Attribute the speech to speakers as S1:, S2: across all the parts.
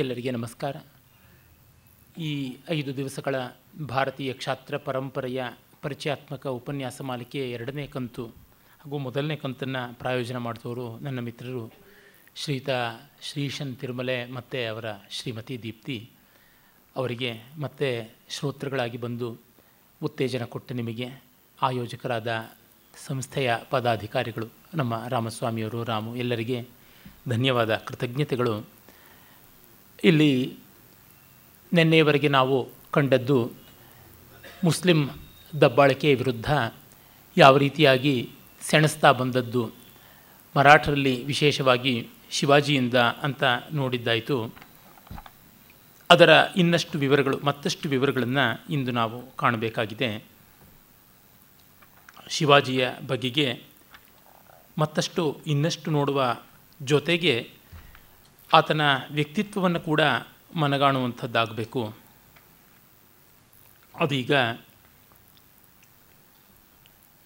S1: ಎಲ್ಲರಿಗೆ ನಮಸ್ಕಾರ. ಈ ಐದು ದಿವಸಗಳ ಭಾರತೀಯ ಕ್ಷಾತ್ರ ಪರಂಪರೆಯ ಪರಿಚಯಾತ್ಮಕ ಉಪನ್ಯಾಸ ಮಾಲಿಕೆ ಎರಡನೇ ಕಂತು ಹಾಗೂ ಮೊದಲನೇ ಕಂತನ್ನು ಪ್ರಾಯೋಜನ ಮಾಡಿದವರು ನನ್ನ ಮಿತ್ರರು ಶ್ರೀತ ಶ್ರೀಶನ್ ತಿರುಮಲೆ ಮತ್ತು ಅವರ ಶ್ರೀಮತಿ ದೀಪ್ತಿ ಅವರಿಗೆ ಮತ್ತೆ ಶ್ರೋತೃಗಳಾಗಿ ಬಂದು ಉತ್ತೇಜನ ಕೊಟ್ಟ ನಿಮಗೆ ಆಯೋಜಕರಾದ ಸಂಸ್ಥೆಯ ಪದಾಧಿಕಾರಿಗಳು ನಮ್ಮ ರಾಮಸ್ವಾಮಿಯವರು, ರಾಮು ಎಲ್ಲರಿಗೆ ಧನ್ಯವಾದ, ಕೃತಜ್ಞತೆಗಳು. ಇಲ್ಲಿ ನಿನ್ನೆಯವರೆಗೆ ನಾವು ಕಂಡದ್ದು ಮುಸ್ಲಿಂ ದಬ್ಬಾಳಿಕೆ ವಿರುದ್ಧ ಯಾವ ರೀತಿಯಾಗಿ ಸೆಣಸ್ತಾ ಬಂದದ್ದು ಮರಾಠರಲ್ಲಿ ವಿಶೇಷವಾಗಿ ಶಿವಾಜಿಯಿಂದ ಅಂತ ನೋಡಿದ್ದಾಯಿತು. ಅದರ ಇನ್ನಷ್ಟು ವಿವರಗಳು, ಮತ್ತಷ್ಟು ವಿವರಗಳನ್ನು ಇಂದು ನಾವು ಕಾಣಬೇಕಾಗಿದೆ. ಶಿವಾಜಿಯ ಬಗೆಗೆ ಮತ್ತಷ್ಟು ಇನ್ನಷ್ಟು ನೋಡುವ ಜೊತೆಗೆ ಆತನ ವ್ಯಕ್ತಿತ್ವವನ್ನು ಕೂಡ ಮನಗಾಣುವಂಥದ್ದಾಗಬೇಕು. ಅದೀಗ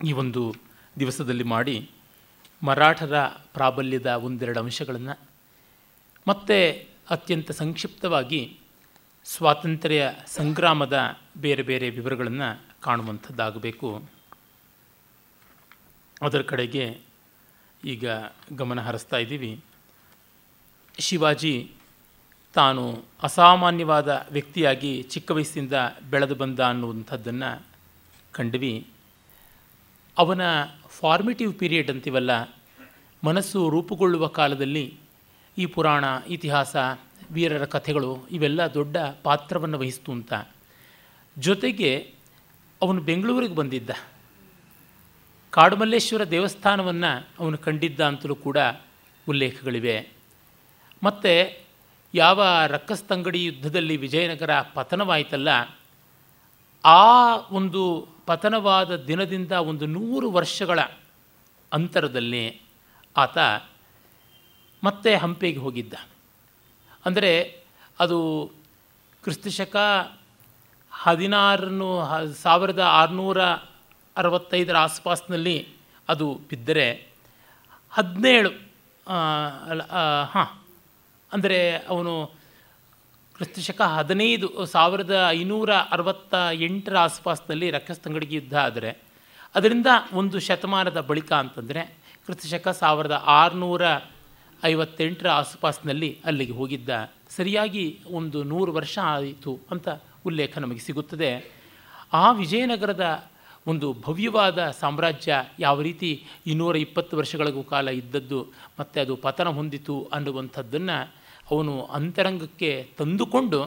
S1: ಈ ಒಂದು ದಿವಸದಲ್ಲಿ ಮಾಡಿ ಮರಾಠರ ಪ್ರಾಬಲ್ಯದ ಒಂದೆರಡು ಅಂಶಗಳನ್ನು ಮತ್ತೆ ಅತ್ಯಂತ ಸಂಕ್ಷಿಪ್ತವಾಗಿ ಸ್ವಾತಂತ್ರ್ಯ ಸಂಗ್ರಾಮದ ಬೇರೆ ಬೇರೆ ವಿವರಗಳನ್ನು ಕಾಣುವಂಥದ್ದಾಗಬೇಕು. ಅದರ ಕಡೆಗೆ ಈಗ ಗಮನ ಹರಿಸ್ತಾ ಇದ್ದೀವಿ. ಶಿವಾಜಿ ತಾನು ಅಸಾಮಾನ್ಯವಾದ ವ್ಯಕ್ತಿಯಾಗಿ ಚಿಕ್ಕ ವಯಸ್ಸಿಂದ ಬೆಳೆದು ಬಂದ ಅನ್ನುವಂಥದ್ದನ್ನು ಕಂಡ್ವಿ. ಅವನ ಫಾರ್ಮೇಟಿವ್ ಪೀರಿಯಡ್ ಅಂತೀವಲ್ಲ, ಮನಸ್ಸು ರೂಪುಗೊಳ್ಳುವ ಕಾಲದಲ್ಲಿ ಈ ಪುರಾಣ, ಇತಿಹಾಸ, ವೀರರ ಕಥೆಗಳು ಇವೆಲ್ಲ ದೊಡ್ಡ ಪಾತ್ರವನ್ನು ವಹಿಸ್ತು ಅಂತ. ಜೊತೆಗೆ ಅವನು ಬೆಂಗಳೂರಿಗೆ ಬಂದಿದ್ದ. ಕಾಡುಮಲ್ಲೇಶ್ವರ ದೇವಸ್ಥಾನವನ್ನು ಅವನು ಕಂಡಿದ್ದ ಅಂತಲೂ ಕೂಡ ಉಲ್ಲೇಖಗಳಿವೆ. ಮತ್ತು ಯಾವ ರಕ್ಕಸ್ತಂಗಡಿ ಯುದ್ಧದಲ್ಲಿ ವಿಜಯನಗರ ಪತನವಾಯಿತಲ್ಲ, ಆ ಒಂದು ಪತನವಾದ ದಿನದಿಂದ ಒಂದು ನೂರು ವರ್ಷಗಳ ಅಂತರದಲ್ಲಿ ಆತ ಮತ್ತೆ ಹಂಪೆಗೆ ಹೋಗಿದ್ದ. ಅಂದರೆ ಅದು ಕ್ರಿಸ್ತಶಕ ಹದಿನಾರನ್ನು, ಸಾವಿರದ ಆರುನೂರ ಅರವತ್ತೈದರ ಆಸ್ಪಾಸ್ನಲ್ಲಿ ಅದು ಬಿದ್ದರೆ ಹದಿನೇಳು ಹಾಂ ಅಂದರೆ ಅವನು ಕ್ರಿಸ್ತಶಕ ಹದಿನೈದು ಸಾವಿರದ ಐನೂರ ಅರವತ್ತ ಎಂಟರ ಆಸ್ಪಾಸ್ನಲ್ಲಿ ರಕ್ಕಸ್ತಂಗಡಿಗೆ ಯುದ್ಧ ಆದರೆ ಅದರಿಂದ ಒಂದು ಶತಮಾನದ ಬಳಿಕ ಅಂತಂದರೆ ಕ್ರಿಸ್ತಶಕ ಸಾವಿರದ ಆರುನೂರ ಐವತ್ತೆಂಟರ ಆಸುಪಾಸಿನಲ್ಲಿ ಅಲ್ಲಿಗೆ ಹೋಗಿದ್ದ. ಸರಿಯಾಗಿ ಒಂದು ನೂರು ವರ್ಷ ಆಯಿತು ಅಂತ ಉಲ್ಲೇಖ ನಮಗೆ ಸಿಗುತ್ತದೆ. ಆ ವಿಜಯನಗರದ ಒಂದು ಭವ್ಯವಾದ ಸಾಮ್ರಾಜ್ಯ ಯಾವ ರೀತಿ ಇನ್ನೂರ ಇಪ್ಪತ್ತು ವರ್ಷಗಳಿಗೂ ಕಾಲ ಇದ್ದದ್ದು, ಮತ್ತು ಅದು ಪತನ ಹೊಂದಿತು ಅನ್ನುವಂಥದ್ದನ್ನು ಅವನು ಅಂತರಂಗಕ್ಕೆ ತಂದುಕೊಂಡು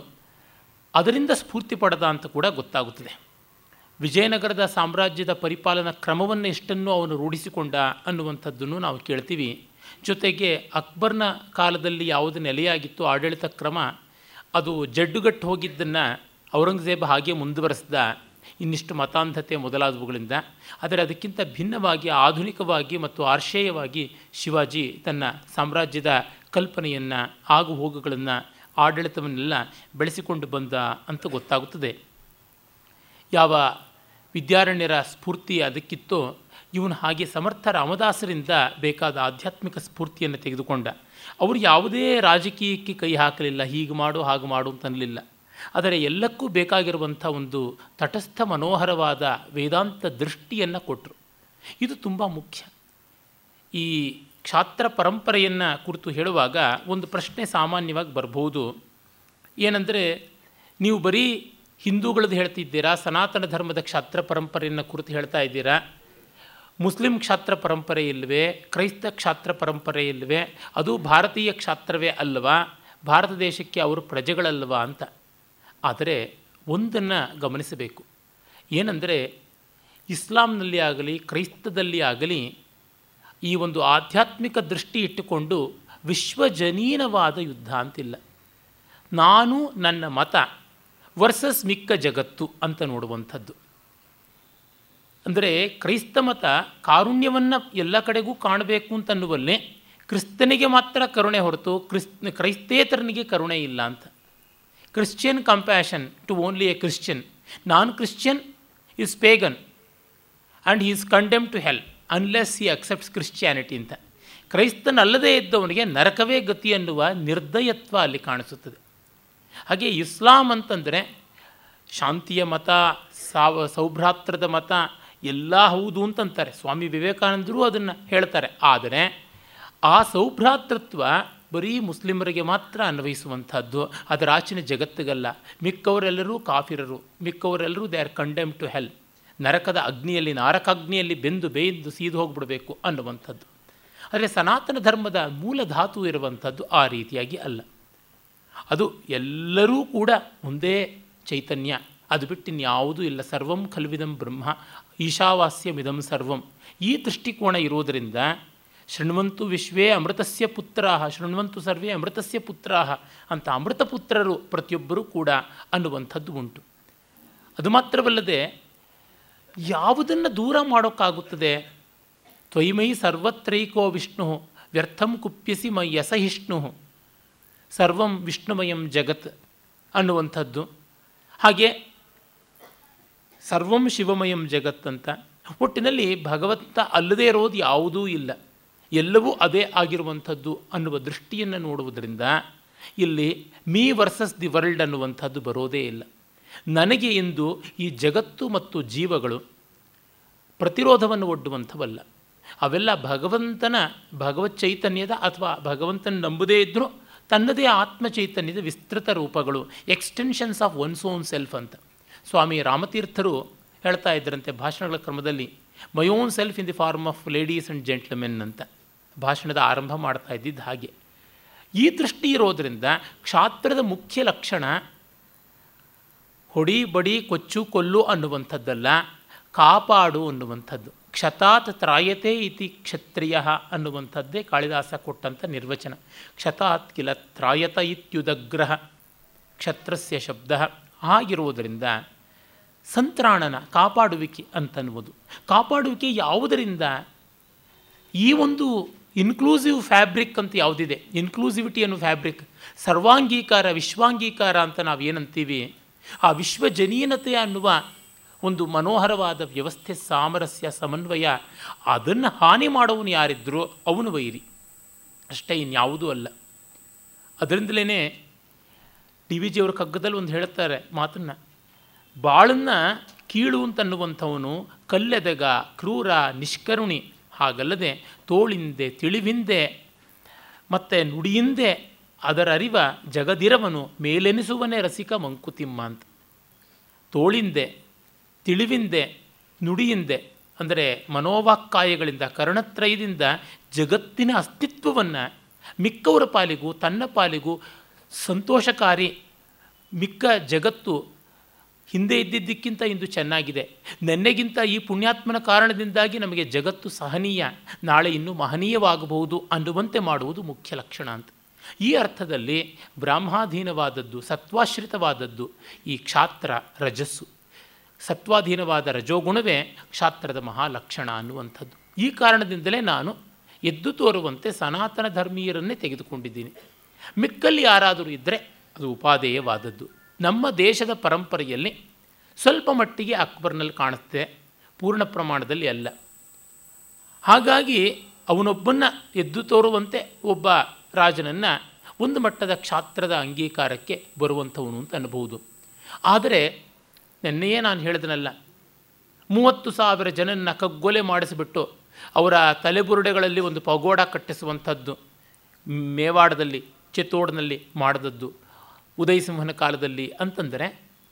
S1: ಅದರಿಂದ ಸ್ಫೂರ್ತಿ ಪಡೆದ ಅಂತ ಕೂಡ ಗೊತ್ತಾಗುತ್ತದೆ. ವಿಜಯನಗರದ ಸಾಮ್ರಾಜ್ಯದ ಪರಿಪಾಲನಾ ಕ್ರಮವನ್ನು ಎಷ್ಟನ್ನು ಅವನು ರೂಢಿಸಿಕೊಂಡ ಅನ್ನುವಂಥದ್ದನ್ನು ನಾವು ಕೇಳ್ತೀವಿ. ಜೊತೆಗೆ ಅಕ್ಬರ್ನ ಕಾಲದಲ್ಲಿ ಯಾವುದು ನೆಲೆಯಾಗಿತ್ತು ಆಡಳಿತ ಕ್ರಮ, ಅದು ಜಡ್ಡುಗಟ್ಟು ಹೋಗಿದ್ದನ್ನು ಔರಂಗಜೇಬ ಹಾಗೆ ಮುಂದುವರೆಸಿದ ಇನ್ನಿಷ್ಟು ಮತಾಂಧತೆ ಮೊದಲಾದವುಗಳಿಂದ, ಆದರೆ ಅದಕ್ಕಿಂತ ಭಿನ್ನವಾಗಿ, ಆಧುನಿಕವಾಗಿ ಮತ್ತು ಆರ್ಶೇಯವಾಗಿ ಶಿವಾಜಿ ತನ್ನ ಸಾಮ್ರಾಜ್ಯದ ಕಲ್ಪನೆಯನ್ನು, ಆಗು ಹೋಗುಗಳನ್ನು ಆಡಳಿತವನ್ನೆಲ್ಲ ಬೆಳೆಸಿಕೊಂಡು ಬಂದ ಅಂತ ಗೊತ್ತಾಗುತ್ತದೆ. ಯಾವ ವಿದ್ಯಾರಣ್ಯರ ಸ್ಫೂರ್ತಿ ಅದಕ್ಕಿತ್ತೋ, ಇವನು ಹಾಗೆ ಸಮರ್ಥ ರಾಮದಾಸರಿಂದ ಬೇಕಾದ ಆಧ್ಯಾತ್ಮಿಕ ಸ್ಫೂರ್ತಿಯನ್ನು ತೆಗೆದುಕೊಂಡ. ಅವರು ಯಾವುದೇ ರಾಜಕೀಯಕ್ಕೆ ಕೈ ಹಾಕಲಿಲ್ಲ, ಹೀಗೆ ಮಾಡು, ಹಾಗೆ ಮಾಡು ಅಂತನಲಿಲ್ಲ ಆದರೆ ಎಲ್ಲಕ್ಕೂ ಬೇಕಾಗಿರುವಂಥ ಒಂದು ತಟಸ್ಥ ಮನೋಹರವಾದ ವೇದಾಂತ ದೃಷ್ಟಿಯನ್ನು ಕೊಟ್ಟರು ಇದು ತುಂಬ ಮುಖ್ಯ. ಈ ಕ್ಷಾತ್ರ ಪರಂಪರೆಯನ್ನು ಕುರಿತು ಹೇಳುವಾಗ ಒಂದು ಪ್ರಶ್ನೆ ಸಾಮಾನ್ಯವಾಗಿ ಬರ್ಬೋದು ಏನಂದರೆ, ನೀವು ಬರೀ ಹಿಂದೂಗಳದ್ದು ಹೇಳ್ತಿದ್ದೀರಾ, ಸನಾತನ ಧರ್ಮದ ಕ್ಷಾತ್ರ ಪರಂಪರೆಯನ್ನು ಕುರಿತು ಹೇಳ್ತಾ ಇದ್ದೀರಾ? ಮುಸ್ಲಿಂ ಕ್ಷಾತ್ರ ಪರಂಪರೆ ಇಲ್ಲವೇ ಕ್ರೈಸ್ತ ಕ್ಷಾತ್ರ ಪರಂಪರೆ ಇಲ್ಲವೇ ಅದು ಭಾರತೀಯ ಕ್ಷಾತ್ರವೇ ಅಲ್ಲವಾ ಭಾರತ ದೇಶಕ್ಕೆ ಅವರು ಪ್ರಜೆಗಳಲ್ವಾ ಅಂತ. ಆದರೆ ಒಂದನ್ನು ಗಮನಿಸಬೇಕು. ಏನಂದರೆ, ಇಸ್ಲಾಂನಲ್ಲಿ ಆಗಲಿ, ಕ್ರೈಸ್ತದಲ್ಲಿ ಆಗಲಿ ಈ ಒಂದು ಆಧ್ಯಾತ್ಮಿಕ ದೃಷ್ಟಿ ಇಟ್ಟುಕೊಂಡು ವಿಶ್ವಜನೀನವಾದ ಯುದ್ಧ ಅಂತಿಲ್ಲ. ನಾನು ನನ್ನ ಮತ ವರ್ಸಸ್ ಮಿಕ್ಕ ಜಗತ್ತು ಅಂತ ನೋಡುವಂಥದ್ದು. ಅಂದರೆ ಕ್ರೈಸ್ತ ಮತ ಕಾರುಣ್ಯವನ್ನು ಎಲ್ಲ ಕಡೆಗೂ ಕಾಣಬೇಕು ಅಂತನ್ನುವಲ್ಲೇ ಕ್ರಿಸ್ತನಿಗೆ ಮಾತ್ರ ಕರುಣೆ ಹೊರತು ಕ್ರಿಸ್, ಕ್ರೈಸ್ತೇತರನಿಗೆ ಕರುಣೆ ಇಲ್ಲ ಅಂತ. Christian compassion to only a Christian non Christian is pagan and he is condemn to hell unless he accepts Christianity ಅಂತ. ಕ್ರೈಸ್ತನಲ್ಲದೇ ಇದ್ದವನಿಗೆ ನರಕವೇ ಗತಿ ಅನ್ನುವ ನಿರ್ದಯತ್ವ ಅಲ್ಲಿ ಕಾಣಿಸುತ್ತದೆ. ಹಾಗೆ ಇಸ್ಲಾಂ ಅಂತಂದರೆ ಶಾಂತಿಯ ಮತ, ಸಾವ, ಸೌಭ್ರಾತ್ರದ ಮತ ಎಲ್ಲ ಹೌದು ಅಂತಂತಾರೆ. ಸ್ವಾಮಿ ವಿವೇಕಾನಂದರು ಅದನ್ನು ಹೇಳ್ತಾರೆ. ಆದರೆ ಆ ಸೌಭ್ರಾತೃತ್ವ ಬರೀ ಮುಸ್ಲಿಮರಿಗೆ ಮಾತ್ರ ಅನ್ವಯಿಸುವಂಥದ್ದು. ಅದರ ಆಚಿನ ಜಗತ್ತಿಗಲ್ಲ. ಮಿಕ್ಕವರೆಲ್ಲರೂ ಕಾಫಿರರು. ಮಿಕ್ಕವರೆಲ್ಲರೂ they are condemn to hell ನರಕದ ಅಗ್ನಿಯಲ್ಲಿ, ನಾರಕಾಗ್ನಿಯಲ್ಲಿ ಬೆಂದು ಬೇಯ್ದು ಸೀದು ಹೋಗ್ಬಿಡಬೇಕು ಅನ್ನುವಂಥದ್ದು. ಆದರೆ ಸನಾತನ ಧರ್ಮದ ಮೂಲ ಧಾತು ಇರುವಂಥದ್ದು ಆ ರೀತಿಯಾಗಿ ಅಲ್ಲ. ಅದು ಎಲ್ಲರೂ ಕೂಡ ಒಂದೇ ಚೈತನ್ಯ. ಅದು ಬಿಟ್ಟು ಇನ್ಯಾವುದೂ ಇಲ್ಲ. ಸರ್ವಂ ಖಲ್ವಿದಂ ಬ್ರಹ್ಮ, ಈಶಾವಾಸ್ಯಮಿದಂ ಸರ್ವಂ. ಈ ದೃಷ್ಟಿಕೋನ ಇರೋದರಿಂದ ಶೃಣ್ವಂತು ವಿಶ್ವೇ ಅಮೃತಸ್ಯ ಪುತ್ರಾಹ, ಶೃಣ್ವಂತು ಸರ್ವೇ ಅಮೃತಸ್ಯ ಪುತ್ರಾಹ ಅಂತ ಅಮೃತಪುತ್ರರು ಪ್ರತಿಯೊಬ್ಬರೂ ಕೂಡ ಅನ್ನುವಂಥದ್ದು ಉಂಟು. ಅದು ಮಾತ್ರವಲ್ಲದೆ ಯಾವುದನ್ನು ದೂರ ಮಾಡೋಕ್ಕಾಗುತ್ತದೆ? ತ್ವಯಿಮೈ ಸರ್ವತ್ರೈಕೋ ವಿಷ್ಣು, ವ್ಯರ್ಥಂ ಕುಪ್ಯಸಿ ಮೈ ಯಸಹಿಷ್ಣು. ಸರ್ವಂ ವಿಷ್ಣುಮಯಂ ಜಗತ್ ಅನ್ನುವಂಥದ್ದು. ಹಾಗೆ ಸರ್ವಂ ಶಿವಮಯಂ ಜಗತ್ ಅಂತ. ಒಟ್ಟಿನಲ್ಲಿ ಭಗವಂತ ಅಲ್ಲದೇ ಇರೋದು ಯಾವುದೂ ಇಲ್ಲ. ಎಲ್ಲವೂ ಅದೇ ಆಗಿರುವಂಥದ್ದು ಅನ್ನುವ ದೃಷ್ಟಿಯನ್ನು ನೋಡುವುದರಿಂದ ಇಲ್ಲಿ ಮೀ ವರ್ಸಸ್ ದಿ ವರ್ಲ್ಡ್ ಅನ್ನುವಂಥದ್ದು ಬರೋದೇ ಇಲ್ಲ. ನನಗೆ ಇಂದು ಈ ಜಗತ್ತು ಮತ್ತು ಜೀವಗಳು ಪ್ರತಿರೋಧವನ್ನು ಒಡ್ಡುವಂಥವಲ್ಲ. ಅವೆಲ್ಲ ಭಗವಂತನ, ಭಗವತ್ ಚೈತನ್ಯದ ಅಥವಾ ಭಗವಂತನ ನಂಬುದೇ ಇದ್ದರೂ ತನ್ನದೇ ಆತ್ಮ ಚೈತನ್ಯದ ವಿಸ್ತೃತ ರೂಪಗಳು extensions of one's own self ಅಂತ. ಸ್ವಾಮಿ ರಾಮತೀರ್ಥರು ಹೇಳ್ತಾ ಇದ್ದರಂತೆ ಭಾಷಣಗಳ ಕ್ರಮದಲ್ಲಿ my own self in the form of ladies and gentlemen ಅಂತ. ಭಾಷಣದ ಆರಂಭ ಮಾಡ್ತಾ ಇದ್ದಿದ್ದು ಹಾಗೆ. ಈ ದೃಷ್ಟಿ ಇರೋದರಿಂದ ಕ್ಷಾತ್ರದ ಮುಖ್ಯ ಲಕ್ಷಣ ಹೊಡಿ, ಬಡಿ, ಕೊಚ್ಚು, ಕೊಲ್ಲು ಅನ್ನುವಂಥದ್ದಲ್ಲ, ಕಾಪಾಡು ಅನ್ನುವಂಥದ್ದು. ಕ್ಷತಾತ್ ತ್ರಾಯತೆ ಇತಿ ಕ್ಷತ್ರಿಯ ಅನ್ನುವಂಥದ್ದೇ ಕಾಳಿದಾಸ ಕೊಟ್ಟಂಥ ನಿರ್ವಚನ. ಕ್ಷತಾತ್ ಕಿಲ ತ್ರಾಯತ ಇತ್ಯುದಗ್ರಹ, ಕ್ಷತ್ರಸ್ಯ ಶಬ್ದ. ಆಗಿರುವುದರಿಂದ ಸಂತ್ರಾಣನ ಕಾಪಾಡುವಿಕೆ ಅಂತನ್ಬೋದು ಕಾಪಾಡುವಿಕೆ ಯಾವುದರಿಂದ? ಈ ಒಂದು ಇನ್ಕ್ಲೂಸಿವ್ ಫ್ಯಾಬ್ರಿಕ್ ಅಂತ ಯಾವುದಿದೆ? ಇನ್ಕ್ಲೂಸಿವಿಟಿ ಅನ್ನೋ ಫ್ಯಾಬ್ರಿಕ್ ಸರ್ವಾಂಗೀಕಾರ, ವಿಶ್ವಾಂಗೀಕಾರ ಅಂತ ನಾವು ಏನಂತೀವಿ ಆ ವಿಶ್ವಜನೀನತೆ ಅನ್ನುವ ಒಂದು ಮನೋಹರವಾದ ವ್ಯವಸ್ಥೆ, ಸಾಮರಸ್ಯ, ಸಮನ್ವಯ, ಅದನ್ನು ಹಾನಿ ಮಾಡೋವನು ಯಾರಿದ್ದರೂ ಅವನು ವೈರಿ. ಅಷ್ಟೇ ಇನ್ಯಾವುದೂ ಅಲ್ಲ. ಅದರಿಂದಲೇ ಡಿ ವಿ ಜಿಯವ್ರ ಕಗ್ಗದಲ್ಲಿ ಒಂದು ಹೇಳ್ತಾರೆ ಮಾತನ್ನು, ಬಾಳನ್ನು ಕೀಳು ಅಂತನ್ನುವಂಥವನು ಕಲ್ಲೆದಗ, ಕ್ರೂರ, ನಿಷ್ಕರುಣಿ, ಹಾಗಲ್ಲದೆ ತೋಳಿಂದೆ, ತಿಳಿವಿಂದೆ, ಮತ್ತು ನುಡಿಯಿಂದೆ ಅದರ ಅರಿವ ಜಗದಿರವನು ಮೇಲೆನಿಸುವನೇ ರಸಿಕ ಮಂಕುತಿಮ್ಮ ಅಂತ. ತೋಳಿಂದೆ, ತಿಳಿವಿಂದೆ, ನುಡಿಯಿಂದೆ, ಅಂದರೆ ಮನೋವಾಕ್ಕಾಯಗಳಿಂದ, ಕರ್ಣತ್ರಯದಿಂದ ಜಗತ್ತಿನ ಅಸ್ತಿತ್ವವನ್ನು ಮಿಕ್ಕವರ ಪಾಲಿಗೂ, ತನ್ನ ಪಾಲಿಗೂ ಸಂತೋಷಕಾರಿ, ಮಿಕ್ಕ ಜಗತ್ತು ಹಿಂದೆ ಇದ್ದಿದ್ದಕ್ಕಿಂತ ಇಂದು ಚೆನ್ನಾಗಿದೆ. ನೆನ್ನೆಗಿಂತ ಈ ಪುಣ್ಯಾತ್ಮನ ಕಾರಣದಿಂದಾಗಿ ನಮಗೆ ಜಗತ್ತು ಸಹನೀಯ, ನಾಳೆ ಇನ್ನೂ ಮಹನೀಯವಾಗಬಹುದು ಅನ್ನುವಂತೆ ಮಾಡುವುದು ಮುಖ್ಯ ಲಕ್ಷಣ ಅಂತ. ಈ ಅರ್ಥದಲ್ಲಿ ಬ್ರಾಹ್ಮಾಧೀನವಾದದ್ದು, ಸತ್ವಾಶ್ರಿತವಾದದ್ದು ಈ ಕ್ಷಾತ್ರ ರಜಸ್ಸು. ಸತ್ವಾಧೀನವಾದ ರಜೋಗುಣವೇ ಕ್ಷಾತ್ರದ ಮಹಾಲಕ್ಷಣ ಅನ್ನುವಂಥದ್ದು. ಈ ಕಾರಣದಿಂದಲೇ ನಾನು ಎದ್ದು ತೋರುವಂತೆ ಸನಾತನ ಧರ್ಮೀಯರನ್ನೇ ತೆಗೆದುಕೊಂಡಿದ್ದೀನಿ. ಮಿಕ್ಕಲ್ಲಿ ಯಾರಾದರೂ ಇದ್ದರೆ ಅದು ಉಪಾದೇಯವಾದದ್ದು ನಮ್ಮ ದೇಶದ ಪರಂಪರೆಯಲ್ಲಿ ಸ್ವಲ್ಪ ಮಟ್ಟಿಗೆ ಅಕ್ಬರ್ನಲ್ಲಿ ಕಾಣುತ್ತೆ, ಪೂರ್ಣ ಪ್ರಮಾಣದಲ್ಲಿ ಅಲ್ಲ. ಹಾಗಾಗಿ ಅವನೊಬ್ಬನ್ನ ಎದ್ದು ತೋರುವಂತೆ ಒಬ್ಬ ರಾಜನನ್ನು ಒಂದು ಮಟ್ಟದ ಕ್ಷಾತ್ರದ ಅಂಗೀಕಾರಕ್ಕೆ ಬರುವಂಥವನು ಅಂತ ಅನ್ಬೋದು ಆದರೆ ನೆನ್ನೆಯೇ ನಾನು ಹೇಳಿದನಲ್ಲ, ಮೂವತ್ತು ಸಾವಿರ ಜನನ್ನ ಕಗ್ಗೊಲೆ ಮಾಡಿಸಿಬಿಟ್ಟು ಅವರ ತಲೆಬುರುಡೆಗಳಲ್ಲಿ ಒಂದು ಪಗೋಡ ಕಟ್ಟಿಸುವಂಥದ್ದು ಮೇವಾಡದಲ್ಲಿ, ಚಿತ್ತೋಡ್ನಲ್ಲಿ ಮಾಡಿದದ್ದು ಉದಯಸಿಂಹನ ಕಾಲದಲ್ಲಿ ಅಂತಂದರೆ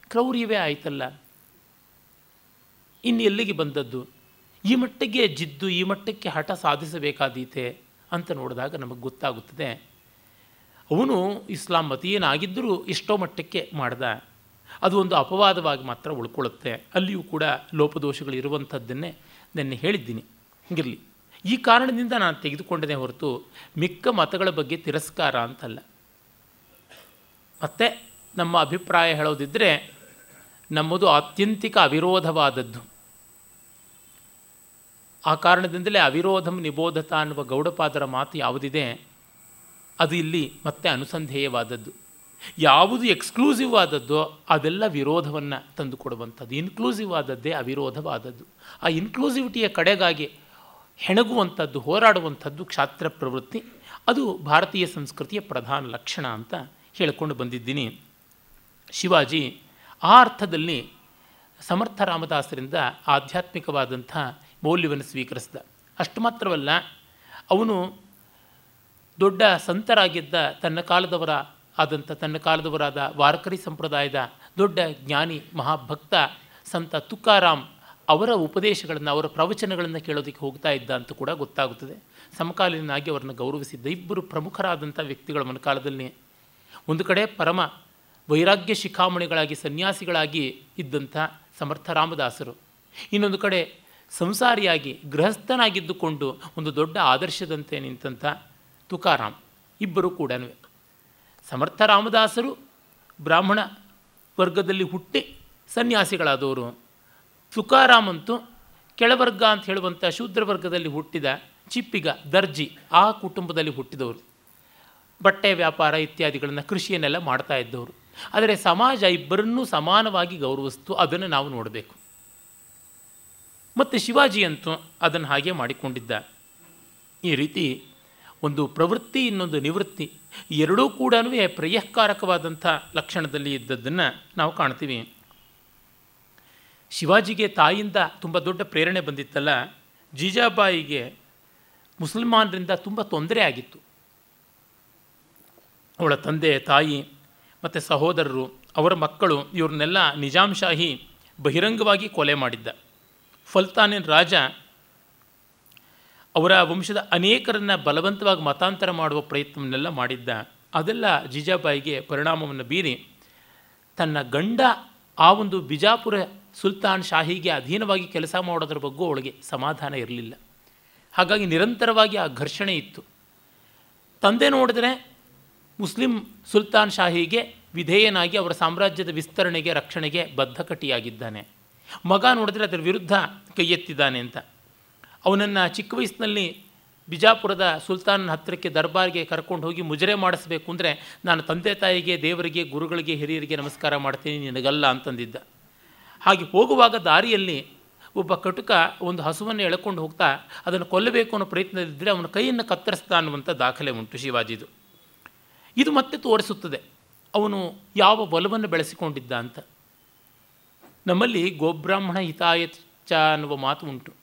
S1: ಕ್ರೌರ್ಯವೇ ಆಯ್ತಲ್ಲ. ಇನ್ನು ಎಲ್ಲಿಗೆ ಬಂದದ್ದು? ಈ ಮಟ್ಟಿಗೆ ಜಿದ್ದು, ಈ ಮಟ್ಟಕ್ಕೆ ಹಠ ಸಾಧಿಸಬೇಕಾದೀತೆ. ಅಂತ ನೋಡಿದಾಗ ನಮಗೆ ಗೊತ್ತಾಗುತ್ತದೆ. ಅವನು ಇಸ್ಲಾಂ ಮತೀಯನಾಗಿದ್ದರೂ ಎಷ್ಟೋ ಮಟ್ಟಕ್ಕೆ ಮಾಡ್ದ. ಅದು ಒಂದು ಅಪವಾದವಾಗಿ ಮಾತ್ರ ಉಳ್ಕೊಳ್ಳುತ್ತೆ. ಅಲ್ಲಿಯೂ ಕೂಡ ಲೋಪದೋಷಗಳು ಇರುವಂಥದ್ದನ್ನೇ ನೆನ್ನೆ ಹೇಳಿದ್ದೀನಿ. ಹೀಗಿರಲಿ, ಈ ಕಾರಣದಿಂದ ನಾನು ತೆಗೆದುಕೊಂಡನೇ ಹೊರತು ಮಿಕ್ಕ ಮತಗಳ ಬಗ್ಗೆ ತಿರಸ್ಕಾರ ಅಂತಲ್ಲ. ಮತ್ತು ನಮ್ಮ ಅಭಿಪ್ರಾಯ ಹೇಳೋದಿದ್ದರೆ ನಮ್ಮದು ಆತ್ಯಂತಿಕ ಅವಿರೋಧವಾದದ್ದು. ಆ ಕಾರಣದಿಂದಲೇ ಅವಿರೋಧಂ ನಿಬೋಧತ ಅನ್ನುವ ಗೌಡಪಾದರ ಮಾತು ಯಾವುದಿದೆ? ಅದು ಇಲ್ಲಿ ಮತ್ತೆ ಅನುಸಂಧೇಯವಾದದ್ದು. ಯಾವುದು ಎಕ್ಸ್ಕ್ಲೂಸಿವ್ ಆದದ್ದೋ ಅದೆಲ್ಲ ವಿರೋಧವನ್ನು ತಂದುಕೊಡುವಂಥದ್ದು ಇನ್ಕ್ಲೂಸಿವ್ ಆದದ್ದೇ ಅವಿರೋಧವಾದದ್ದು. ಆ ಇನ್ಕ್ಲೂಸಿವಿಟಿಯ ಕಡೆಗಾಗಿ ಹೆಣಗುವಂಥದ್ದು, ಹೋರಾಡುವಂಥದ್ದು ಕ್ಷಾತ್ರ ಪ್ರವೃತ್ತಿ, ಅದು ಭಾರತೀಯ ಸಂಸ್ಕೃತಿಯ ಪ್ರಧಾನ ಲಕ್ಷಣ ಅಂತ ಹೇಳಿಕೊಂಡು ಬಂದಿದ್ದೀನಿ. ಶಿವಾಜಿ, ಆ ಅರ್ಥದಲ್ಲಿ ಸಮರ್ಥ ರಾಮದಾಸರಿಂದ ಆಧ್ಯಾತ್ಮಿಕವಾದಂಥ ಮೌಲ್ಯವನ್ನು ಸ್ವೀಕರಿಸಿದ. ಅಷ್ಟು ಮಾತ್ರವಲ್ಲ, ಅವನು ದೊಡ್ಡ ಸಂತರಾಗಿದ್ದ ತನ್ನ ಕಾಲದವರ ಆದಂಥ ತನ್ನ ಕಾಲದವರಾದ ವಾರಕರಿ ಸಂಪ್ರದಾಯದ ದೊಡ್ಡ ಜ್ಞಾನಿ ಮಹಾಭಕ್ತ ಸಂತ ತುಕಾರಾಮ್ ಅವರ ಉಪದೇಶಗಳನ್ನು, ಅವರ ಪ್ರವಚನಗಳನ್ನು ಕೇಳೋದಕ್ಕೆ ಹೋಗ್ತಾ ಇದ್ದ ಅಂತ ಕೂಡ ಗೊತ್ತಾಗುತ್ತದೆ. ಸಮಕಾಲೀನಾಗಿ ಅವರನ್ನು ಗೌರವಿಸಿದ್ದ ಇಬ್ಬರು ಪ್ರಮುಖರಾದಂಥ ವ್ಯಕ್ತಿಗಳ ಮನಕಾಲದಲ್ಲಿ ಒಂದು ಕಡೆ ಪರಮ ವೈರಾಗ್ಯ ಶಿಖಾಮಣಿಗಳಾಗಿ, ಸನ್ಯಾಸಿಗಳಾಗಿ ಇದ್ದಂಥ ಸಮರ್ಥ ರಾಮದಾಸರು. ಇನ್ನೊಂದು ಕಡೆ ಸಂಸಾರಿಯಾಗಿ ಗೃಹಸ್ಥನಾಗಿದ್ದುಕೊಂಡು ಒಂದು ದೊಡ್ಡ ಆದರ್ಶದಂತೆ ನಿಂತಂಥ ತುಕಾರಾಮ್ ಇಬ್ಬರು ಕೂಡ ಸಮರ್ಥ ರಾಮದಾಸರು ಬ್ರಾಹ್ಮಣ ವರ್ಗದಲ್ಲಿ ಹುಟ್ಟಿ ಸನ್ಯಾಸಿಗಳಾದವರು. ತುಕಾರಾಮ್ ಅಂತೂ ಕೆಳವರ್ಗ ಅಂತ ಹೇಳುವಂಥ ಶೂದ್ರ ವರ್ಗದಲ್ಲಿ ಹುಟ್ಟಿದ ಚಿಪ್ಪಿಗ ದರ್ಜಿ ಆ ಕುಟುಂಬದಲ್ಲಿ ಹುಟ್ಟಿದವರು. ಬಟ್ಟೆ ವ್ಯಾಪಾರ ಇತ್ಯಾದಿಗಳನ್ನು ಕೃಷಿಯನ್ನೆಲ್ಲ ಮಾಡ್ತಾ ಇದ್ದವರು. ಆದರೆ ಸಮಾಜ ಇಬ್ಬರನ್ನೂ ಸಮಾನವಾಗಿ ಗೌರವಿಸ್ತು, ಅದನ್ನು ನಾವು ನೋಡಬೇಕು. ಮತ್ತು ಶಿವಾಜಿ ಅಂತೂ ಅದನ್ನು ಹಾಗೆ ಮಾಡಿಕೊಂಡಿದ್ದ ಈ ರೀತಿ ಒಂದು ಪ್ರವೃತ್ತಿ, ಇನ್ನೊಂದು ನಿವೃತ್ತಿ ಎರಡೂ ಕೂಡ ಪ್ರಯಃಕಾರಕವಾದಂಥ ಲಕ್ಷಣದಲ್ಲಿ ಇದ್ದದ್ದನ್ನು ನಾವು ಕಾಣ್ತೀವಿ. ಶಿವಾಜಿಗೆ ತಾಯಿಯಿಂದ ತುಂಬ ದೊಡ್ಡ ಪ್ರೇರಣೆ ಬಂದಿತ್ತಲ್ಲ. ಜೀಜಾಬಾಯಿಗೆ ಮುಸಲ್ಮಾನರಿಂದ ತುಂಬ ತೊಂದರೆ ಆಗಿತ್ತು. ಅವಳ ತಂದೆ, ತಾಯಿ ಮತ್ತು ಸಹೋದರರು, ಅವರ ಮಕ್ಕಳು, ಇವ್ರನ್ನೆಲ್ಲ ನಿಜಾಮ್ ಶಾಹಿ ಬಹಿರಂಗವಾಗಿ ಕೊಲೆ ಮಾಡಿದ್ದ. ಫಲ್ತಾನಿನ ರಾಜ ಅವರ ವಂಶದ ಅನೇಕರನ್ನು ಬಲವಂತವಾಗಿ ಮತಾಂತರ ಮಾಡುವ ಪ್ರಯತ್ನವನ್ನೆಲ್ಲ ಮಾಡಿದ್ದ. ಅದೆಲ್ಲ ಜಿಜಾಬಾಯಿಗೆ ಪರಿಣಾಮವನ್ನು ಬೀರಿ ತನ್ನ ಗಂಡ ಆ ಒಂದು ಬಿಜಾಪುರ ಸುಲ್ತಾನ್ ಶಾಹಿಗೆ ಅಧೀನವಾಗಿ ಕೆಲಸ ಮಾಡೋದ್ರ ಬಗ್ಗೆ ಅವಳಿಗೆ ಸಮಾಧಾನ ಇರಲಿಲ್ಲ. ಹಾಗಾಗಿ ನಿರಂತರವಾಗಿ ಆ ಘರ್ಷಣೆ ಇತ್ತು. ತಂದೆ ನೋಡಿದ್ರೆ ಮುಸ್ಲಿಂ ಸುಲ್ತಾನ್ ಶಾಹಿಗೆ ವಿಧೇಯನಾಗಿ ಅವರ ಸಾಮ್ರಾಜ್ಯದ ವಿಸ್ತರಣೆಗೆ, ರಕ್ಷಣೆಗೆ ಬದ್ಧಕಟಿಯಾಗಿದ್ದಾನೆ. ಮಗ ನೋಡಿದ್ರೆ ಅದರ ವಿರುದ್ಧ ಕೈ ಎತ್ತಿದ್ದಾನೆ ಅಂತ. ಅವನನ್ನು ಚಿಕ್ಕ ವಯಸ್ಸಿನಲ್ಲಿ ಬಿಜಾಪುರದ ಸುಲ್ತಾನ್ ಹತ್ತಿರಕ್ಕೆ ದರ್ಬಾರ್ಗೆ ಕರ್ಕೊಂಡು ಹೋಗಿ ಮುಜರೆ ಮಾಡಿಸ್ಬೇಕು ಅಂದರೆ ನಾನು ತಂದೆ ತಾಯಿಗೆ, ದೇವರಿಗೆ, ಗುರುಗಳಿಗೆ, ಹಿರಿಯರಿಗೆ ನಮಸ್ಕಾರ ಮಾಡ್ತೀನಿ, ನಿನಗಲ್ಲ ಅಂತಂದಿದ್ದ. ಹಾಗೆ ಹೋಗುವಾಗ ದಾರಿಯಲ್ಲಿ ಒಬ್ಬ ಕಟುಕ ಒಂದು ಹಸುವನ್ನು ಎಳ್ಕೊಂಡು ಹೋಗ್ತಾ ಅದನ್ನು ಕೊಲ್ಲಬೇಕು ಅನ್ನೋ ಪ್ರಯತ್ನದಿದ್ದರೆ ಅವನ ಕೈಯನ್ನು ಕತ್ತರಿಸ್ತಾ ಅನ್ನುವಂಥ ದಾಖಲೆ ಉಂಟು ಶಿವಾಜಿದು. ಇದು ಮತ್ತೆ ತೋರಿಸುತ್ತದೆ. ಅವನು ಯಾವ ಬಲವನ್ನು ಬೆಳೆಸಿಕೊಂಡಿದ್ದ ಅಂತ. ನಮ್ಮಲ್ಲಿ ಗೋಬ್ರಾಹ್ಮಣ ಹಿತಾಯಚ ಅನ್ನುವ ಮಾತು ಉಂಟು.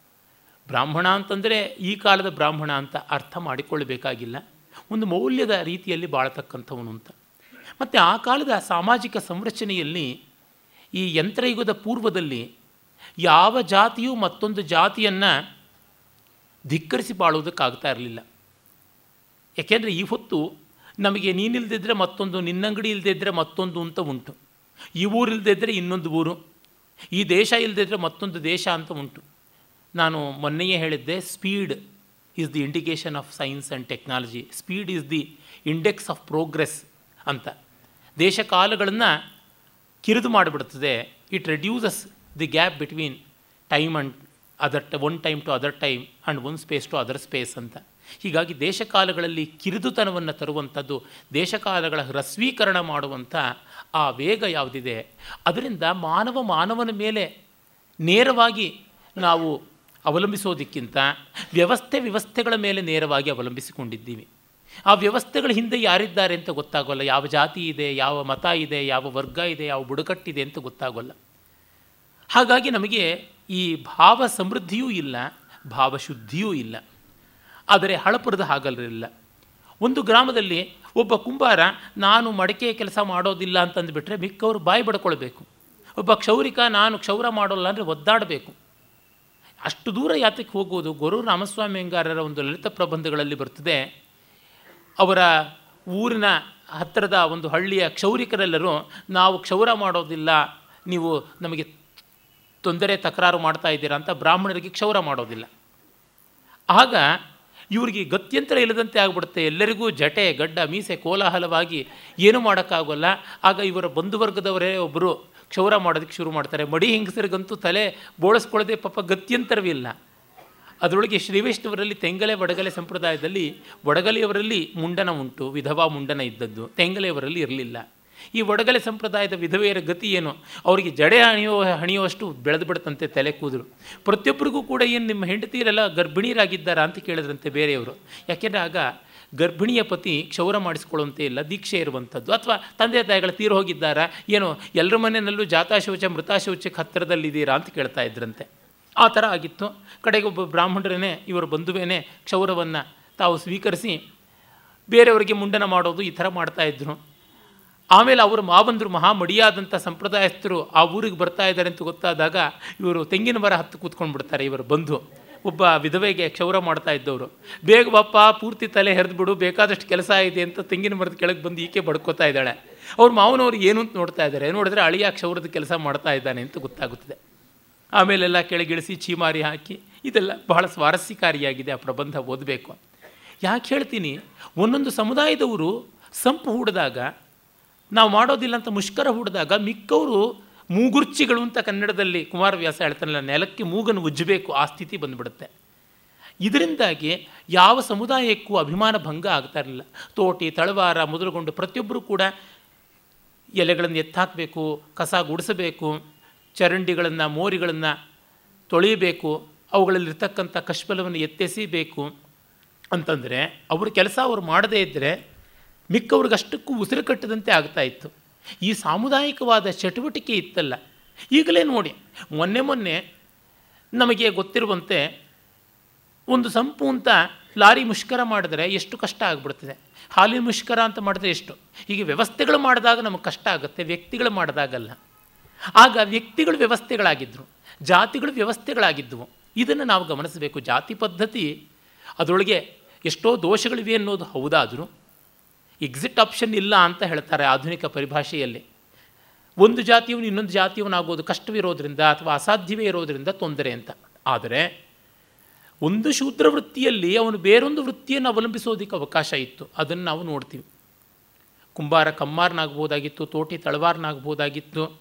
S1: ಬ್ರಾಹ್ಮಣ ಅಂತಂದರೆ ಈ ಕಾಲದ ಬ್ರಾಹ್ಮಣ ಅಂತ ಅರ್ಥ ಮಾಡಿಕೊಳ್ಳಬೇಕಾಗಿಲ್ಲ. ಒಂದು ಮೌಲ್ಯದ ರೀತಿಯಲ್ಲಿ ಬಾಳತಕ್ಕಂಥವನು ಅಂತ. ಮತ್ತು ಆ ಕಾಲದ ಸಾಮಾಜಿಕ ಸಂರಚನೆಯಲ್ಲಿ ಈ ಯಂತ್ರಯುಗದ ಪೂರ್ವದಲ್ಲಿ ಯಾವ ಜಾತಿಯು ಮತ್ತೊಂದು ಜಾತಿಯನ್ನು ಧಿಕ್ಕರಿಸಿ ಬಾಳೋದಕ್ಕಾಗ್ತಾ ಇರಲಿಲ್ಲ. ಯಾಕೆಂದರೆ ಈ ಹೊತ್ತು ನಮಗೆ ನೀನಿಲ್ಲದಿದ್ದರೆ ಮತ್ತೊಂದು, ನಿನ್ನಂಗಡಿ ಇಲ್ಲದಿದ್ದರೆ ಮತ್ತೊಂದು ಅಂತ ಉಂಟು. ಈ ಊರಿಲ್ದಿದ್ದರೆ ಇನ್ನೊಂದು ಊರು. ಈ ದೇಶ ಇಲ್ಲದಿದ್ದರೆ ಮತ್ತೊಂದು ದೇಶ ಅಂತ ಉಂಟು. ನಾನು ಮೊನ್ನೆಯೇ ಹೇಳಿದ್ದೆ speed is the indication of science and technology speed is the index of progress ಅಂತ. ದೇಶ ಕಾಲಗಳನ್ನು ಕಿರಿದು ಮಾಡಿಬಿಡ್ತದೆ. It reduces the gap between time and other one time to other time and one space to other space ಅಂತ. ಹೀಗಾಗಿ ದೇಶಕಾಲಗಳಲ್ಲಿ ಕಿರಿದುತನವನ್ನು ತರುವಂಥದ್ದು, ದೇಶಕಾಲಗಳ ಹ್ರಸ್ವೀಕರಣ ಮಾಡುವಂಥ ಆ ವೇಗ ಯಾವುದಿದೆ? ಅದರಿಂದ ಮಾನವ ಮಾನವನ ಮೇಲೆ ನೇರವಾಗಿ ನಾವು ಅವಲಂಬಿಸೋದಕ್ಕಿಂತ ವ್ಯವಸ್ಥೆ ವ್ಯವಸ್ಥೆಗಳ ಮೇಲೆ ನೇರವಾಗಿ ಅವಲಂಬಿಸಿಕೊಂಡಿದ್ದೀವಿ. ಆ ವ್ಯವಸ್ಥೆಗಳ ಹಿಂದೆ ಯಾರಿದ್ದಾರೆ ಅಂತ ಗೊತ್ತಾಗೋಲ್ಲ. ಯಾವ ಜಾತಿ ಇದೆ, ಯಾವ ಮತ ಇದೆ, ಯಾವ ವರ್ಗ ಇದೆ, ಯಾವ ಬುಡಕಟ್ಟಿದೆ ಅಂತ ಗೊತ್ತಾಗೋಲ್ಲ. ಹಾಗಾಗಿ ನಮಗೆ ಈ ಭಾವ ಸಮೃದ್ಧಿಯೂ ಇಲ್ಲ, ಭಾವಶುದ್ಧಿಯೂ ಇಲ್ಲ. ಆದರೆ ಹಳಪುರದ ಹಾಗಲ್ಲ ಒಂದು ಗ್ರಾಮದಲ್ಲಿ ಒಬ್ಬ ಕುಂಬಾರ, ನಾನು ಮಡಕೆ ಕೆಲಸ ಮಾಡೋದಿಲ್ಲ ಅಂತಂದುಬಿಟ್ರೆ ಮಿಕ್ಕವರು ಬಾಯಿ ಬಡ್ಕೊಳ್ಬೇಕು. ಒಬ್ಬ ಕ್ಷೌರಿಕ, ನಾನು ಕ್ಷೌರ ಮಾಡೋಲ್ಲ ಅಂದರೆ ಒದ್ದಾಡಬೇಕು. ಅಷ್ಟು ದೂರ ಯಾತಕ್ಕೆ ಹೋಗುವುದು ಗುರು ರಾಮಸ್ವಾಮಿ ಅಂಗಾರರ ಒಂದು ಲಲಿತ ಪ್ರಬಂಧಗಳಲ್ಲಿ ಬರ್ತದೆ. ಅವರ ಊರಿನ ಹತ್ತಿರದ ಒಂದು ಹಳ್ಳಿಯ ಕ್ಷೌರಿಕರೆಲ್ಲರೂ, ನಾವು ಕ್ಷೌರ ಮಾಡೋದಿಲ್ಲ, ನೀವು ನಮಗೆ ತೊಂದರೆ ತಕರಾರು ಮಾಡ್ತಾ ಇದ್ದೀರಾ ಅಂತ ಬ್ರಾಹ್ಮಣರಿಗೆ ಕ್ಷೌರ ಮಾಡೋದಿಲ್ಲ. ಆಗ ಇವರಿಗೆ ಗತ್ಯಂತರ ಇಲ್ಲದಂತೆ ಆಗ್ಬಿಡುತ್ತೆ. ಎಲ್ಲರಿಗೂ ಜಟೆ, ಗಡ್ಡ, ಮೀಸೆ, ಕೋಲಾಹಲವಾಗಿ ಏನೂ ಮಾಡೋಕ್ಕಾಗೋಲ್ಲ. ಆಗ ಇವರ ಬಂಧುವರ್ಗದವರೇ ಒಬ್ಬರು ಕ್ಷೌರ ಮಾಡೋದಕ್ಕೆ ಶುರು ಮಾಡ್ತಾರೆ. ಮಡಿ ಹೆಂಗಸರಿಗಂತೂ ತಲೆ ಬೋಳಿಸ್ಕೊಳ್ಳದೆ ಪಾಪ ಗತ್ಯಂತರವಿಲ್ಲ ಅದರೊಳಗೆ ಶ್ರೀವೈಷ್ಣವರಲ್ಲಿ ತೆಂಗಲೆ ಬಡಗಲೆ ಸಂಪ್ರದಾಯದಲ್ಲಿ ಬಡಗಲೆಯವರಲ್ಲಿ ಮುಂಡನ ಉಂಟು, ವಿಧವಾ ಮುಂಡನ ಇದ್ದದ್ದು. ತೆಂಗಲೆಯವರಲ್ಲಿ ಇರಲಿಲ್ಲ. ಈ ಒಡಗಲೆ ಸಂಪ್ರದಾಯದ ವಿಧವೆಯರ ಗತಿ ಏನು? ಅವರಿಗೆ ಜಡೆ ಹಣಿಯೋ, ಹಣಿಯುವಷ್ಟು ಬೆಳೆದು ಬಿಡುತ್ತಂತೆ ತಲೆ ಕೂದಲು. ಪ್ರತಿಯೊಬ್ಬರಿಗೂ ಕೂಡ ಏನು ನಿಮ್ಮ ಹೆಂಡತಿಯರೆಲ್ಲ ಗರ್ಭಿಣಿಯರಾಗಿದ್ದಾರಾ ಅಂತ ಕೇಳಿದ್ರಂತೆ ಬೇರೆಯವರು. ಯಾಕೆಂದರೆ ಆಗ ಗರ್ಭಿಣಿಯ ಪತಿ ಕ್ಷೌರ ಮಾಡಿಸ್ಕೊಳ್ಳುವಂತೆ ಇಲ್ಲ, ದೀಕ್ಷೆ ಇರುವಂಥದ್ದು. ಅಥವಾ ತಂದೆ ತಾಯಿಗಳು ತೀರು ಹೋಗಿದ್ದಾರಾ? ಏನೋ, ಎಲ್ಲರ ಮನೆಯಲ್ಲೂ ಜಾತಾಶೌಚ, ಮೃತಾಶೌಚಕ್ಕೆ ಹತ್ತಿರದಲ್ಲಿದ್ದೀರಾ ಅಂತ ಕೇಳ್ತಾ ಇದ್ರಂತೆ. ಆ ಥರ ಆಗಿತ್ತು. ಕಡೆಗೆ ಒಬ್ಬ ಬ್ರಾಹ್ಮಣರೇ ಇವರ ಬಂಧುವೇನೆ ಕ್ಷೌರವನ್ನು ತಾವು ಸ್ವೀಕರಿಸಿ ಬೇರೆಯವರಿಗೆ ಮುಂಡನ ಮಾಡೋದು ಈ ಥರ ಮಾಡ್ತಾಯಿದ್ರು ಆಮೇಲೆ ಅವರು ಮಾವಂದರು ಮಹಾ ಮಡಿಯಾದಂಥ ಸಂಪ್ರದಾಯಸ್ಥರು ಆ ಊರಿಗೆ ಬರ್ತಾ ಇದ್ದಾರೆ ಅಂತ ಗೊತ್ತಾದಾಗ ಇವರು ತೆಂಗಿನ ಮರ ಹತ್ತು ಕೂತ್ಕೊಂಡು ಬಿಡ್ತಾರೆ ಇವರು ಬಂಧು ಒಬ್ಬ ವಿಧವೆಗೆ ಕ್ಷೌರ ಮಾಡ್ತಾ ಇದ್ದವರು. ಬೇಗ ಬಪ್ಪ ಪೂರ್ತಿ ತಲೆ ಬಿಡು, ಬೇಕಾದಷ್ಟು ಕೆಲಸ ಇದೆ ಅಂತ ತೆಂಗಿನ ಮರದ ಕೆಳಗೆ ಬಂದು ಈಕೆ ಬಡ್ಕೋತಾ ಇದ್ದಾಳೆ. ಅವ್ರ ಮಾವನವ್ರು ಏನು ಅಂತ ನೋಡ್ತಾ ಇದ್ದಾರೆ. ನೋಡಿದ್ರೆ ಅಳಿಯ ಕ್ಷೌರದ ಕೆಲಸ ಮಾಡ್ತಾ ಇದ್ದಾನೆ ಅಂತ ಗೊತ್ತಾಗುತ್ತದೆ. ಆಮೇಲೆಲ್ಲ ಕೆಳಗಿಳಿಸಿ ಚೀಮಾರಿ ಹಾಕಿ, ಇದೆಲ್ಲ ಬಹಳ ಸ್ವಾರಸ್ಯಕಾರಿಯಾಗಿದೆ ಆ ಪ್ರಬಂಧ ಓದಬೇಕು. ಯಾಕೆ ಹೇಳ್ತೀನಿ? ಒಂದೊಂದು ಸಮುದಾಯದವರು ಸಂಪು ಹೂಡಿದಾಗ ನಾವು ಮಾಡೋದಿಲ್ಲ ಅಂತ ಮುಷ್ಕರ ಹೂಡಿದಾಗ ಮಿಕ್ಕವರು ಮೂಗುರ್ಚಿಗಳು ಅಂತ ಕನ್ನಡದಲ್ಲಿ ಕುಮಾರವ್ಯಾಸ ಹೇಳ್ತಾನಲ್ಲ, ನೆಲಕ್ಕೆ ಮೂಗನ್ನು ಉಜ್ಜಬೇಕು, ಆ ಸ್ಥಿತಿ ಬಂದುಬಿಡುತ್ತೆ. ಇದರಿಂದಾಗಿ ಯಾವ ಸಮುದಾಯಕ್ಕೂ ಅಭಿಮಾನ ಭಂಗ ಆಗ್ತಾ ಇರಲಿಲ್ಲ. ತೋಟಿ, ತಳವಾರ ಮೊದಲುಗೊಂಡು ಪ್ರತಿಯೊಬ್ಬರೂ ಕೂಡ ಎಲೆಗಳನ್ನು ಎತ್ತಾಕಬೇಕು, ಕಸ ಗುಡಿಸಬೇಕು, ಚರಂಡಿಗಳನ್ನು, ಮೋರಿಗಳನ್ನು ತೊಳೆಯಬೇಕು, ಅವುಗಳಲ್ಲಿರ್ತಕ್ಕಂಥ ಕಶ್ಮಲವನ್ನು ಎತ್ತೆಸಿಬೇಕು ಅಂತಂದರೆ, ಅವ್ರ ಕೆಲಸ ಅವ್ರು ಮಾಡದೇ ಇದ್ದರೆ ಮಿಕ್ಕವ್ರಿಗೆ ಅಷ್ಟಕ್ಕೂ ಉಸಿರು ಕಟ್ಟದಂತೆ ಆಗ್ತಾ ಇತ್ತು. ಈ ಸಾಮುದಾಯಿಕವಾದ ಚಟುವಟಿಕೆ ಇತ್ತಲ್ಲ. ಈಗಲೇ ನೋಡಿ, ಮೊನ್ನೆ ಮೊನ್ನೆ ನಮಗೆ ಗೊತ್ತಿರುವಂತೆ ಒಂದು ಸಂಪು ಅಂತ ಲಾರಿ ಮುಷ್ಕರ ಮಾಡಿದ್ರೆ ಎಷ್ಟು ಕಷ್ಟ ಆಗಿಬಿಡ್ತದೆ. ಹಾಲಿನ ಮುಷ್ಕರ ಅಂತ ಮಾಡಿದ್ರೆ ಎಷ್ಟು? ಹೀಗೆ ವ್ಯವಸ್ಥೆಗಳು ಮಾಡಿದಾಗ ನಮಗೆ ಕಷ್ಟ ಆಗುತ್ತೆ, ವ್ಯಕ್ತಿಗಳು ಮಾಡಿದಾಗಲ್ಲ. ಆಗ ವ್ಯಕ್ತಿಗಳು ವ್ಯವಸ್ಥೆಗಳಾಗಿದ್ದರು ಜಾತಿಗಳು ವ್ಯವಸ್ಥೆಗಳಾಗಿದ್ದವು ಇದನ್ನು ನಾವು ಗಮನಿಸಬೇಕು. ಜಾತಿ ಪದ್ಧತಿ ಅದರೊಳಗೆ ಎಷ್ಟೋ ದೋಷಗಳಿವೆ ಅನ್ನೋದು ಹೌದಾದರೂ ಎಕ್ಸಿಟ್ ಆಪ್ಷನ್ ಇಲ್ಲ ಅಂತ ಹೇಳ್ತಾರೆ ಆಧುನಿಕ ಪರಿಭಾಷೆಯಲ್ಲಿ. ಒಂದು ಜಾತಿಯವನು ಇನ್ನೊಂದು ಜಾತಿಯವನಾಗೋದು ಕಷ್ಟವಿರೋದ್ರಿಂದ ಅಥವಾ ಅಸಾಧ್ಯವೇ ಇರೋದರಿಂದ ತೊಂದರೆ ಅಂತ. ಆದರೆ ಒಂದು ಶೂದ್ರ ವೃತ್ತಿಯಲ್ಲಿ ಅವನು ಬೇರೊಂದು ವೃತ್ತಿಯನ್ನು ಅವಲಂಬಿಸೋದಕ್ಕೆ ಅವಕಾಶ ಇತ್ತು. ಅದನ್ನು ನಾವು ನೋಡ್ತೀವಿ. ಕುಂಬಾರ ಕಮ್ಮಾರನಾಗ್ಬೋದಾಗಿತ್ತು, ತೋಟಿ ತಳವಾರನಾಗ್ಬೋದಾಗಿತ್ತು.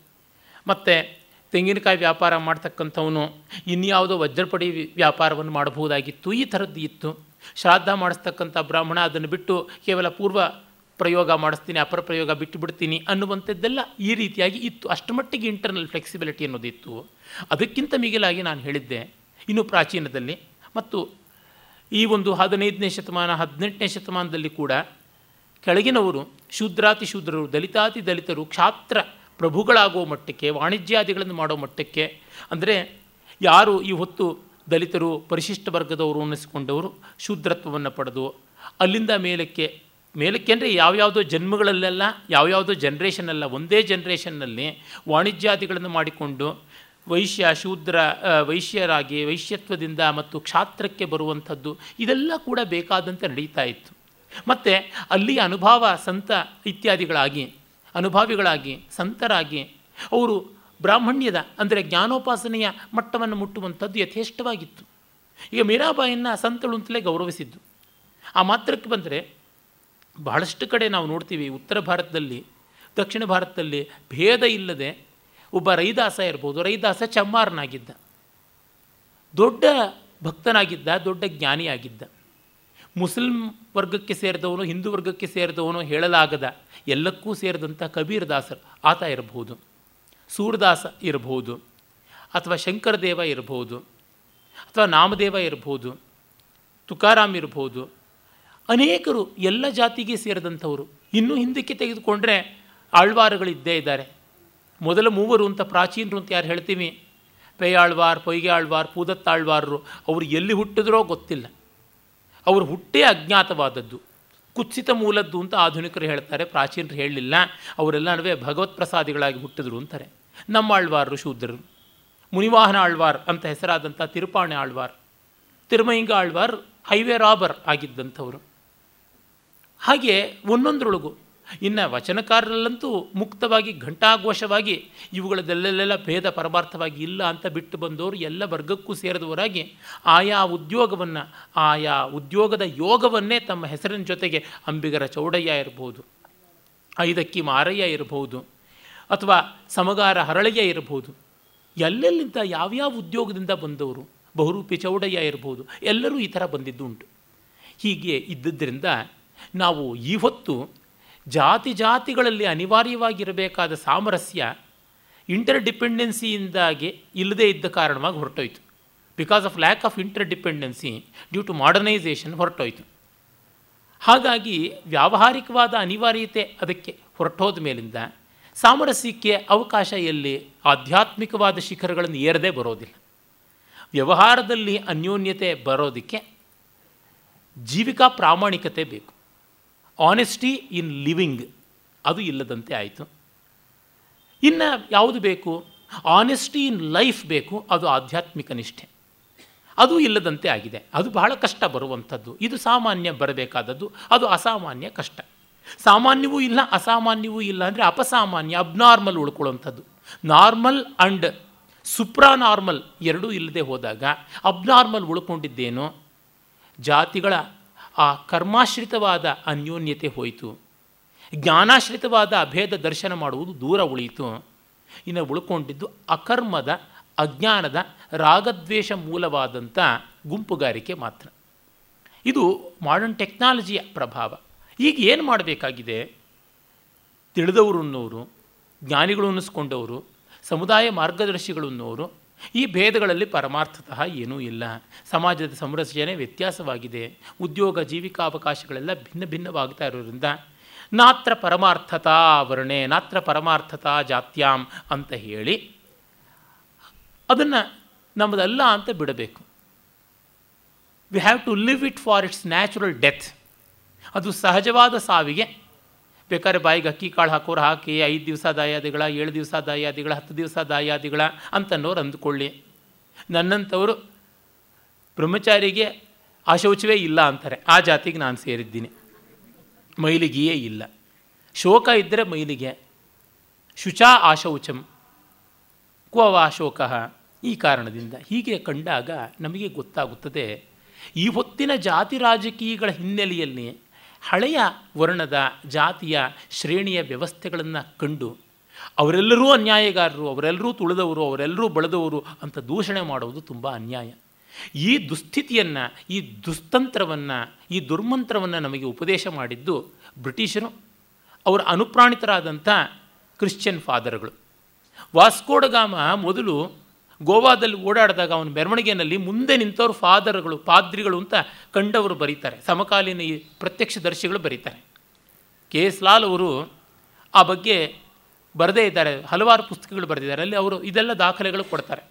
S1: ಮತ್ತು ತೆಂಗಿನಕಾಯಿ ವ್ಯಾಪಾರ ಮಾಡ್ತಕ್ಕಂಥವನು ಇನ್ಯಾವುದೋ ವಜ್ರಪಡಿ ವ್ಯಾಪಾರವನ್ನು ಮಾಡಬಹುದಾಗಿತ್ತು. ಈ ಥರದ್ದು ಇತ್ತು. ಶ್ರಾದ್ದ ಮಾಡಿಸ್ತಕ್ಕಂಥ ಬ್ರಾಹ್ಮಣ ಅದನ್ನು ಬಿಟ್ಟು ಕೇವಲ ಪೂರ್ವ ಪ್ರಯೋಗ ಮಾಡಿಸ್ತೀನಿ ಅಪರ ಪ್ರಯೋಗ ಬಿಟ್ಟು ಬಿಡ್ತೀನಿ ಅನ್ನುವಂಥದ್ದೆಲ್ಲ ಈ ರೀತಿಯಾಗಿ ಇತ್ತು. ಅಷ್ಟು ಮಟ್ಟಿಗೆ ಇಂಟರ್ನಲ್ ಫ್ಲೆಕ್ಸಿಬಿಲಿಟಿ ಅನ್ನೋದಿತ್ತು. ಅದಕ್ಕಿಂತ ಮಿಗಿಲಾಗಿ ನಾನು ಹೇಳಿದ್ದೆ, ಇನ್ನು ಪ್ರಾಚೀನದಲ್ಲಿ ಮತ್ತು ಈ ಒಂದು ಹದಿನೈದನೇ ಶತಮಾನ, ಹದಿನೆಂಟನೇ ಶತಮಾನದಲ್ಲಿ ಕೂಡ ಕೆಳಗಿನವರು ಶೂದ್ರಾತಿ ಶೂದ್ರರು ದಲಿತಾತಿ ದಲಿತರು, ಕ್ಷಾತ್ರ ಪ್ರಭುಗಳಾಗುವ ಮಟ್ಟಕ್ಕೆ, ವಾಣಿಜ್ಯಾದಿಗಳನ್ನು ಮಾಡೋ ಮಟ್ಟಕ್ಕೆ, ಅಂದರೆ ಯಾರು ಈ ಹೊತ್ತು ದಲಿತರು ಪರಿಶಿಷ್ಟ ವರ್ಗದವರು ಅನ್ನಿಸಿಕೊಂಡವರು ಶೂದ್ರತ್ವವನ್ನು ಪಡೆದು ಅಲ್ಲಿಂದ ಮೇಲಕ್ಕೆ ಮೇಲಕ್ಕೆ ಅಂದರೆ ಯಾವ್ಯಾವುದೋ ಜನ್ಮಗಳಲ್ಲೆಲ್ಲ, ಯಾವ್ಯಾವುದೋ ಜನ್ರೇಷನಲ್ಲ ಒಂದೇ ಜನ್ರೇಷನ್ನಲ್ಲಿ ವಾಣಿಜ್ಯಾದಿಗಳನ್ನು ಮಾಡಿಕೊಂಡು ವೈಶ್ಯ, ಶೂದ್ರ ವೈಶ್ಯರಾಗಿ, ವೈಶ್ಯತ್ವದಿಂದ ಮತ್ತು ಕ್ಷಾತ್ರಕ್ಕೆ ಬರುವಂಥದ್ದು ಇದೆಲ್ಲ ಕೂಡ ಬೇಕಾದಂತೆ ನಡೀತಾ ಇತ್ತು. ಮತ್ತು ಅಲ್ಲಿ ಅನುಭವ ಸಂತ ಇತ್ಯಾದಿಗಳಾಗಿ, ಅನುಭಾವಿಗಳಾಗಿ, ಸಂತರಾಗಿ ಅವರು ಬ್ರಾಹ್ಮಣ್ಯದ ಅಂದರೆ ಜ್ಞಾನೋಪಾಸನೆಯ ಮಟ್ಟವನ್ನು ಮುಟ್ಟುವಂಥದ್ದು ಯಥೇಷ್ಟವಾಗಿತ್ತು. ಈಗ ಮೀರಾಬಾಯಿಯನ್ನು ಸಂತಳು ಅಂತಲೇ ಗೌರವಿಸಿದ್ದು. ಆ ಮಾತ್ರಕ್ಕೆ ಬಂದರೆ ಬಹಳಷ್ಟು ಕಡೆ ನಾವು ನೋಡ್ತೀವಿ ಉತ್ತರ ಭಾರತದಲ್ಲಿ, ದಕ್ಷಿಣ ಭಾರತದಲ್ಲಿ ಭೇದ ಇಲ್ಲದೆ ಒಬ್ಬ ರೈದಾಸ ಇರ್ಬೋದು. ರೈದಾಸ ಚಮ್ಮಾರನಾಗಿದ್ದ. ದೊಡ್ಡ ಭಕ್ತನಾಗಿದ್ದ, ದೊಡ್ಡ ಜ್ಞಾನಿಯಾಗಿದ್ದ. ಮುಸ್ಲಿಂ ವರ್ಗಕ್ಕೆ ಸೇರಿದವನು, ಹಿಂದೂ ವರ್ಗಕ್ಕೆ ಸೇರಿದವನು ಹೇಳಲಾಗದ ಎಲ್ಲಕ್ಕೂ ಸೇರಿದಂಥ ಕಬೀರ್ ದಾಸರು ಆತ ಇರಬಹುದು. ಸೂರ್ದಾಸ ಇರಬಹುದು. ಅಥವಾ ಶಂಕರದೇವ ಇರಬಹುದು. ಅಥವಾ ನಾಮದೇವ ಇರಬಹುದು. ತುಕಾರಾಮ್ ಇರಬಹುದು. ಅನೇಕರು ಎಲ್ಲ ಜಾತಿಗೆ ಸೇರಿದಂಥವರು. ಇನ್ನೂ ಹಿಂದಕ್ಕೆ ತೆಗೆದುಕೊಂಡ್ರೆ ಆಳ್ವಾರುಗಳಿದ್ದೇ ಇದ್ದಾರೆ. ಮೊದಲ ಮೂವರು ಅಂತ ಪ್ರಾಚೀನರು ಅಂತ ಯಾರು ಹೇಳ್ತೀವಿ? ಪೇಯಾಳ್ವಾರ್ ಪೊಯ್ಗೆ ಆಳ್ವಾರ್ ಪೂದತ್ತಾಳ್ವಾರರು. ಅವರು ಎಲ್ಲಿ ಹುಟ್ಟಿದ್ರೋ ಗೊತ್ತಿಲ್ಲ. ಅವರು ಹುಟ್ಟೇ ಅಜ್ಞಾತವಾದದ್ದು. ಕುತ್ಸಿತ ಮೂಲದ್ದು ಅಂತ ಆಧುನಿಕರು ಹೇಳ್ತಾರೆ, ಪ್ರಾಚೀನರು ಹೇಳಲಿಲ್ಲ. ಅವರೆಲ್ಲ ನಡುವೆ ಭಗವತ್ ಪ್ರಸಾದಿಗಳಾಗಿ ಹುಟ್ಟಿದ್ರು ಅಂತಾರೆ. ನಮ್ಮ ಆಳ್ವಾರರು ಶೂದ್ರರು. ಮುನಿವಾಹನ ಆಳ್ವಾರ್ ಅಂತ ಹೆಸರಾದಂಥ ತಿರುಪಾಣೆ ಆಳ್ವಾರ್. ತಿರುಮಯಿಂಗ ಆಳ್ವಾರ್ ಹೈವೇ ರಾಬರ್ ಆಗಿದ್ದಂಥವರು. ಹಾಗೆ ಒಂದೊಂದರೊಳಗು. ಇನ್ನು ವಚನಕಾರರಲ್ಲಂತೂ ಮುಕ್ತವಾಗಿ, ಘಂಟಾಘೋಷವಾಗಿ ಇವುಗಳದಲ್ಲೆಲ್ಲ ಭೇದ ಪರಮಾರ್ಥವಾಗಿ ಇಲ್ಲ ಅಂತ ಬಿಟ್ಟು ಬಂದವರು ಎಲ್ಲ ವರ್ಗಕ್ಕೂ ಸೇರಿದವರಾಗಿ ಆಯಾ ಉದ್ಯೋಗವನ್ನು, ಆಯಾ ಉದ್ಯೋಗದ ಯೋಗವನ್ನೇ ತಮ್ಮ ಹೆಸರಿನ ಜೊತೆಗೆ ಅಂಬಿಗರ ಚೌಡಯ್ಯ ಇರಬಹುದು ಐದಕ್ಕಿ ಮಾರಯ್ಯ ಇರಬಹುದು ಅಥವಾ ಸಮಗಾರ ಹರಳಯ್ಯ ಇರಬಹುದು ಎಲ್ಲೆಲ್ಲಿಂದ ಯಾವ್ಯಾವ ಉದ್ಯೋಗದಿಂದ ಬಂದವರು? ಬಹುರೂಪಿ ಚೌಡಯ್ಯ ಇರಬಹುದು ಎಲ್ಲರೂ ಈ ಥರ ಬಂದಿದ್ದು ಉಂಟು ಹೀಗೆ ಇದ್ದದ್ದರಿಂದ ನಾವು ಈ ಹೊತ್ತು ಜಾತಿ ಜಾತಿಗಳಲ್ಲಿ ಅನಿವಾರ್ಯವಾಗಿರಬೇಕಾದ ಸಾಮರಸ್ಯ ಇಂಟರ್ ಡಿಪೆಂಡೆನ್ಸಿಯಿಂದಾಗಿ ಇಲ್ಲದೇ ಇದ್ದ ಕಾರಣವಾಗಿ ಹೊರಟೋಯ್ತು. Because of lack of interdependency due to modernisation ಹೊರಟೋಯ್ತು. ಹಾಗಾಗಿ ವ್ಯಾವಹಾರಿಕವಾದ ಅನಿವಾರ್ಯತೆ ಅದಕ್ಕೆ ಹೊರಟೋದ ಮೇಲಿಂದ ಸಾಮರಸ್ಯಕ್ಕೆ ಅವಕಾಶ ಎಲ್ಲಿ ಆಧ್ಯಾತ್ಮಿಕವಾದ ಶಿಖರಗಳನ್ನು ಏರದೇ ಬರೋದಿಲ್ಲ. ವ್ಯವಹಾರದಲ್ಲಿ ಅನ್ಯೋನ್ಯತೆ ಬರೋದಕ್ಕೆ ಜೀವಿಕಾ ಪ್ರಾಮಾಣಿಕತೆ ಬೇಕು. ಆನೆಸ್ಟಿ ಇನ್ ಲಿವಿಂಗ್ ಅದು ಇಲ್ಲದಂತೆ ಆಯಿತು. ಇನ್ನು ಯಾವುದು ಬೇಕು? ಆನೆಸ್ಟಿ ಇನ್ ಲೈಫ್ ಬೇಕು, ಅದು ಆಧ್ಯಾತ್ಮಿಕ ನಿಷ್ಠೆ. ಅದು ಇಲ್ಲದಂತೆ ಆಗಿದೆ. ಅದು ಬಹಳ ಕಷ್ಟ ಬರುವಂಥದ್ದು. ಇದು ಸಾಮಾನ್ಯ ಬರಬೇಕಾದದ್ದು. ಅದು ಅಸಾಮಾನ್ಯ ಕಷ್ಟ. ಸಾಮಾನ್ಯವೂ ಇಲ್ಲ, ಅಸಾಮಾನ್ಯವೂ ಇಲ್ಲ ಅಂದರೆ ಅಪಸಾಮಾನ್ಯ ಅಬ್ನಾರ್ಮಲ್ ಉಳ್ಕೊಳ್ಳುವಂಥದ್ದು. ನಾರ್ಮಲ್ ಅಂಡ್ ಸುಪ್ರಾ ನಾರ್ಮಲ್ ಎರಡೂ ಇಲ್ಲದೆ ಹೋದಾಗ ಅಬ್ನಾರ್ಮಲ್ ಉಳ್ಕೊಂಡಿದ್ದೇನೋ, ಜಾತಿಗಳ ಆ ಕರ್ಮಾಶ್ರಿತವಾದ ಅನ್ಯೋನ್ಯತೆ ಹೋಯಿತು. ಜ್ಞಾನಾಶ್ರಿತವಾದ ಅಭೇದ ದರ್ಶನ ಮಾಡುವುದು ದೂರ ಉಳಿಯಿತು. ಇನ್ನು ಉಳ್ಕೊಂಡಿದ್ದು ಅಕರ್ಮದ, ಅಜ್ಞಾನದ, ರಾಗದ್ವೇಷ ಮೂಲವಾದಂಥ ಗುಂಪುಗಾರಿಕೆ ಮಾತ್ರ. ಇದು ಮಾಡರ್ನ್ ಟೆಕ್ನಾಲಜಿಯ ಪ್ರಭಾವ. ಈಗ ಏನು ಮಾಡಬೇಕಾಗಿದೆ? ತಿಳಿದವರು ಅನ್ನೋರು ಜ್ಞಾನಿಗಳು ಅನ್ನಿಸ್ಕೊಂಡವರು, ಸಮುದಾಯ ಮಾರ್ಗದರ್ಶಿಗಳು ಅನ್ನೋರು ಈ ಭೇದಗಳಲ್ಲಿ ಪರಮಾರ್ಥತಃ ಏನೂ ಇಲ್ಲ. ಸಮಾಜದ ಸಂರಚನೆ ವ್ಯತ್ಯಾಸವಾಗಿದೆ. ಉದ್ಯೋಗ, ಜೀವಿಕಾವಕಾಶಗಳೆಲ್ಲ ಭಿನ್ನ ಭಿನ್ನವಾಗ್ತಾ ಇರೋದ್ರಿಂದ ನಾತ್ರ ಪರಮಾರ್ಥತಾ ವರ್ಣೆ, ನಾತ್ರ ಪರಮಾರ್ಥತಾ ಜಾತ್ಯಾಂ ಅಂತ ಹೇಳಿ ಅದನ್ನು ನಮ್ಮದಲ್ಲ ಅಂತ ಬಿಡಬೇಕು. We have to leave it for its natural death ಅದು ಸಹಜವಾದ ಸಾವಿಗೆ ಬೇಕಾದ್ರೆ ಬಾಯಿಗೆ ಅಕ್ಕಿ ಕಾಳು ಹಾಕೋರು ಹಾಕಿ ಐದು ದಿವಸ ದಾಯಾದಿಗಳ, ಏಳು ದಿವಸ ದಾಯಾದಿಗಳ, ಹತ್ತು ದಿವಸ ದಾಯಾದಿಗಳ ಅಂತನ್ನೋರು ಅಂದ್ಕೊಳ್ಳಿ. ನನ್ನಂಥವರು ಬ್ರಹ್ಮಚಾರಿಗೆ ಆ ಶೌಚವೇ ಇಲ್ಲ ಅಂತಾರೆ. ಆ ಜಾತಿಗೆ ನಾನು ಸೇರಿದ್ದೀನಿ. ಮೈಲಿಗೆಯೇ ಇಲ್ಲ. ಶೋಕ ಇದ್ದರೆ ಮೈಲಿಗೆ. ಶುಚಾ ಆಶೌಚಂ ಕ್ವವಾ ಶೋಕ. ಈ ಕಾರಣದಿಂದ ಹೀಗೆ ಕಂಡಾಗ ನಮಗೆ ಗೊತ್ತಾಗುತ್ತದೆ, ಈ ಹೊತ್ತಿನ ಜಾತಿ ರಾಜಕೀಯಗಳ ಹಿನ್ನೆಲೆಯಲ್ಲಿ ಹಳೆಯ ವರ್ಣದ ಜಾತಿಯ ಶ್ರೇಣಿಯ ವ್ಯವಸ್ಥೆಗಳನ್ನು ಕಂಡು ಅವರೆಲ್ಲರೂ ಅನ್ಯಾಯಗಾರರು, ಅವರೆಲ್ಲರೂ ತುಳಿದವರು, ಅವರೆಲ್ಲರೂ ಬಳದವರು ಅಂತ ದೂಷಣೆ ಮಾಡುವುದು ತುಂಬ ಅನ್ಯಾಯ. ಈ ದುಸ್ಥಿತಿಯನ್ನು, ಈ ದುಸ್ತಂತ್ರವನ್ನು, ಈ ದುರ್ಮಂತ್ರವನ್ನು ನಮಗೆ ಉಪದೇಶ ಮಾಡಿದ್ದು ಬ್ರಿಟಿಷರು. ಅವರ ಅನುಪ್ರಾಣಿತರಾದಂಥ ಕ್ರಿಶ್ಚಿಯನ್ ಫಾದರ್ಗಳು. ವಾಸ್ಕೋಡಗಾಮ ಮೊದಲು ಗೋವಾದಲ್ಲಿ ಓಡಾಡಿದಾಗ ಅವನ ಮೆರವಣಿಗೆಯಲ್ಲಿ ಮುಂದೆ ನಿಂತವರು ಫಾದರ್ಗಳು, ಪಾದ್ರಿಗಳು ಅಂತ ಕಂಡವರು ಬರೀತಾರೆ. ಸಮಕಾಲೀನ ಈ ಪ್ರತ್ಯಕ್ಷದರ್ಶಿಗಳು ಬರೀತಾರೆ. ಕೆ ಎಸ್ ಲಾಲ್ ಅವರು ಆ ಬಗ್ಗೆ ಬರದೇ ಇದ್ದಾರೆ. ಹಲವಾರು ಪುಸ್ತಕಗಳು ಬರೆದಿದ್ದಾರೆ. ಅಲ್ಲಿ ಅವರು ಇದೆಲ್ಲ ದಾಖಲೆಗಳು ಕೊಡ್ತಾರೆ.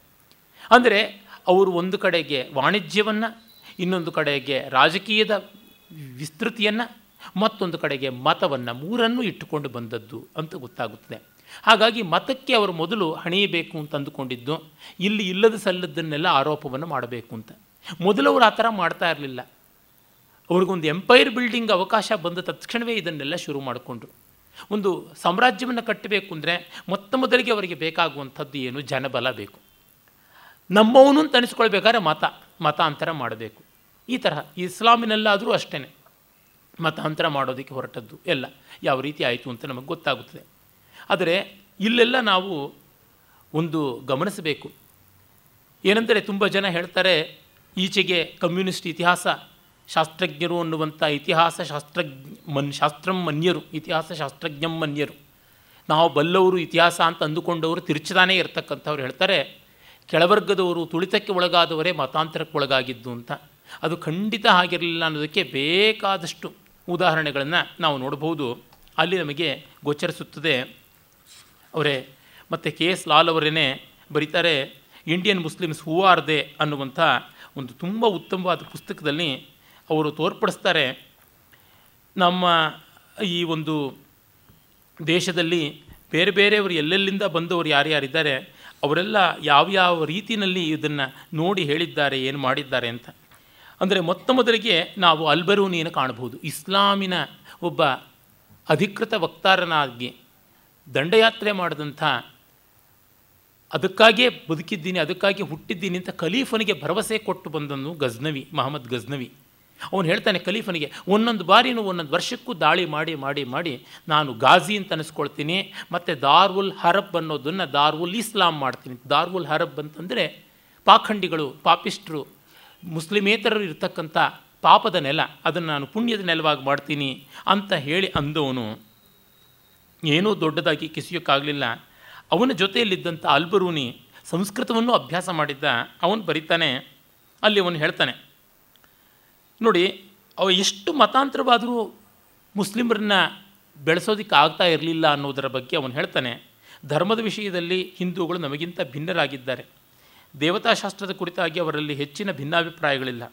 S1: ಅಂದರೆ ಅವರು ಒಂದು ಕಡೆಗೆ ವಾಣಿಜ್ಯವನ್ನು, ಇನ್ನೊಂದು ಕಡೆಗೆ ರಾಜಕೀಯದ ವಿಸ್ತೃತಿಯನ್ನು, ಮತ್ತೊಂದು ಕಡೆಗೆ ಮತವನ್ನು ಮೂರನ್ನು ಇಟ್ಟುಕೊಂಡು ಬಂದದ್ದು ಅಂತ ಗೊತ್ತಾಗುತ್ತದೆ. ಹಾಗಾಗಿ ಮತಕ್ಕೆ ಅವರು ಮೊದಲು ಹಣಿಯಬೇಕು ಅಂತ ಅಂದುಕೊಂಡಿದ್ದು, ಇಲ್ಲಿ ಇಲ್ಲದ ಸಲ್ಲದನ್ನೆಲ್ಲ ಆರೋಪವನ್ನು ಮಾಡಬೇಕು ಅಂತ. ಮೊದಲು ಅವರು ಆ ಥರ ಮಾಡ್ತಾ ಇರಲಿಲ್ಲ. ಅವ್ರಿಗೊಂದು ಎಂಪೈರ್ ಬಿಲ್ಡಿಂಗ್ ಅವಕಾಶ ಬಂದ ತಕ್ಷಣವೇ ಇದನ್ನೆಲ್ಲ ಶುರು ಮಾಡಿಕೊಂಡ್ರು. ಒಂದು ಸಾಮ್ರಾಜ್ಯವನ್ನು ಕಟ್ಟಬೇಕು ಅಂದರೆ ಮೊತ್ತ ಮೊದಲಿಗೆ ಅವರಿಗೆ ಬೇಕಾಗುವಂಥದ್ದು ಏನು? ಜನಬಲ ಬೇಕು. ನಮ್ಮವನು ಅಂತ ಅನಿಸ್ಕೊಳ್ಬೇಕಾದ್ರೆ ಮತ, ಮತಾಂತರ ಮಾಡಬೇಕು. ಈ ತರಹ, ಇಸ್ಲಾಮಿನಲ್ಲಾದರೂ ಅಷ್ಟೇ ಮತಾಂತರ ಮಾಡೋದಕ್ಕೆ ಹೊರಟದ್ದು ಎಲ್ಲ. ಯಾವ ರೀತಿ ಆಯಿತು ಅಂತ ನಮಗೆ ಗೊತ್ತಾಗುತ್ತದೆ. ಆದರೆ ಇಲ್ಲೆಲ್ಲ ನಾವು ಒಂದು ಗಮನಿಸಬೇಕು. ಏನೆಂದರೆ ತುಂಬ ಜನ ಹೇಳ್ತಾರೆ, ಈಚೆಗೆ ಕಮ್ಯುನಿಸ್ಟ್ ಇತಿಹಾಸ, ಶಾಸ್ತ್ರಜ್ಞರು ಅನ್ನುವಂಥ ಇತಿಹಾಸ ಶಾಸ್ತ್ರಜ್ಞ, ಮನ್, ಶಾಸ್ತ್ರಂ ಮನ್ಯರು, ಇತಿಹಾಸ ಶಾಸ್ತ್ರಜ್ಞಂ ಮನ್ಯರು. ನಾವು ಬಲ್ಲವರು ಇತಿಹಾಸ ಅಂತ ಅಂದುಕೊಂಡವರು ತಿರುಚದಾನೇ ಇರತಕ್ಕಂಥವ್ರು ಹೇಳ್ತಾರೆ, ಕೆಳವರ್ಗದವರು ತುಳಿತಕ್ಕೆ ಒಳಗಾದವರೇ ಮತಾಂತರಕ್ಕೆ ಒಳಗಾಗಿದ್ದು ಅಂತ. ಅದು ಖಂಡಿತ ಆಗಿರಲಿಲ್ಲ ಅನ್ನೋದಕ್ಕೆ ಬೇಕಾದಷ್ಟು ಉದಾಹರಣೆಗಳನ್ನು ನಾವು ನೋಡಬಹುದು ಅಲ್ಲಿ ನಮಗೆ ಗೋಚರಿಸುತ್ತದೆ ಅವರೇ, ಮತ್ತು ಕೆ ಎಸ್ ಲಾಲ್ ಅವರೇನೆ ಬರೀತಾರೆ Indian Muslims who are they ಅನ್ನುವಂಥ ಒಂದು ತುಂಬ ಉತ್ತಮವಾದ ಪುಸ್ತಕದಲ್ಲಿ ಅವರು ತೋರ್ಪಡಿಸ್ತಾರೆ. ನಮ್ಮ ಈ ಒಂದು ದೇಶದಲ್ಲಿ ಬೇರೆ ಬೇರೆಯವರು ಎಲ್ಲೆಲ್ಲಿಂದ ಬಂದವರು, ಯಾರ್ಯಾರಿದ್ದಾರೆ, ಅವರೆಲ್ಲ ಯಾವ್ಯಾವ ರೀತಿಯಲ್ಲಿ ಇದನ್ನು ನೋಡಿ ಹೇಳಿದ್ದಾರೆ, ಏನು ಮಾಡಿದ್ದಾರೆ ಅಂತ. ಅಂದರೆ ಮೊತ್ತ ಮೊದಲಿಗೆ ನಾವು ಅಲ್ಬರೂನಿಯನ್ನು ಕಾಣಬಹುದು. ಇಸ್ಲಾಮಿನ ಒಬ್ಬ ಅಧಿಕೃತ ವಕ್ತಾರನಾಗಿ ದಂಡಯಾತ್ರೆ ಮಾಡಿದಂಥ ಅದಕ್ಕಾಗಿಯೇ ಬದುಕಿದ್ದೀನಿ, ಅದಕ್ಕಾಗಿ ಹುಟ್ಟಿದ್ದೀನಿ ಅಂತ ಖಲೀಫನಿಗೆ ಭರವಸೆ ಕೊಟ್ಟು ಬಂದನು ಗಜ್ನವಿ, ಮಹಮ್ಮದ್ ಗಜ್ನವಿ. ಅವನು ಹೇಳ್ತಾನೆ, ಖಲೀಫನಿಗೆ, ಒಂದೊಂದು ಬಾರಿನೂ ಒಂದೊಂದು ವರ್ಷಕ್ಕೂ ದಾಳಿ ಮಾಡಿ ಮಾಡಿ ಮಾಡಿ ನಾನು ಗಾಜಿ ಅಂತ ಅನಿಸ್ಕೊಳ್ತೀನಿ, ಮತ್ತು ದಾರ್ವುಲ್ ಹರಬ್ ಅನ್ನೋದನ್ನು ದಾರ್ವುಲ್ ಇಸ್ಲಾಂ ಮಾಡ್ತೀನಿ. ದಾರ್ವುಲ್ ಹರಬ್ ಅಂತಂದರೆ ಪಾಖಂಡಿಗಳು ಪಾಪಿಸ್ಟ್ರು ಮುಸ್ಲಿಮೇತರರು ಇರ್ತಕ್ಕಂಥ ಪಾಪದ ನೆಲ, ಅದನ್ನು ನಾನು ಪುಣ್ಯದ ನೆಲವಾಗಿ ಮಾಡ್ತೀನಿ ಅಂತ ಹೇಳಿ ಅಂದವನು. ಏನೂ ದೊಡ್ಡದಾಗಿ ಕಿಸಿಯೋಕ್ಕಾಗಲಿಲ್ಲ. ಅವನ ಜೊತೆಯಲ್ಲಿದ್ದಂಥ ಅಲ್ಬರೂನಿ ಸಂಸ್ಕೃತವನ್ನು ಅಭ್ಯಾಸ ಮಾಡಿದ್ದ, ಅವನು ಬರೀತಾನೆ, ಅಲ್ಲಿ ಅವನು ಹೇಳ್ತಾನೆ, ನೋಡಿ, ಅವ ಎಷ್ಟು ಮತಾಂತರವಾದರೂ ಮುಸ್ಲಿಮರನ್ನ ಬೆಳೆಸೋದಕ್ಕೆ ಆಗ್ತಾ ಇರಲಿಲ್ಲ ಅನ್ನೋದರ ಬಗ್ಗೆ ಅವನು ಹೇಳ್ತಾನೆ. ಧರ್ಮದ ವಿಷಯದಲ್ಲಿ ಹಿಂದೂಗಳು ನಮಗಿಂತ ಭಿನ್ನರಾಗಿದ್ದಾರೆ. ದೇವತಾಶಾಸ್ತ್ರದ ಕುರಿತಾಗಿ ಅವರಲ್ಲಿ ಹೆಚ್ಚಿನ ಭಿನ್ನಾಭಿಪ್ರಾಯಗಳಿಲ್ಲ.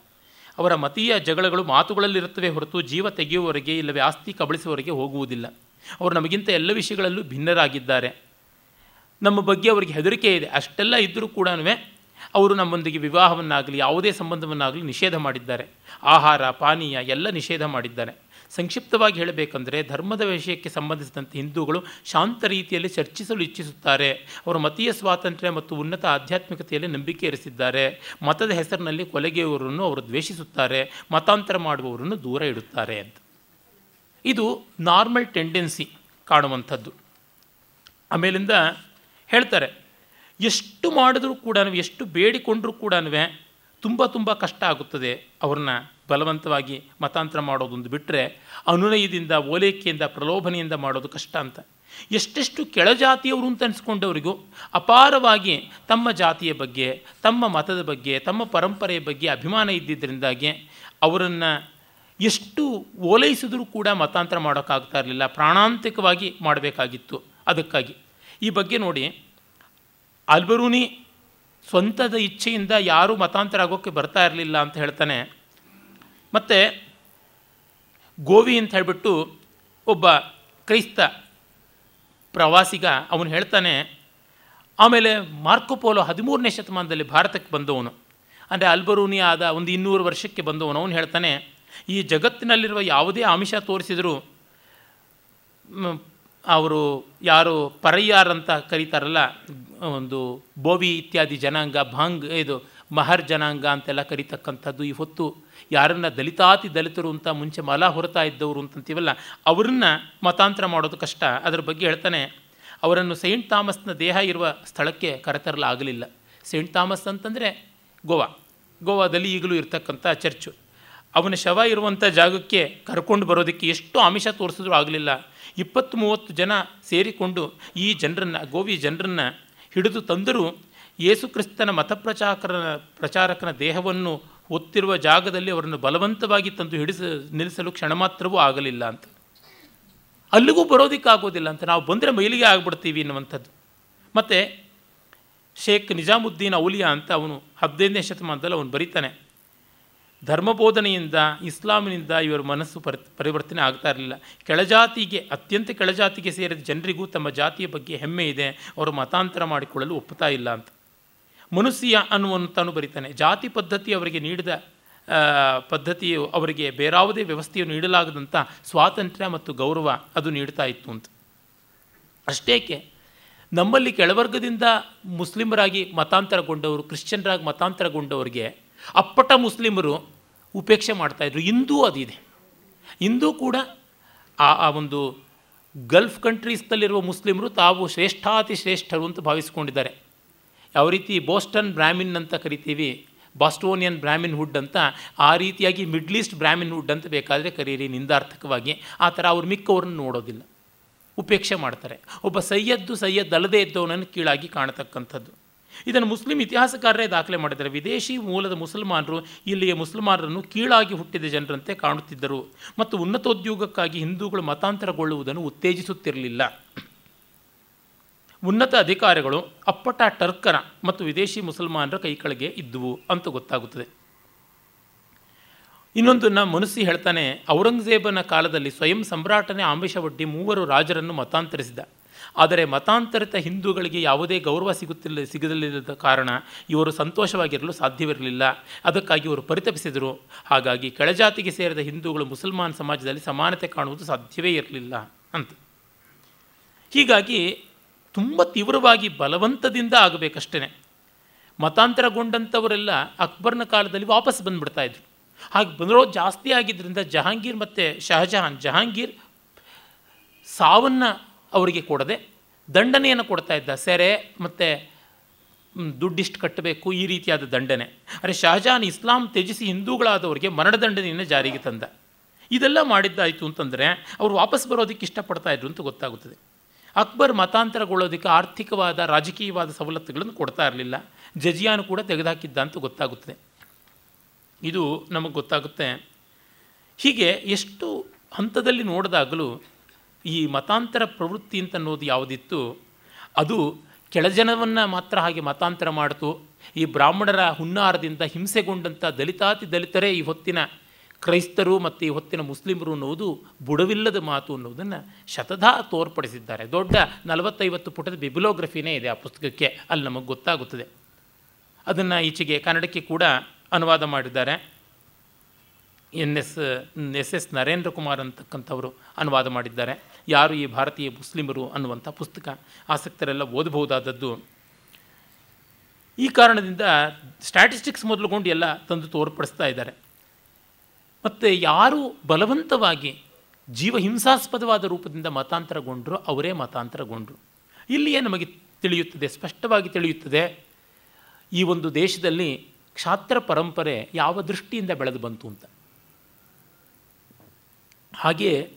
S1: ಅವರ ಮತೀಯ ಜಗಳಗಳು ಮಾತುಗಳಲ್ಲಿರುತ್ತವೆ ಹೊರತು ಜೀವ ತೆಗೆಯುವವರೆಗೆ ಇಲ್ಲವೇ ಆಸ್ತಿ ಕಬಳಿಸುವವರೆಗೆ ಹೋಗುವುದಿಲ್ಲ. ಅವರು ನಮಗಿಂತ ಎಲ್ಲ ವಿಷಯಗಳಲ್ಲೂ ಭಿನ್ನರಾಗಿದ್ದಾರೆ. ನಮ್ಮ ಬಗ್ಗೆ ಅವರಿಗೆ ಹೆದರಿಕೆ ಇದೆ. ಅಷ್ಟೆಲ್ಲ ಇದ್ದರೂ ಕೂಡ ಅವರು ನಮ್ಮೊಂದಿಗೆ ವಿವಾಹವನ್ನಾಗಲಿ, ಯಾವುದೇ ಸಂಬಂಧವನ್ನಾಗಲಿ ನಿಷೇಧ ಮಾಡಿದ್ದಾರೆ. ಆಹಾರ, ಪಾನೀಯ ಎಲ್ಲ ನಿಷೇಧ ಮಾಡಿದ್ದಾರೆ. ಸಂಕ್ಷಿಪ್ತವಾಗಿ ಹೇಳಬೇಕಂದ್ರೆ ಧರ್ಮದ ವಿಷಯಕ್ಕೆ ಸಂಬಂಧಿಸಿದಂತೆ ಹಿಂದೂಗಳು ಶಾಂತ ರೀತಿಯಲ್ಲಿ ಚರ್ಚಿಸಲು ಇಚ್ಛಿಸುತ್ತಾರೆ. ಅವರು ಮತೀಯ ಸ್ವಾತಂತ್ರ್ಯ ಮತ್ತು ಉನ್ನತ ಆಧ್ಯಾತ್ಮಿಕತೆಯಲ್ಲಿ ನಂಬಿಕೆ ಇರಿಸಿದ್ದಾರೆ. ಮತದ ಹೆಸರಿನಲ್ಲಿ ಕೊಲೆಗೆಯವರನ್ನು ಅವರು ದ್ವೇಷಿಸುತ್ತಾರೆ. ಮತಾಂತರ ಮಾಡುವವರನ್ನು ದೂರ ಇಡುತ್ತಾರೆ ಅಂತ. ಇದು ನಾರ್ಮಲ್ ಟೆಂಡೆನ್ಸಿ ಕಾಣುವಂಥದ್ದು. ಆಮೇಲಿಂದ ಹೇಳ್ತಾರೆ, ಎಷ್ಟು ಮಾಡಿದ್ರೂ ಕೂಡ ಎಷ್ಟು ಬೇಡಿಕೊಂಡರೂ ಕೂಡ ತುಂಬ ತುಂಬ ಕಷ್ಟ ಆಗುತ್ತದೆ. ಅವ್ರನ್ನ ಬಲವಂತವಾಗಿ ಮತಾಂತರ ಮಾಡೋದೊಂದು ಬಿಟ್ಟರೆ ಅನುನಯದಿಂದ, ಓಲೈಕೆಯಿಂದ, ಪ್ರಲೋಭನೆಯಿಂದ ಮಾಡೋದು ಕಷ್ಟ ಅಂತ. ಎಷ್ಟೆಷ್ಟು ಕೆಳಜಾತಿಯವರು ಅಂತ ಅನಿಸ್ಕೊಂಡವರಿಗೂ ಅಪಾರವಾಗಿ ತಮ್ಮ ಜಾತಿಯ ಬಗ್ಗೆ, ತಮ್ಮ ಮತದ ಬಗ್ಗೆ, ತಮ್ಮ ಪರಂಪರೆಯ ಬಗ್ಗೆ ಅಭಿಮಾನ ಇದ್ದಿದ್ದರಿಂದಾಗಿ ಅವರನ್ನು ಎಷ್ಟು ಓಲೈಸಿದ್ರೂ ಕೂಡ ಮತಾಂತರ ಮಾಡೋಕ್ಕಾಗ್ತಾ ಇರಲಿಲ್ಲ. ಪ್ರಾಣಾಂತಿಕವಾಗಿ ಮಾಡಬೇಕಾಗಿತ್ತು. ಅದಕ್ಕಾಗಿ. ಈ ಬಗ್ಗೆ ನೋಡಿ, ಅಲ್ಬರೂನಿ ಸ್ವಂತದ ಇಚ್ಛೆಯಿಂದ ಯಾರೂ ಮತಾಂತರ ಆಗೋಕ್ಕೆ ಬರ್ತಾ ಇರಲಿಲ್ಲ ಅಂತ ಹೇಳ್ತಾನೆ. ಮತ್ತು ಗೋವಿ ಅಂತ ಹೇಳಿಬಿಟ್ಟು ಒಬ್ಬ ಕ್ರೈಸ್ತ ಪ್ರವಾಸಿಗ ಅವನು ಹೇಳ್ತಾನೆ, ಆಮೇಲೆ ಮಾರ್ಕೊಪೋಲೋ ಹದಿಮೂರನೇ ಶತಮಾನದಲ್ಲಿ ಭಾರತಕ್ಕೆ ಬಂದವನು. ಅಂದರೆ ಅಲ್ಬರೂನಿ ಆದ ಒಂದು ಇನ್ನೂರು ವರ್ಷಕ್ಕೆ ಬಂದವನು. ಅವನು ಹೇಳ್ತಾನೆ ಈ ಜಗತ್ತಿನಲ್ಲಿರುವ ಯಾವುದೇ ಆಮಿಷ ತೋರಿಸಿದರೂ ಅವರು ಯಾರು ಪರಯ್ಯಾರ್ ಅಂತ ಕರೀತಾರಲ್ಲ, ಒಂದು ಬೋವಿ ಇತ್ಯಾದಿ ಜನಾಂಗ, ಭಾಂಗ್, ಇದು ಮಹರ್ ಜನಾಂಗ ಅಂತೆಲ್ಲ ಕರೀತಕ್ಕಂಥದ್ದು. ಈ ಹೊತ್ತು ಯಾರನ್ನು ದಲಿತಾತಿ ದಲಿತರು ಅಂತ ಮುಂಚೆ ಮಲ ಹೊರತಾ ಇದ್ದವರು ಅಂತಂತೀವಲ್ಲ, ಅವ್ರನ್ನ ಮತಾಂತರ ಮಾಡೋದು ಕಷ್ಟ. ಅದರ ಬಗ್ಗೆ ಹೇಳ್ತಾನೆ, ಅವರನ್ನು ಸೈಂಟ್ ಥಾಮಸ್ನ ದೇಹ ಇರುವ ಸ್ಥಳಕ್ಕೆ ಕರೆತರಲಾಗಲಿಲ್ಲ. ಸೈಂಟ್ ಥಾಮಸ್ ಅಂತಂದರೆ ಗೋವಾ. ಗೋವಾದಲ್ಲಿ ಈಗಲೂ ಇರ್ತಕ್ಕಂಥ ಚರ್ಚು. ಅವನ ಶವ ಇರುವಂಥ ಜಾಗಕ್ಕೆ ಕರ್ಕೊಂಡು ಬರೋದಕ್ಕೆ ಎಷ್ಟು ಆಮಿಷ ತೋರಿಸಿದ್ರೂ ಆಗಲಿಲ್ಲ. ಇಪ್ಪತ್ತು ಮೂವತ್ತು ಜನ ಸೇರಿಕೊಂಡು ಈ ಜನರನ್ನು, ಗೋವಿ ಜನರನ್ನು ಹಿಡಿದು ತಂದರೂ ಯೇಸುಕ್ರಿಸ್ತನ ಮತಪ್ರಚಾರಕನ ಪ್ರಚಾರಕನ ದೇಹವನ್ನು ಒತ್ತಿರುವ ಜಾಗದಲ್ಲಿ ಅವರನ್ನು ಬಲವಂತವಾಗಿ ತಂದು ಹಿಡಿಸ, ನಿಲ್ಲಿಸಲು ಕ್ಷಣ ಮಾತ್ರವೂ ಆಗಲಿಲ್ಲ ಅಂತ. ಅಲ್ಲಿಗೂ ಬರೋದಕ್ಕಾಗೋದಿಲ್ಲ ಅಂತ. ನಾವು ಬಂದರೆ ಮೈಲಿಗೆ ಆಗ್ಬಿಡ್ತೀವಿ ಅನ್ನುವಂಥದ್ದು ಮತ್ತು ಶೇಖ್ ನಿಜಾಮುದ್ದೀನ್ ಔಲಿಯಾ ಅಂತ ಅವನು ಹದಿನೈದನೇ ಶತಮಾನದಲ್ಲಿ ಅವನು ಬರೀತಾನೆ. ಧರ್ಮಬೋಧನೆಯಿಂದ, ಇಸ್ಲಾಮಿನಿಂದ ಇವರ ಮನಸ್ಸು ಪರಿ, ಪರಿವರ್ತನೆ ಆಗ್ತಾ ಇರಲಿಲ್ಲ. ಕೆಳಜಾತಿಗೆ, ಅತ್ಯಂತ ಕೆಳಜಾತಿಗೆ ಸೇರಿದ ಜನರಿಗೂ ತಮ್ಮ ಜಾತಿಯ ಬಗ್ಗೆ ಹೆಮ್ಮೆ ಇದೆ. ಅವರು ಮತಾಂತರ ಮಾಡಿಕೊಳ್ಳಲು ಒಪ್ಪುತ್ತಾ ಇಲ್ಲ ಅಂತ. ಮನುಷ್ಯ ಅನ್ನುವಂತಾನು ಬರೀತಾನೆ. ಜಾತಿ ಪದ್ಧತಿ ಅವರಿಗೆ ನೀಡಿದ ಪದ್ಧತಿಯು ಅವರಿಗೆ ಬೇರಾವುದೇ ವ್ಯವಸ್ಥೆಯು ನೀಡಲಾಗದಂಥ ಸ್ವಾತಂತ್ರ್ಯ ಮತ್ತು ಗೌರವ ಅದು ನೀಡ್ತಾ ಇತ್ತು ಅಂತ. ಅಷ್ಟೇಕೆ, ನಮ್ಮಲ್ಲಿ ಕೆಳವರ್ಗದಿಂದ ಮುಸ್ಲಿಮರಾಗಿ ಮತಾಂತರಗೊಂಡವರು, ಕ್ರಿಶ್ಚಿಯನ್ರಾಗಿ ಮತಾಂತರಗೊಂಡವರಿಗೆ ಅಪ್ಪಟ ಮುಸ್ಲಿಮರು ಉಪೇಕ್ಷೆ ಮಾಡ್ತಾಯಿದ್ರು ಇಂದೂ ಅದಿದೆ. ಇಂದೂ ಕೂಡ ಆ ಆ ಒಂದು ಗಲ್ಫ್ ಕಂಟ್ರೀಸ್ನಲ್ಲಿರುವ ಮುಸ್ಲಿಮರು ತಾವು ಶ್ರೇಷ್ಠಾತಿ ಶ್ರೇಷ್ಠರು ಅಂತ ಭಾವಿಸ್ಕೊಂಡಿದ್ದಾರೆ. ಯಾವ ರೀತಿ ಬೋಸ್ಟನ್ ಬ್ರಾಮಿನ್ ಅಂತ ಕರಿತೀವಿ, ಬಾಸ್ಟೋನಿಯನ್ ಬ್ರಾಮಿನ್ ಹುಡ್ ಅಂತ, ಆ ರೀತಿಯಾಗಿ ಮಿಡ್ಲ್ ಈಸ್ಟ್ ಬ್ರಾಮಿನ್ ಹುಡ್ ಅಂತ ಬೇಕಾದರೆ ಕರೀರಿ ನಿಂದಾರ್ಥಕವಾಗಿ, ಆ ಥರ ಅವ್ರು ಮಿಕ್ಕವ್ರನ್ನ ನೋಡೋದಿಲ್ಲ. ಉಪೇಕ್ಷೆ ಮಾಡ್ತಾರೆ. ಒಬ್ಬ ಸೈಯದ್ದು ಸೈಯದ್ ಅಲ್ಲದೇ ಇದ್ದವನನ್ನು ಕೀಳಾಗಿ ಕಾಣತಕ್ಕಂಥದ್ದು. ಇದನ್ನು ಮುಸ್ಲಿಂ ಇತಿಹಾಸಕಾರರೇ ದಾಖಲೆ ಮಾಡಿದ್ದಾರೆ. ವಿದೇಶಿ ಮೂಲದ ಮುಸಲ್ಮಾನರು ಇಲ್ಲಿಯ ಮುಸಲ್ಮಾನರನ್ನು ಕೀಳಾಗಿ ಹುಟ್ಟಿದ ಜನರಂತೆ ಕಾಣುತ್ತಿದ್ದರು. ಮತ್ತು ಉನ್ನತೋದ್ಯೋಗಕ್ಕಾಗಿ ಹಿಂದೂಗಳು ಮತಾಂತರಗೊಳ್ಳುವುದನ್ನು ಉತ್ತೇಜಿಸುತ್ತಿರಲಿಲ್ಲ. ಉನ್ನತ ಅಧಿಕಾರಿಗಳು ಅಪ್ಪಟ ಟರ್ಕರ ಮತ್ತು ವಿದೇಶಿ ಮುಸಲ್ಮಾನರ ಕೈಕಳಿಗೆ ಇದ್ದುವು ಅಂತ ಗೊತ್ತಾಗುತ್ತದೆ. ಇನ್ನೊಂದು ನಮ್ಮ ಮನಸ್ಸಿ ಹೇಳ್ತಾನೆ, ಔರಂಗಜೇಬನ ಕಾಲದಲ್ಲಿ ಸ್ವಯಂ ಸಮ್ರಾಟನೇ ಆಮಿಷವೊಡ್ಡಿ ಮೂವರು ರಾಜರನ್ನು ಮತಾಂತರಿಸಿದ. ಆದರೆ ಮತಾಂತರಿತ ಹಿಂದೂಗಳಿಗೆ ಯಾವುದೇ ಗೌರವ ಸಿಗುತ್ತಿಲ್ಲ, ಸಿಗದಿಲ್ಲದ ಕಾರಣ ಇವರು ಸಂತೋಷವಾಗಿರಲು ಸಾಧ್ಯವಿರಲಿಲ್ಲ. ಅದಕ್ಕಾಗಿ ಇವರು ಪರಿತಪಿಸಿದರು. ಹಾಗಾಗಿ ಕೆಳಜಾತಿಗೆ ಸೇರಿದ ಹಿಂದೂಗಳು ಮುಸಲ್ಮಾನ್ ಸಮಾಜದಲ್ಲಿ ಸಮಾನತೆ ಕಾಣುವುದು ಸಾಧ್ಯವೇ ಇರಲಿಲ್ಲ ಅಂತ. ಹೀಗಾಗಿ ತುಂಬ ತೀವ್ರವಾಗಿ ಬಲವಂತದಿಂದ ಆಗಬೇಕಷ್ಟೇ ಮತಾಂತರಗೊಂಡಂಥವರೆಲ್ಲ ಅಕ್ಬರ್ನ ಕಾಲದಲ್ಲಿ ವಾಪಸ್ ಬಂದುಬಿಡ್ತಾಯಿದ್ರು ಹಾಗೆ ಬಂದ್ರೋ ಜಾಸ್ತಿ ಆಗಿದ್ದರಿಂದ ಜಹಾಂಗೀರ್ ಮತ್ತು ಶಹಜಹಾನ್, ಜಹಾಂಗೀರ್ ಸಾವನ್ನು ಅವರಿಗೆ ಕೊಡದೆ ದಂಡನೆಯನ್ನು ಕೊಡ್ತಾ ಇದ್ದ. ಸೆರೆ ಮತ್ತು ದುಡ್ಡಿಷ್ಟು ಕಟ್ಟಬೇಕು, ಈ ರೀತಿಯಾದ ದಂಡನೆ. ಅರೆ ಶಹಜಾನ್ ಇಸ್ಲಾಂ ತ್ಯಜಿಸಿ ಹಿಂದೂಗಳಾದವರಿಗೆ ಮರಣದಂಡನೆಯನ್ನು ಜಾರಿಗೆ ತಂದ. ಇದೆಲ್ಲ ಮಾಡಿದ್ದಾಯಿತು ಅಂತಂದರೆ ಅವರು ವಾಪಸ್ ಬರೋದಕ್ಕೆ ಇಷ್ಟಪಡ್ತಾ ಇದ್ರು ಅಂತ ಗೊತ್ತಾಗುತ್ತದೆ. ಅಕ್ಬರ್ ಮತಾಂತರಗೊಳ್ಳೋದಕ್ಕೆ ಆರ್ಥಿಕವಾದ, ರಾಜಕೀಯವಾದ ಸವಲತ್ತುಗಳನ್ನು ಕೊಡ್ತಾ ಇರಲಿಲ್ಲ. ಜಜಿಯಾನು ಕೂಡ ತೆಗೆದುಹಾಕಿದ್ದ ಅಂತ ಗೊತ್ತಾಗುತ್ತದೆ. ಇದು ನಮಗೆ ಗೊತ್ತಾಗುತ್ತೆ. ಹೀಗೆ ಎಷ್ಟು ಹಂತದಲ್ಲಿ ನೋಡಿದಾಗಲೂ ಈ ಮತಾಂತರ ಪ್ರವೃತ್ತಿ ಅಂತ ಅನ್ನೋದು ಯಾವುದಿತ್ತು? ಅದು ಕೆಳಜನವನ್ನು ಮಾತ್ರ ಹಾಗೆ ಮತಾಂತರ ಮಾಡಿತು. ಈ ಬ್ರಾಹ್ಮಣರ ಹುನ್ನಾರದಿಂದ ಹಿಂಸೆಗೊಂಡಂಥ ದಲಿತಾತಿ ದಲಿತರೇ ಈ ಹೊತ್ತಿನ ಕ್ರೈಸ್ತರು ಮತ್ತು ಈ ಹೊತ್ತಿನ ಮುಸ್ಲಿಮರು ಅನ್ನೋದು ಬುಡವಿಲ್ಲದ ಮಾತು ಅನ್ನೋದನ್ನು ಶತಧಾ ತೋರ್ಪಡಿಸಿದ್ದಾರೆ. ದೊಡ್ಡ ನಲವತ್ತೈವತ್ತು ಪುಟದ ಬಿಬ್ಲೋಗ್ರಫಿನೇ ಇದೆ ಆ ಪುಸ್ತಕಕ್ಕೆ. ಅಲ್ಲಿ ನಮಗೆ ಗೊತ್ತಾಗುತ್ತದೆ. ಅದನ್ನು ಈಚೆಗೆ ಕನ್ನಡಕ್ಕೆ ಕೂಡ ಅನುವಾದ ಮಾಡಿದ್ದಾರೆ. N S S S Narendra Kumar ಅಂತಕ್ಕಂಥವರು ಅನುವಾದ ಮಾಡಿದ್ದಾರೆ. ಯಾರು ಈ ಭಾರತೀಯ ಮುಸ್ಲಿಮರು ಅನ್ನುವಂಥ ಪುಸ್ತಕ ಆಸಕ್ತರೆಲ್ಲ ಓದಬಹುದಾದದ್ದು. ಈ ಕಾರಣದಿಂದ ಸ್ಟ್ಯಾಟಿಸ್ಟಿಕ್ಸ್ ಮೊದಲುಗೊಂಡು ಎಲ್ಲ ತಂದು ತೋರ್ಪಡಿಸ್ತಾ ಇದ್ದಾರೆ. ಮತ್ತು ಯಾರು ಬಲವಂತವಾಗಿ ಜೀವ ಹಿಂಸಾಸ್ಪದವಾದ ರೂಪದಿಂದ ಮತಾಂತರಗೊಂಡರು ಅವರೇ ಮತಾಂತರಗೊಂಡರು. ಇಲ್ಲಿಯೇ ನಮಗೆ ತಿಳಿಯುತ್ತದೆ, ಸ್ಪಷ್ಟವಾಗಿ ತಿಳಿಯುತ್ತದೆ, ಈ ಒಂದು ದೇಶದಲ್ಲಿ ಕ್ಷಾತ್ರ ಪರಂಪರೆ ಯಾವ ದೃಷ್ಟಿಯಿಂದ ಬೆಳೆದು ಬಂತು ಅಂತ. ಹಾಗೆಯೇ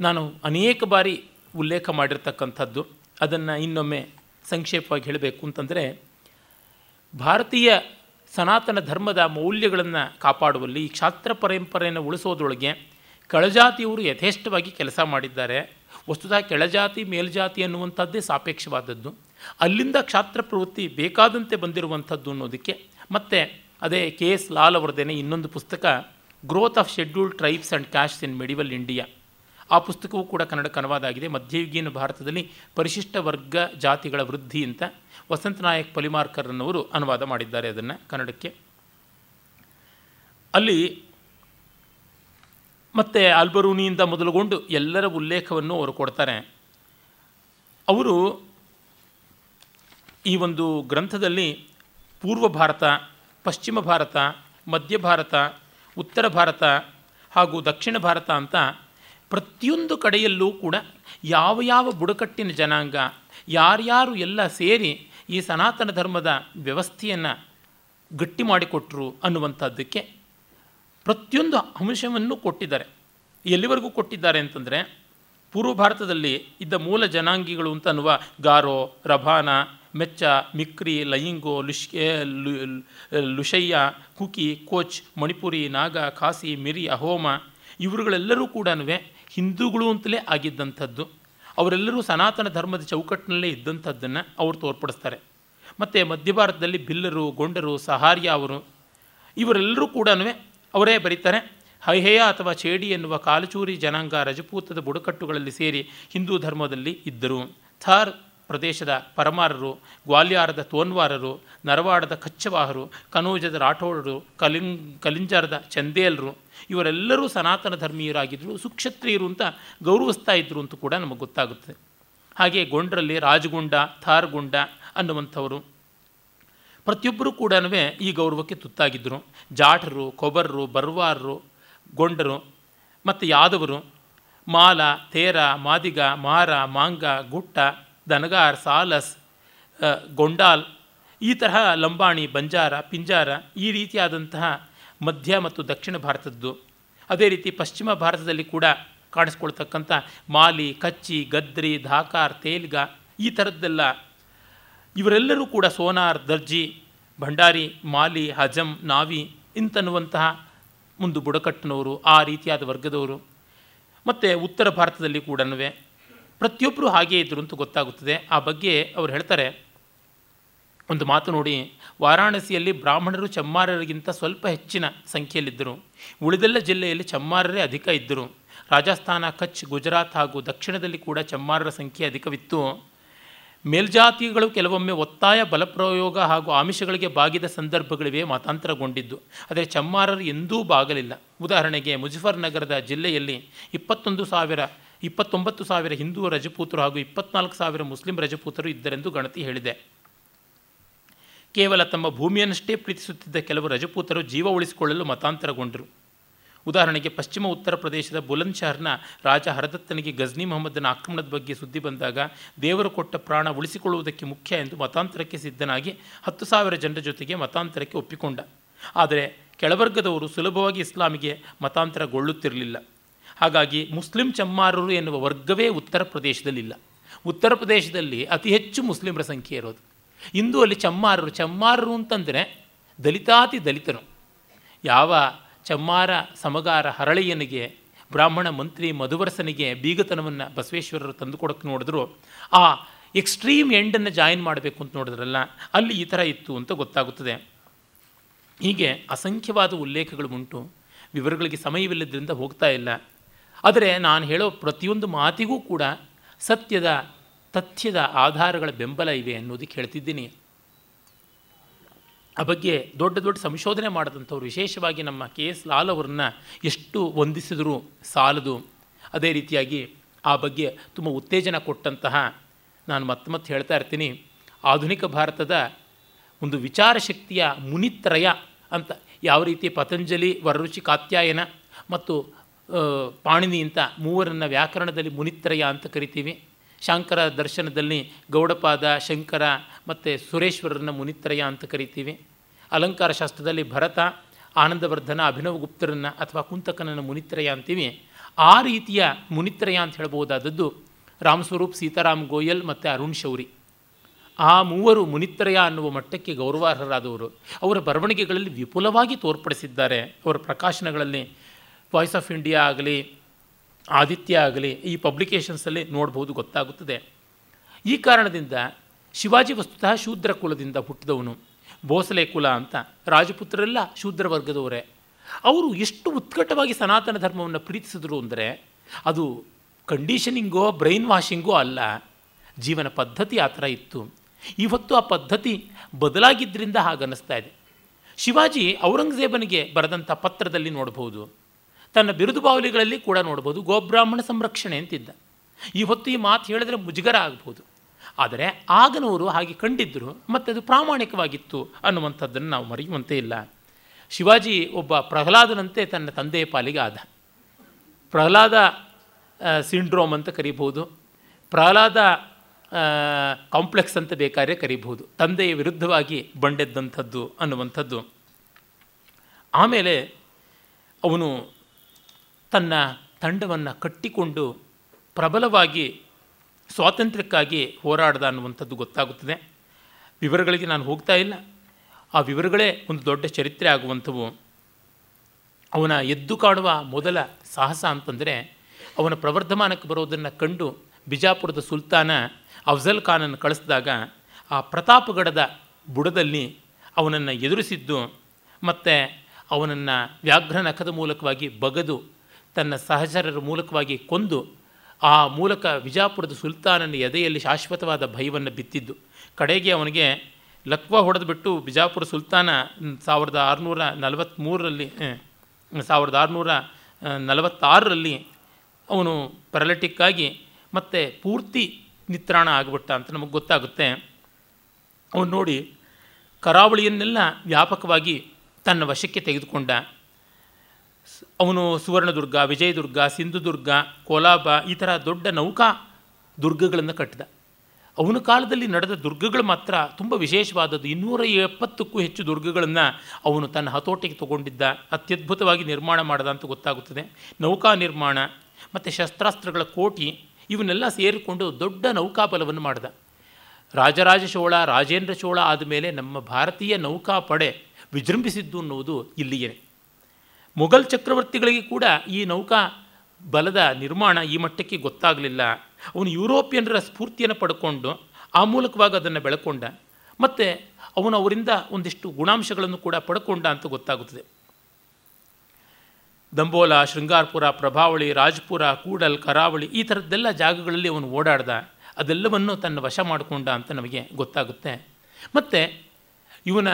S1: ನಾನು ಅನೇಕ ಬಾರಿ ಉಲ್ಲೇಖ ಮಾಡಿರ್ತಕ್ಕಂಥದ್ದು. ಅದನ್ನು ಇನ್ನೊಮ್ಮೆ ಸಂಕ್ಷೇಪವಾಗಿ ಹೇಳಬೇಕು ಅಂತಂದರೆ, ಭಾರತೀಯ ಸನಾತನ ಧರ್ಮದ ಮೌಲ್ಯಗಳನ್ನು ಕಾಪಾಡುವಲ್ಲಿ ಈ ಕ್ಷಾತ್ರ ಪರಂಪರೆಯನ್ನು ಉಳಿಸೋದ್ರೊಳಗೆ ಕೆಳಜಾತಿಯವರು ಯಥೇಷ್ಟವಾಗಿ ಕೆಲಸ ಮಾಡಿದ್ದಾರೆ. ವಸ್ತುತಃ ಕೆಳಜಾತಿ, ಮೇಲ್ಜಾತಿ ಅನ್ನುವಂಥದ್ದೇ ಸಾಪೇಕ್ಷವಾದದ್ದು. ಅಲ್ಲಿಂದ ಕ್ಷಾತ್ರ ಪ್ರವೃತ್ತಿ ಬೇಕಾದಂತೆ ಬಂದಿರುವಂಥದ್ದು ಅನ್ನೋದಕ್ಕೆ. ಮತ್ತು ಅದೇ ಕೆ ಎಸ್ ಲಾಲ್ ಅವರದೇನೆ ಇನ್ನೊಂದು ಪುಸ್ತಕ growth of scheduled tribes and castes in medieval India ಆ ಪುಸ್ತಕವೂ ಕೂಡ ಕನ್ನಡಕ್ಕೆ ಅನುವಾದ ಆಗಿದೆ ಮಧ್ಯಯುಗೀನ ಭಾರತದಲ್ಲಿ ಪರಿಶಿಷ್ಟ ವರ್ಗ ಜಾತಿಗಳ ವೃದ್ಧಿ ಅಂತ ವಸಂತ ನಾಯಕ್ ಪಲಿಮಾರ್ಕರ್ನವರು ಅನುವಾದ ಮಾಡಿದ್ದಾರೆ ಅದನ್ನು ಕನ್ನಡಕ್ಕೆ. ಅಲ್ಲಿ ಮತ್ತು ಆಲ್ಬರೂನಿಯಿಂದ ಮೊದಲುಗೊಂಡು ಎಲ್ಲರ ಉಲ್ಲೇಖವನ್ನು ಅವರು ಕೊಡ್ತಾರೆ. ಅವರು ಈ ಒಂದು ಗ್ರಂಥದಲ್ಲಿ ಪೂರ್ವ ಭಾರತ, ಪಶ್ಚಿಮ ಭಾರತ, ಮಧ್ಯ ಭಾರತ, ಉತ್ತರ ಭಾರತ ಹಾಗೂ ದಕ್ಷಿಣ ಭಾರತ ಅಂತ ಪ್ರತಿಯೊಂದು ಕಡೆಯಲ್ಲೂ ಕೂಡ ಯಾವ ಯಾವ ಬುಡಕಟ್ಟಿನ ಜನಾಂಗ ಯಾರ್ಯಾರು ಎಲ್ಲ ಸೇರಿ ಈ ಸನಾತನ ಧರ್ಮದ ವ್ಯವಸ್ಥೆಯನ್ನು ಗಟ್ಟಿ ಮಾಡಿಕೊಟ್ರು ಅನ್ನುವಂಥದ್ದಕ್ಕೆ ಪ್ರತಿಯೊಂದು ಅಂಶವನ್ನು ಕೊಟ್ಟಿದ್ದಾರೆ. ಎಲ್ಲಿವರೆಗೂ ಕೊಟ್ಟಿದ್ದಾರೆ ಅಂತಂದರೆ, ಪೂರ್ವ ಭಾರತದಲ್ಲಿ ಇದ್ದ ಮೂಲ ಜನಾಂಗಿಗಳು ಅಂತ ಅನ್ನುವ ಗಾರೋ, ರಭಾನ, ಮೆಚ್ಚ, ಮಿಕ್ರಿ ಲಯಿಂಗೋ ಲುಷ್ಕೆ ಲುಷಯ್ಯ, ಕುಕಿ, ಕೋಚ್, ಮಣಿಪುರಿ, ನಾಗ, ಖಾಸಿ ಮಿರಿ ಅಹೋಮ ಇವರುಗಳೆಲ್ಲರೂ ಕೂಡ ಹಿಂದೂಗಳು ಅಂತಲೇ ಆಗಿದ್ದಂಥದ್ದು. ಅವರೆಲ್ಲರೂ ಸನಾತನ ಧರ್ಮದ ಚೌಕಟ್ಟಿನಲ್ಲೇ ಇದ್ದಂಥದ್ದನ್ನು ಅವರು ತೋರ್ಪಡಿಸ್ತಾರೆ. ಮತ್ತು ಮಧ್ಯ ಭಾರತದಲ್ಲಿ ಬಿಲ್ಲರು, ಗೊಂಡರು, ಸಹಾರ್ಯ ಅವರು ಇವರೆಲ್ಲರೂ ಕೂಡ ಅವರೇ ಬರೀತಾರೆ. ಹೈಹೇಯ ಅಥವಾ ಚೇಡಿ ಎನ್ನುವ ಕಾಲಚೂರಿ ಜನಾಂಗ ರಜಪೂತದ ಬುಡಕಟ್ಟುಗಳಲ್ಲಿ ಸೇರಿ ಹಿಂದೂ ಧರ್ಮದಲ್ಲಿ ಇದ್ದರು. ಥಾರ್ ಪ್ರದೇಶದ ಪರಮಾರರು, ಗ್ವಾಲಿಯಾರದ ತೋನ್ವಾರರು, ನರವಾಡದ ಕಚ್ಚವಾಹರು, ಕನೋಜದ ರಾಠೋಡರು ಕಲಿಂ ಕಲಿಂಜಾರದ ಚಂದೇಲ್ರು, ಇವರೆಲ್ಲರೂ ಸನಾತನ ಧರ್ಮೀಯರಾಗಿದ್ದರು ಸುಕ್ಷತ್ರಿಯರು ಅಂತ ಗೌರವಿಸ್ತಾ ಇದ್ದರು ಅಂತ ಕೂಡ ನಮಗೆ ಗೊತ್ತಾಗುತ್ತದೆ ಹಾಗೆ ಗೊಂಡ್ರಲ್ಲಿ ರಾಜಗುಂಡ, ಥಾರ್ಗುಂಡ ಅನ್ನುವಂಥವರು. ಪ್ರತಿಯೊಬ್ಬರೂ ಕೂಡ ಈ ಗೌರವಕ್ಕೆ ತುತ್ತಾಗಿದ್ದರು ಜಾಠರು, ಕೊಬರರು, ಬರ್ವಾರರು, ಗೊಂಡರು, ಮತ್ತು ಯಾದವರು, ಮಾಲ, ತೇರ, ಮಾದಿಗ, ಮಾರ, ಮಾಂಗ, ಗುಟ್ಟ ದನಗಾರ್, ಸಾಲಸ್ ಗೊಂಡಾಲ್ ಈ ತರಹ ಲಂಬಾಣಿ, ಬಂಜಾರ, ಪಿಂಜಾರ ಈ ರೀತಿಯಾದಂತಹ ಮಧ್ಯ ಮತ್ತು ದಕ್ಷಿಣ ಭಾರತದ್ದು. ಅದೇ ರೀತಿ ಪಶ್ಚಿಮ ಭಾರತದಲ್ಲಿ ಕೂಡ ಕಾಣಿಸ್ಕೊಳ್ತಕ್ಕಂಥ ಮಾಲಿ, ಕಚ್ಚಿ, ಗದ್ರಿ, ಧಾಕಾರ್, ತೇಲ್ಗ ಈ ಥರದ್ದೆಲ್ಲ ಇವರೆಲ್ಲರೂ ಕೂಡ ಸೋನಾರ್, ದರ್ಜಿ, ಭಂಡಾರಿ, ಮಾಲಿ, ಹಜಂ, ನಾವಿ ಇಂತನ್ನುವಂತಹ ಒಂದು ಬುಡಕಟ್ಟಿನವರು ಆ ರೀತಿಯಾದ ವರ್ಗದವರು. ಮತ್ತು ಉತ್ತರ ಭಾರತದಲ್ಲಿ ಕೂಡ ಪ್ರತಿಯೊಬ್ಬರು ಹಾಗೇ ಇದ್ದರು ಅಂತ ಗೊತ್ತಾಗುತ್ತದೆ. ಆ ಬಗ್ಗೆ ಅವರು ಹೇಳ್ತಾರೆ, ಒಂದು ಮಾತು ನೋಡಿ, ವಾರಾಣಸಿಯಲ್ಲಿ ಬ್ರಾಹ್ಮಣರು ಚಮ್ಮಾರರಿಗಿಂತ ಸ್ವಲ್ಪ ಹೆಚ್ಚಿನ ಸಂಖ್ಯೆಯಲ್ಲಿದ್ದರು. ಉಳಿದೆಲ್ಲ ಜಿಲ್ಲೆಯಲ್ಲಿ ಚಮ್ಮಾರರೇ ಅಧಿಕ ಇದ್ದರು. ರಾಜಸ್ಥಾನ, ಕಚ್, ಗುಜರಾತ್ ಹಾಗೂ ದಕ್ಷಿಣದಲ್ಲಿ ಕೂಡ ಚಮ್ಮಾರರ ಸಂಖ್ಯೆ ಅಧಿಕವಿತ್ತು. ಮೇಲ್ಜಾತಿಗಳು ಕೆಲವೊಮ್ಮೆ ಒತ್ತಾಯ, ಬಲಪ್ರಯೋಗ ಹಾಗೂ ಆಮಿಷಗಳಿಗೆ ಬಾಗಿದ ಸಂದರ್ಭಗಳಿವೆ ಮತಾಂತರಗೊಂಡಿದ್ದು. ಆದರೆ ಚಮ್ಮಾರರು ಎಂದೂ ಬಾಗಲಿಲ್ಲ. ಉದಾಹರಣೆಗೆ ಮುಜಫರ್ನಗರದ ಜಿಲ್ಲೆಯಲ್ಲಿ ಇಪ್ಪತ್ತೊಂದು ಸಾವಿರ ಇಪ್ಪತ್ತೊಂಬತ್ತು ಸಾವಿರ ಹಿಂದೂ ರಜಪೂತರು ಹಾಗೂ ಇಪ್ಪತ್ನಾಲ್ಕು ಸಾವಿರ ಮುಸ್ಲಿಂ ರಜಪೂತರು ಇದ್ದರೆಂದು ಗಣತಿ ಹೇಳಿದೆ. ಕೇವಲ ತಮ್ಮ ಭೂಮಿಯನ್ನಷ್ಟೇ ಪ್ರೀತಿಸುತ್ತಿದ್ದ ಕೆಲವು ರಜಪೂತರು ಜೀವ ಉಳಿಸಿಕೊಳ್ಳಲು ಮತಾಂತರಗೊಂಡರು. ಉದಾಹರಣೆಗೆ ಪಶ್ಚಿಮ ಉತ್ತರ ಪ್ರದೇಶದ ಬುಲಂದ್ ಶಹರ್ನ ರಾಜ ಹರದತ್ತನಿಗೆ ಗಜ್ನಿ ಮೊಹಮ್ಮದ್ನ ಆಕ್ರಮಣದ ಬಗ್ಗೆ ಸುದ್ದಿ ಬಂದಾಗ ದೇವರು ಕೊಟ್ಟ ಪ್ರಾಣ ಉಳಿಸಿಕೊಳ್ಳುವುದಕ್ಕೆ ಮುಖ್ಯ ಎಂದು ಮತಾಂತರಕ್ಕೆ ಸಿದ್ಧನಾಗಿ ಹತ್ತು ಸಾವಿರ ಜನರ ಜೊತೆಗೆ ಮತಾಂತರಕ್ಕೆ ಒಪ್ಪಿಕೊಂಡ. ಆದರೆ ಕೆಳವರ್ಗದವರು ಸುಲಭವಾಗಿ ಇಸ್ಲಾಮಿಗೆ ಮತಾಂತರಗೊಳ್ಳುತ್ತಿರಲಿಲ್ಲ. ಹಾಗಾಗಿ ಮುಸ್ಲಿಂ ಚಮ್ಮಾರರು ಎನ್ನುವ ವರ್ಗವೇ ಉತ್ತರ ಪ್ರದೇಶದಲ್ಲಿಲ್ಲ. ಉತ್ತರ ಪ್ರದೇಶದಲ್ಲಿ ಅತಿ ಹೆಚ್ಚು ಮುಸ್ಲಿಮರ ಸಂಖ್ಯೆ ಇರೋದು. ಇಂದು ಅಲ್ಲಿ ಚಮ್ಮಾರರು ಚಮ್ಮಾರರು ಅಂತಂದರೆ ದಲಿತಾತಿ ದಲಿತರು. ಯಾವ ಚಮ್ಮಾರ ಸಮಗಾರ ಹರಳೆಯನಿಗೆ, ಬ್ರಾಹ್ಮಣ ಮಂತ್ರಿ ಮಧುವರಸನಿಗೆ ಬೀಗತನವನ್ನು ಬಸವೇಶ್ವರರು ತಂದುಕೊಡೋಕ್ಕೆ ನೋಡಿದ್ರು, ಆ ಎಕ್ಸ್ಟ್ರೀಮ್ ಎಂಡನ್ನು ಜಾಯಿನ್ ಮಾಡಬೇಕು ಅಂತ ನೋಡಿದ್ರಲ್ಲ, ಅಲ್ಲಿ ಈ ಥರ ಇತ್ತು ಅಂತ ಗೊತ್ತಾಗುತ್ತದೆ. ಹೀಗೆ ಅಸಂಖ್ಯವಾದ ಉಲ್ಲೇಖಗಳು ಉಂಟು. ವಿವರಗಳಿಗೆ ಸಮಯವಿಲ್ಲದ್ರಿಂದ ಹೋಗ್ತಾ ಇಲ್ಲ. ಆದರೆ ನಾನು ಹೇಳೋ ಪ್ರತಿಯೊಂದು ಮಾತಿಗೂ ಕೂಡ ಸತ್ಯದ, ತಥ್ಯದ ಆಧಾರಗಳ ಬೆಂಬಲ ಇವೆ ಅನ್ನೋದಕ್ಕೆ ಹೇಳ್ತಿದ್ದೀನಿ. ಆ ಬಗ್ಗೆ ದೊಡ್ಡ ದೊಡ್ಡ ಸಂಶೋಧನೆ ಮಾಡಿದಂಥವ್ರು, ವಿಶೇಷವಾಗಿ ನಮ್ಮ ಕೆ ಎಸ್ ಲಾಲ್ ಅವರನ್ನ ಎಷ್ಟು ವಂದಿಸಿದರೂ ಸಾಲದು. ಅದೇ ರೀತಿಯಾಗಿ ಆ ಬಗ್ಗೆ ತುಂಬ ಉತ್ತೇಜನ ಕೊಟ್ಟಂತಹ ನಾನು ಮತ್ತೆ ಮತ್ತೆ ಹೇಳ್ತಾ ಇರ್ತೀನಿ. ಆಧುನಿಕ ಭಾರತದ ಒಂದು ವಿಚಾರ ಶಕ್ತಿಯ ಮುನಿತ್ರಯ ಅಂತ ಯಾವ ರೀತಿ ಪತಂಜಲಿ, ವರರುಚಿ, ಕಾತ್ಯಾಯನ ಮತ್ತು ಪಾಣಿನಿ ಅಂತ ಮೂವರನ್ನು ವ್ಯಾಕರಣದಲ್ಲಿ ಮುನಿತ್ರಯ ಅಂತ ಕರಿತೀವಿ. ಶಾಂಕರ ದರ್ಶನದಲ್ಲಿ ಗೌಡಪಾದ, ಶಂಕರ ಮತ್ತು ಸುರೇಶ್ವರರನ್ನು ಮುನಿತ್ರಯ ಅಂತ ಕರಿತೀವಿ. ಅಲಂಕಾರ ಶಾಸ್ತ್ರದಲ್ಲಿ ಭರತ, ಆನಂದವರ್ಧನ ಅಭಿನವಗುಪ್ತರನ್ನು ಅಥವಾ ಕುಂತಕನನ್ನು ಮುನಿತ್ರಯ ಅಂತೀವಿ. ಆ ರೀತಿಯ ಮುನಿತ್ರಯ ಅಂತ ಹೇಳ್ಬೋದಾದದ್ದು ರಾಮಸ್ವರೂಪ್, ಸೀತಾರಾಮ್ ಗೋಯಲ್ ಮತ್ತು ಅರುಣ್ ಶೌರಿ. ಆ ಮೂವರು ಮುನಿತ್ರಯ ಅನ್ನುವ ಮಟ್ಟಕ್ಕೆ ಗೌರವಾರ್ಹರಾದವರು. ಅವರ ಬರವಣಿಗೆಗಳಲ್ಲಿ ವಿಪುಲವಾಗಿ ತೋರ್ಪಡಿಸಿದ್ದಾರೆ. ಅವರ ಪ್ರಕಾಶನಗಳಲ್ಲಿ ವಾಯ್ಸ್ ಆಫ್ ಇಂಡಿಯಾ ಆಗಲಿ, ಆದಿತ್ಯ ಆಗಲಿ, ಈ ಪಬ್ಲಿಕೇಶನ್ಸಲ್ಲಿ ನೋಡ್ಬೋದು, ಗೊತ್ತಾಗುತ್ತದೆ. ಈ ಕಾರಣದಿಂದ ಶಿವಾಜಿ ವಸ್ತುತಃ ಶೂದ್ರ ಕುಲದಿಂದ ಹುಟ್ಟಿದವನು. ಭೋಸಲೆ ಕುಲ ಅಂತ ರಾಜಪುತ್ರರೆಲ್ಲ ಶೂದ್ರ ವರ್ಗದವರೇ. ಅವರು ಎಷ್ಟು ಉತ್ಕಟವಾಗಿ ಸನಾತನ ಧರ್ಮವನ್ನು ಪ್ರೀತಿಸಿದ್ರು ಅಂದರೆ, ಅದು ಕಂಡೀಷನಿಂಗೋ ಬ್ರೈನ್ ವಾಷಿಂಗೋ ಅಲ್ಲ. ಜೀವನ ಪದ್ಧತಿ ಆ ಥರ ಇತ್ತು. ಇವತ್ತು ಆ ಪದ್ಧತಿ ಬದಲಾಗಿದ್ದರಿಂದ ಹಾಗನ್ನಿಸ್ತಾ ಇದೆ. ಶಿವಾಜಿ ಔರಂಗಜೇಬನಿಗೆ ಬರೆದಂಥ ಪತ್ರದಲ್ಲಿ ನೋಡ್ಬೋದು. ತನ್ನ ಬಿರುದು ಬಾವಲಿಗಳಲ್ಲಿ ಕೂಡ ನೋಡ್ಬೋದು, ಗೋಬ್ರಾಹ್ಮಣ ಸಂರಕ್ಷಣೆ ಅಂತಿದ್ದ. ಈ ಹೊತ್ತು ಈ ಮಾತು ಹೇಳಿದ್ರೆ ಮುಜುಗರ ಆಗ್ಬೋದು. ಆದರೆ ಆಗನವರು ಹಾಗೆ ಕಂಡಿದ್ದರು ಮತ್ತು ಅದು ಪ್ರಾಮಾಣಿಕವಾಗಿತ್ತು ಅನ್ನುವಂಥದ್ದನ್ನು ನಾವು ಮರೆಯುವಂತೆ ಇಲ್ಲ. ಶಿವಾಜಿ ಒಬ್ಬ ಪ್ರಹ್ಲಾದನಂತೆ ತನ್ನ ತಂದೆಯ ಪಾಲಿಗೆ ಆದ. ಪ್ರಹ್ಲಾದ ಸಿಂಡ್ರೋಮ್ ಅಂತ ಕರಿಬೋದು ಪ್ರಹ್ಲಾದ ಕಾಂಪ್ಲೆಕ್ಸ್ ಅಂತ ಬೇಕಾದ್ರೆ ಕರಿಬಹುದು. ತಂದೆಯ ವಿರುದ್ಧವಾಗಿ ಬಂಡೆದ್ದಂಥದ್ದು ಅನ್ನುವಂಥದ್ದು. ಆಮೇಲೆ ಅವನು ತನ್ನ ತಂಡವನ್ನು ಕಟ್ಟಿಕೊಂಡು ಪ್ರಬಲವಾಗಿ ಸ್ವಾತಂತ್ರ್ಯಕ್ಕಾಗಿ ಹೋರಾಡ್ದ ಅನ್ನುವಂಥದ್ದು ಗೊತ್ತಾಗುತ್ತದೆ. ವಿವರಗಳಿಗೆ ನಾನು ಹೋಗ್ತಾ ಇಲ್ಲ. ಆ ವಿವರಗಳೇ ಒಂದು ದೊಡ್ಡ ಚರಿತ್ರೆ ಆಗುವಂಥವು. ಅವನ ಎದ್ದು ಕಾಣುವ ಮೊದಲ ಸಾಹಸ ಅಂತಂದರೆ ಅವನ ಪ್ರವರ್ಧಮಾನಕ್ಕೆ ಬರೋದನ್ನು ಕಂಡು ಬಿಜಾಪುರದ ಸುಲ್ತಾನ ಅಫ್ಜಲ್ ಖಾನನ್ನು ಕಳಿಸಿದಾಗ ಆ ಪ್ರತಾಪಗಡದ ಬುಡದಲ್ಲಿ ಅವನನ್ನು ಎದುರಿಸಿದ್ದು ಮತ್ತು ಅವನನ್ನು ವ್ಯಾಘ್ರ ನಖದ ಮೂಲಕವಾಗಿ ಬಗದು ತನ್ನ ಸಹಚರರ ಮೂಲಕವಾಗಿ ಕೊಂದು ಆ ಮೂಲಕ ವಿಜಾಪುರದ ಸುಲ್ತಾನನ ಎದೆಯಲ್ಲಿ ಶಾಶ್ವತವಾದ ಭಯವನ್ನು ಬಿತ್ತಿದ್ದು, ಕಡೆಗೆ ಅವನಿಗೆ ಲಕ್ವ ಹೊಡೆದುಬಿಟ್ಟು ಬಿಜಾಪುರ ಸುಲ್ತಾನ ಸಾವಿರದ ಆರುನೂರ ನಲವತ್ತ್ಮೂರರಲ್ಲಿ ಸಾವಿರದ ಆರುನೂರ ನಲವತ್ತಾರರಲ್ಲಿ ಅವನು ಪ್ಯಾರಲಿಟಿಕ್ಕಾಗಿ ಮತ್ತು ಪೂರ್ತಿ ನಿತ್ರಾಣ ಆಗಿಬಿಟ್ಟ ಅಂತ ನಮಗೆ ಗೊತ್ತಾಗುತ್ತೆ. ಅವನು ನೋಡಿ ಕರಾವಳಿಯನ್ನೆಲ್ಲ ವ್ಯಾಪಕವಾಗಿ ತನ್ನ ವಶಕ್ಕೆ ತೆಗೆದುಕೊಂಡ. ಅವನು ಸುವರ್ಣದುರ್ಗ, ವಿಜಯದುರ್ಗ, ಸಿಂಧುದುರ್ಗ, ಕೋಲಾಬ ಈ ಥರ ದೊಡ್ಡ ನೌಕಾ ದುರ್ಗಗಳನ್ನು ಕಟ್ಟಿದ. ಅವನ ಕಾಲದಲ್ಲಿ ನಡೆದ ದುರ್ಗಗಳು ಮಾತ್ರ ತುಂಬ ವಿಶೇಷವಾದದ್ದು. ಇನ್ನೂರ ಎಪ್ಪತ್ತಕ್ಕೂ ಹೆಚ್ಚು ದುರ್ಗಗಳನ್ನು ಅವನು ತನ್ನ ಹತೋಟಿಗೆ ತಗೊಂಡಿದ್ದ, ಅತ್ಯದ್ಭುತವಾಗಿ ನಿರ್ಮಾಣ ಮಾಡಿದ ಅಂತ ಗೊತ್ತಾಗುತ್ತದೆ. ನೌಕಾ ನಿರ್ಮಾಣ ಮತ್ತು ಶಸ್ತ್ರಾಸ್ತ್ರಗಳ ಕೋಟಿ ಇವನ್ನೆಲ್ಲ ಸೇರಿಕೊಂಡು ದೊಡ್ಡ ನೌಕಾಬಲವನ್ನು ಮಾಡಿದ. ರಾಜರಾಜ ಚೋಳ, ರಾಜೇಂದ್ರ ಚೋಳ ಆದಮೇಲೆ ನಮ್ಮ ಭಾರತೀಯ ನೌಕಾಪಡೆ ವಿಜೃಂಭಿಸಿದ್ದು ಅನ್ನುವುದು ಇಲ್ಲಿಯೇ. ಮೊಘಲ್ ಚಕ್ರವರ್ತಿಗಳಿಗೆ ಕೂಡ ಈ ನೌಕಾ ಬಲದ ನಿರ್ಮಾಣ ಈ ಮಟ್ಟಕ್ಕೆ ಗೊತ್ತಾಗಲಿಲ್ಲ. ಅವನು ಯುರೋಪಿಯನ್ರ ಸ್ಫೂರ್ತಿಯನ್ನು ಪಡ್ಕೊಂಡು ಆ ಮೂಲಕವಾಗಿ ಅದನ್ನು ಬೆಳಕೊಂಡ. ಮತ್ತು ಅವನು ಅವರಿಂದ ಒಂದಿಷ್ಟು ಗುಣಾಂಶಗಳನ್ನು ಕೂಡ ಪಡ್ಕೊಂಡ ಅಂತ ಗೊತ್ತಾಗುತ್ತದೆ. ದಂಬೋಲ, ಶೃಂಗಾರ್ಪುರ, ಪ್ರಭಾವಳಿ, ರಾಜ್ಪುರ, ಕೂಡಲ್, ಕರಾವಳಿ ಈ ಥರದ್ದೆಲ್ಲ ಜಾಗಗಳಲ್ಲಿ ಅವನು ಓಡಾಡ್ದ. ಅದೆಲ್ಲವನ್ನು ತನ್ನ ವಶ ಮಾಡಿಕೊಂಡ ಅಂತ ನಮಗೆ ಗೊತ್ತಾಗುತ್ತೆ. ಮತ್ತು ಇವನ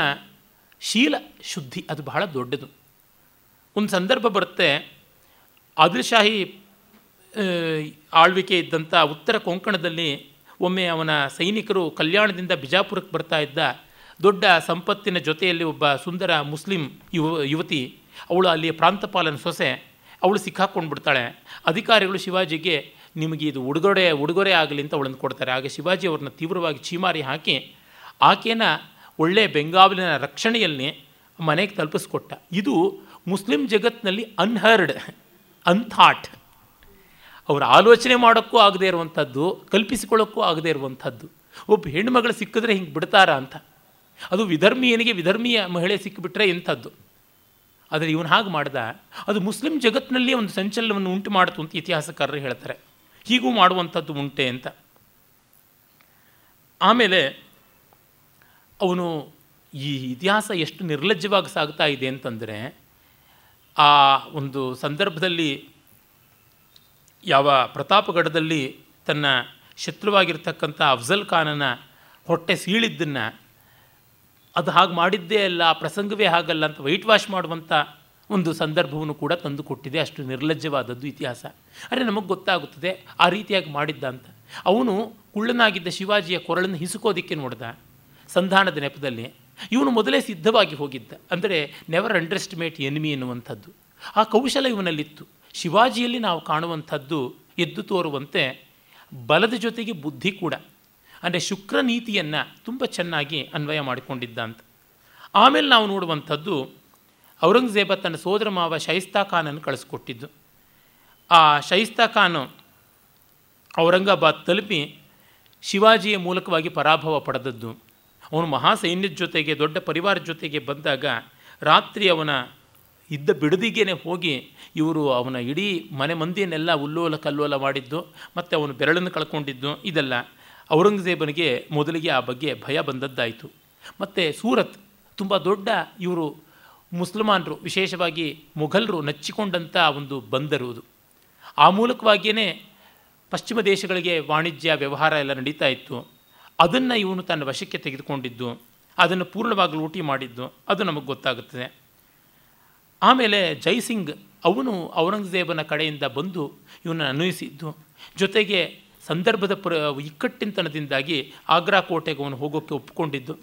S1: ಶೀಲ ಶುದ್ಧಿ ಅದು ಬಹಳ ದೊಡ್ಡದು. ಒಂದು ಸಂದರ್ಭ ಬರುತ್ತೆ. ಆದಿಲ್ಶಾಹಿ ಆಳ್ವಿಕೆ ಇದ್ದಂಥ ಉತ್ತರ ಕೊಂಕಣದಲ್ಲಿ ಒಮ್ಮೆ ಅವನ ಸೈನಿಕರು ಕಲ್ಯಾಣದಿಂದ ಬಿಜಾಪುರಕ್ಕೆ ಬರ್ತಾ ಇದ್ದ ದೊಡ್ಡ ಸಂಪತ್ತಿನ ಜೊತೆಯಲ್ಲಿ ಒಬ್ಬ ಸುಂದರ ಮುಸ್ಲಿಂ ಯುವ, ಯುವತಿ, ಅವಳು ಅಲ್ಲಿ ಪ್ರಾಂತಪಾಲನ ಸೊಸೆ, ಅವಳು ಸಿಕ್ಕಾಕೊಂಡು ಬಿಡ್ತಾಳೆ. ಅಧಿಕಾರಿಗಳು ಶಿವಾಜಿಗೆ, ನಿಮಗೆ ಇದು ಉಡುಗೊರೆ ಉಡುಗೊರೆ ಆಗಲಿ ಅಂತ ಅವಳನ್ನು ಕೊಡ್ತಾರೆ. ಆಗ ಶಿವಾಜಿ ಅವ್ರನ್ನ ತೀವ್ರವಾಗಿ ಚೀಮಾರಿ ಹಾಕಿ, ಆಕೆನ ಒಳ್ಳೆಯ ಬೆಂಗಾವಲಿನ ರಕ್ಷಣೆಯಲ್ಲಿ ಮನೆಗೆ ತಲುಪಿಸ್ಕೊಟ್ಟ. ಇದು ಮುಸ್ಲಿಂ ಜಗತ್ತಿನಲ್ಲಿ ಅನ್ಹರ್ಡ್ ಅನ್ಥಾಟ್ ಅವರು ಆಲೋಚನೆ ಮಾಡೋಕ್ಕೂ ಆಗದೇ ಇರುವಂಥದ್ದು, ಕಲ್ಪಿಸಿಕೊಳ್ಳೋಕ್ಕೂ ಆಗದೇ ಇರುವಂಥದ್ದು. ಒಬ್ಬ ಹೆಣ್ಣುಮಗಳು ಸಿಕ್ಕಿದ್ರೆ ಹಿಂಗೆ ಬಿಡ್ತಾರಾ ಅಂತ. ಅದು ವಿಧರ್ಮೀಯನಿಗೆ ವಿಧರ್ಮೀಯ ಮಹಿಳೆ ಸಿಕ್ಕಿಬಿಟ್ರೆ ಇಂಥದ್ದು. ಆದರೆ ಇವನು ಹಾಗೆ ಮಾಡ್ದ, ಅದು ಮುಸ್ಲಿಂ ಜಗತ್ತಿನಲ್ಲಿ ಒಂದು ಸಂಚಲನವನ್ನು ಉಂಟು ಮಾಡಿತು ಅಂತ ಇತಿಹಾಸಕಾರರು ಹೇಳ್ತಾರೆ. ಹೀಗೂ ಮಾಡುವಂಥದ್ದು ಉಂಟೆ ಅಂತ. ಆಮೇಲೆ ಅವನು ಈ ಇತಿಹಾಸ ಎಷ್ಟು ನಿರ್ಲಜ್ಜವಾಗಿ ಸಾಗ್ತಾ ಇದೆ ಅಂತಂದರೆ ಆ ಒಂದು ಸಂದರ್ಭದಲ್ಲಿ ಯಾವ ಪ್ರತಾಪಗಢದಲ್ಲಿ ತನ್ನ ಶತ್ರುವಾಗಿರ್ತಕ್ಕಂಥ ಅಫ್ಜಲ್ ಖಾನನ ಹೊಟ್ಟೆ ಸೀಳಿದ್ದನ್ನು ಅದು ಹಾಗೆ ಮಾಡಿದ್ದೇ ಅಲ್ಲ, ಆ ಪ್ರಸಂಗವೇ ಹಾಗಲ್ಲ ಅಂತ ವೈಟ್ ವಾಶ್ ಮಾಡುವಂಥ ಒಂದು ಸಂದರ್ಭವನ್ನು ಕೂಡ ತಂದು ಕೊಟ್ಟಿದೆ. ಅಷ್ಟು ನಿರ್ಲಜ್ಜವಾದದ್ದು ಇತಿಹಾಸ. ಅರೆ ನಮಗೆ ಗೊತ್ತಾಗುತ್ತದೆ ಆ ರೀತಿಯಾಗಿ ಮಾಡಿದ್ದ ಅಂತ. ಅವನು ಕುಳ್ಳನಾಗಿದ್ದ ಶಿವಾಜಿಯ ಕೊರಳನ್ನು ಹಿಸುಕೋದಿಕ್ಕೆ ನೋಡ್ದ. ಸಂಧಾನದ ನೆಪದಲ್ಲಿ. ಇವನು ಮೊದಲೇ ಸಿದ್ಧವಾಗಿ ಹೋಗಿದ್ದ. ಅಂದರೆ ನೆವರ್ ಅಂಡರ್ಸ್ಟಿಮೇಟ್ ಎನಿಮಿ ಎನ್ನುವಂಥದ್ದು. ಆ ಕೌಶಲ ಇವನಲ್ಲಿತ್ತು. ಶಿವಾಜಿಯಲ್ಲಿ ನಾವು ಕಾಣುವಂಥದ್ದು ಎದ್ದು ತೋರುವಂತೆ ಬಲದ ಜೊತೆಗೆ ಬುದ್ಧಿ ಕೂಡ. ಅಂದರೆ ಶುಕ್ರ ನೀತಿಯನ್ನು ತುಂಬ ಚೆನ್ನಾಗಿ ಅನ್ವಯ ಮಾಡಿಕೊಂಡಿದ್ದ ಅಂತ ಆಮೇಲೆ ನಾವು ನೋಡುವಂಥದ್ದು ಔರಂಗಜೇಬ ತನ್ನ ಸೋದರ ಮಾವ ಶೈಸ್ತಾ ಖಾನನ್ನು ಕಳಿಸ್ಕೊಟ್ಟಿದ್ದು. ಆ ಶೈಸ್ತಾ ಖಾನು ಔರಂಗಾಬಾದ್ ತಲುಪಿ ಶಿವಾಜಿಯ ಮೂಲಕವಾಗಿ ಪರಾಭವ ಪಡೆದದ್ದು. ಅವನು ಮಹಾ ಸೈನ್ಯದ ಜೊತೆಗೆ, ದೊಡ್ಡ ಪರಿವಾರ ಜೊತೆಗೆ ಬಂದಾಗ ರಾತ್ರಿ ಅವನ ಇದ್ದ ಬಿಡದಿಗೆನೆ ಹೋಗಿ ಇವರು ಅವನ ಇಡೀ ಮನೆ ಮಂದಿಯನ್ನೆಲ್ಲ ಉಲ್ಲೋಲ ಕಲ್ಲೋಲ ಮಾಡಿದ್ದು, ಮತ್ತು ಅವನು ಬೆರಳನ್ನು ಕಳ್ಕೊಂಡಿದ್ದು, ಇದೆಲ್ಲ ಔರಂಗಜೇಬನಿಗೆ ಮೊದಲಿಗೆ ಆ ಬಗ್ಗೆ ಭಯ ಬಂದದ್ದಾಯಿತು. ಮತ್ತು ಸೂರತ್ ತುಂಬ ದೊಡ್ಡ ಇವರು ಮುಸಲ್ಮಾನರು, ವಿಶೇಷವಾಗಿ ಮೊಘಲರು ನಚ್ಚಿಕೊಂಡಂಥ ಒಂದು ಬಂದರು ಅದು ಆ ಮೂಲಕವಾಗಿಯೇ ಪಶ್ಚಿಮ ದೇಶಗಳಿಗೆ ವಾಣಿಜ್ಯ, ವ್ಯವಹಾರ ಎಲ್ಲ ನಡೀತಾ ಇತ್ತು. ಅದನ್ನು ಇವನು ತನ್ನ ವಶಕ್ಕೆ ತೆಗೆದುಕೊಂಡಿದ್ದು, ಅದನ್ನು ಪೂರ್ಣವಾಗಿ ಲೂಟಿ ಮಾಡಿದ್ದು, ಅದು ನಮಗೆ ಗೊತ್ತಾಗುತ್ತದೆ. ಆಮೇಲೆ ಜೈಸಿಂಗ್ ಅವನು ಔರಂಗಜೇಬನ ಕಡೆಯಿಂದ ಬಂದು ಇವನನ್ನು ಅನ್ವಯಿಸಿದ್ದು. ಜೊತೆಗೆ ಸಂದರ್ಭದ ಪ್ರ, ಇಕ್ಕಟ್ಟಿನತನದಿಂದಾಗಿ ಆಗ್ರಾ ಕೋಟೆಗೆ ಅವನು ಹೋಗೋಕ್ಕೆ ಒಪ್ಪಿಕೊಂಡಿದ್ದು.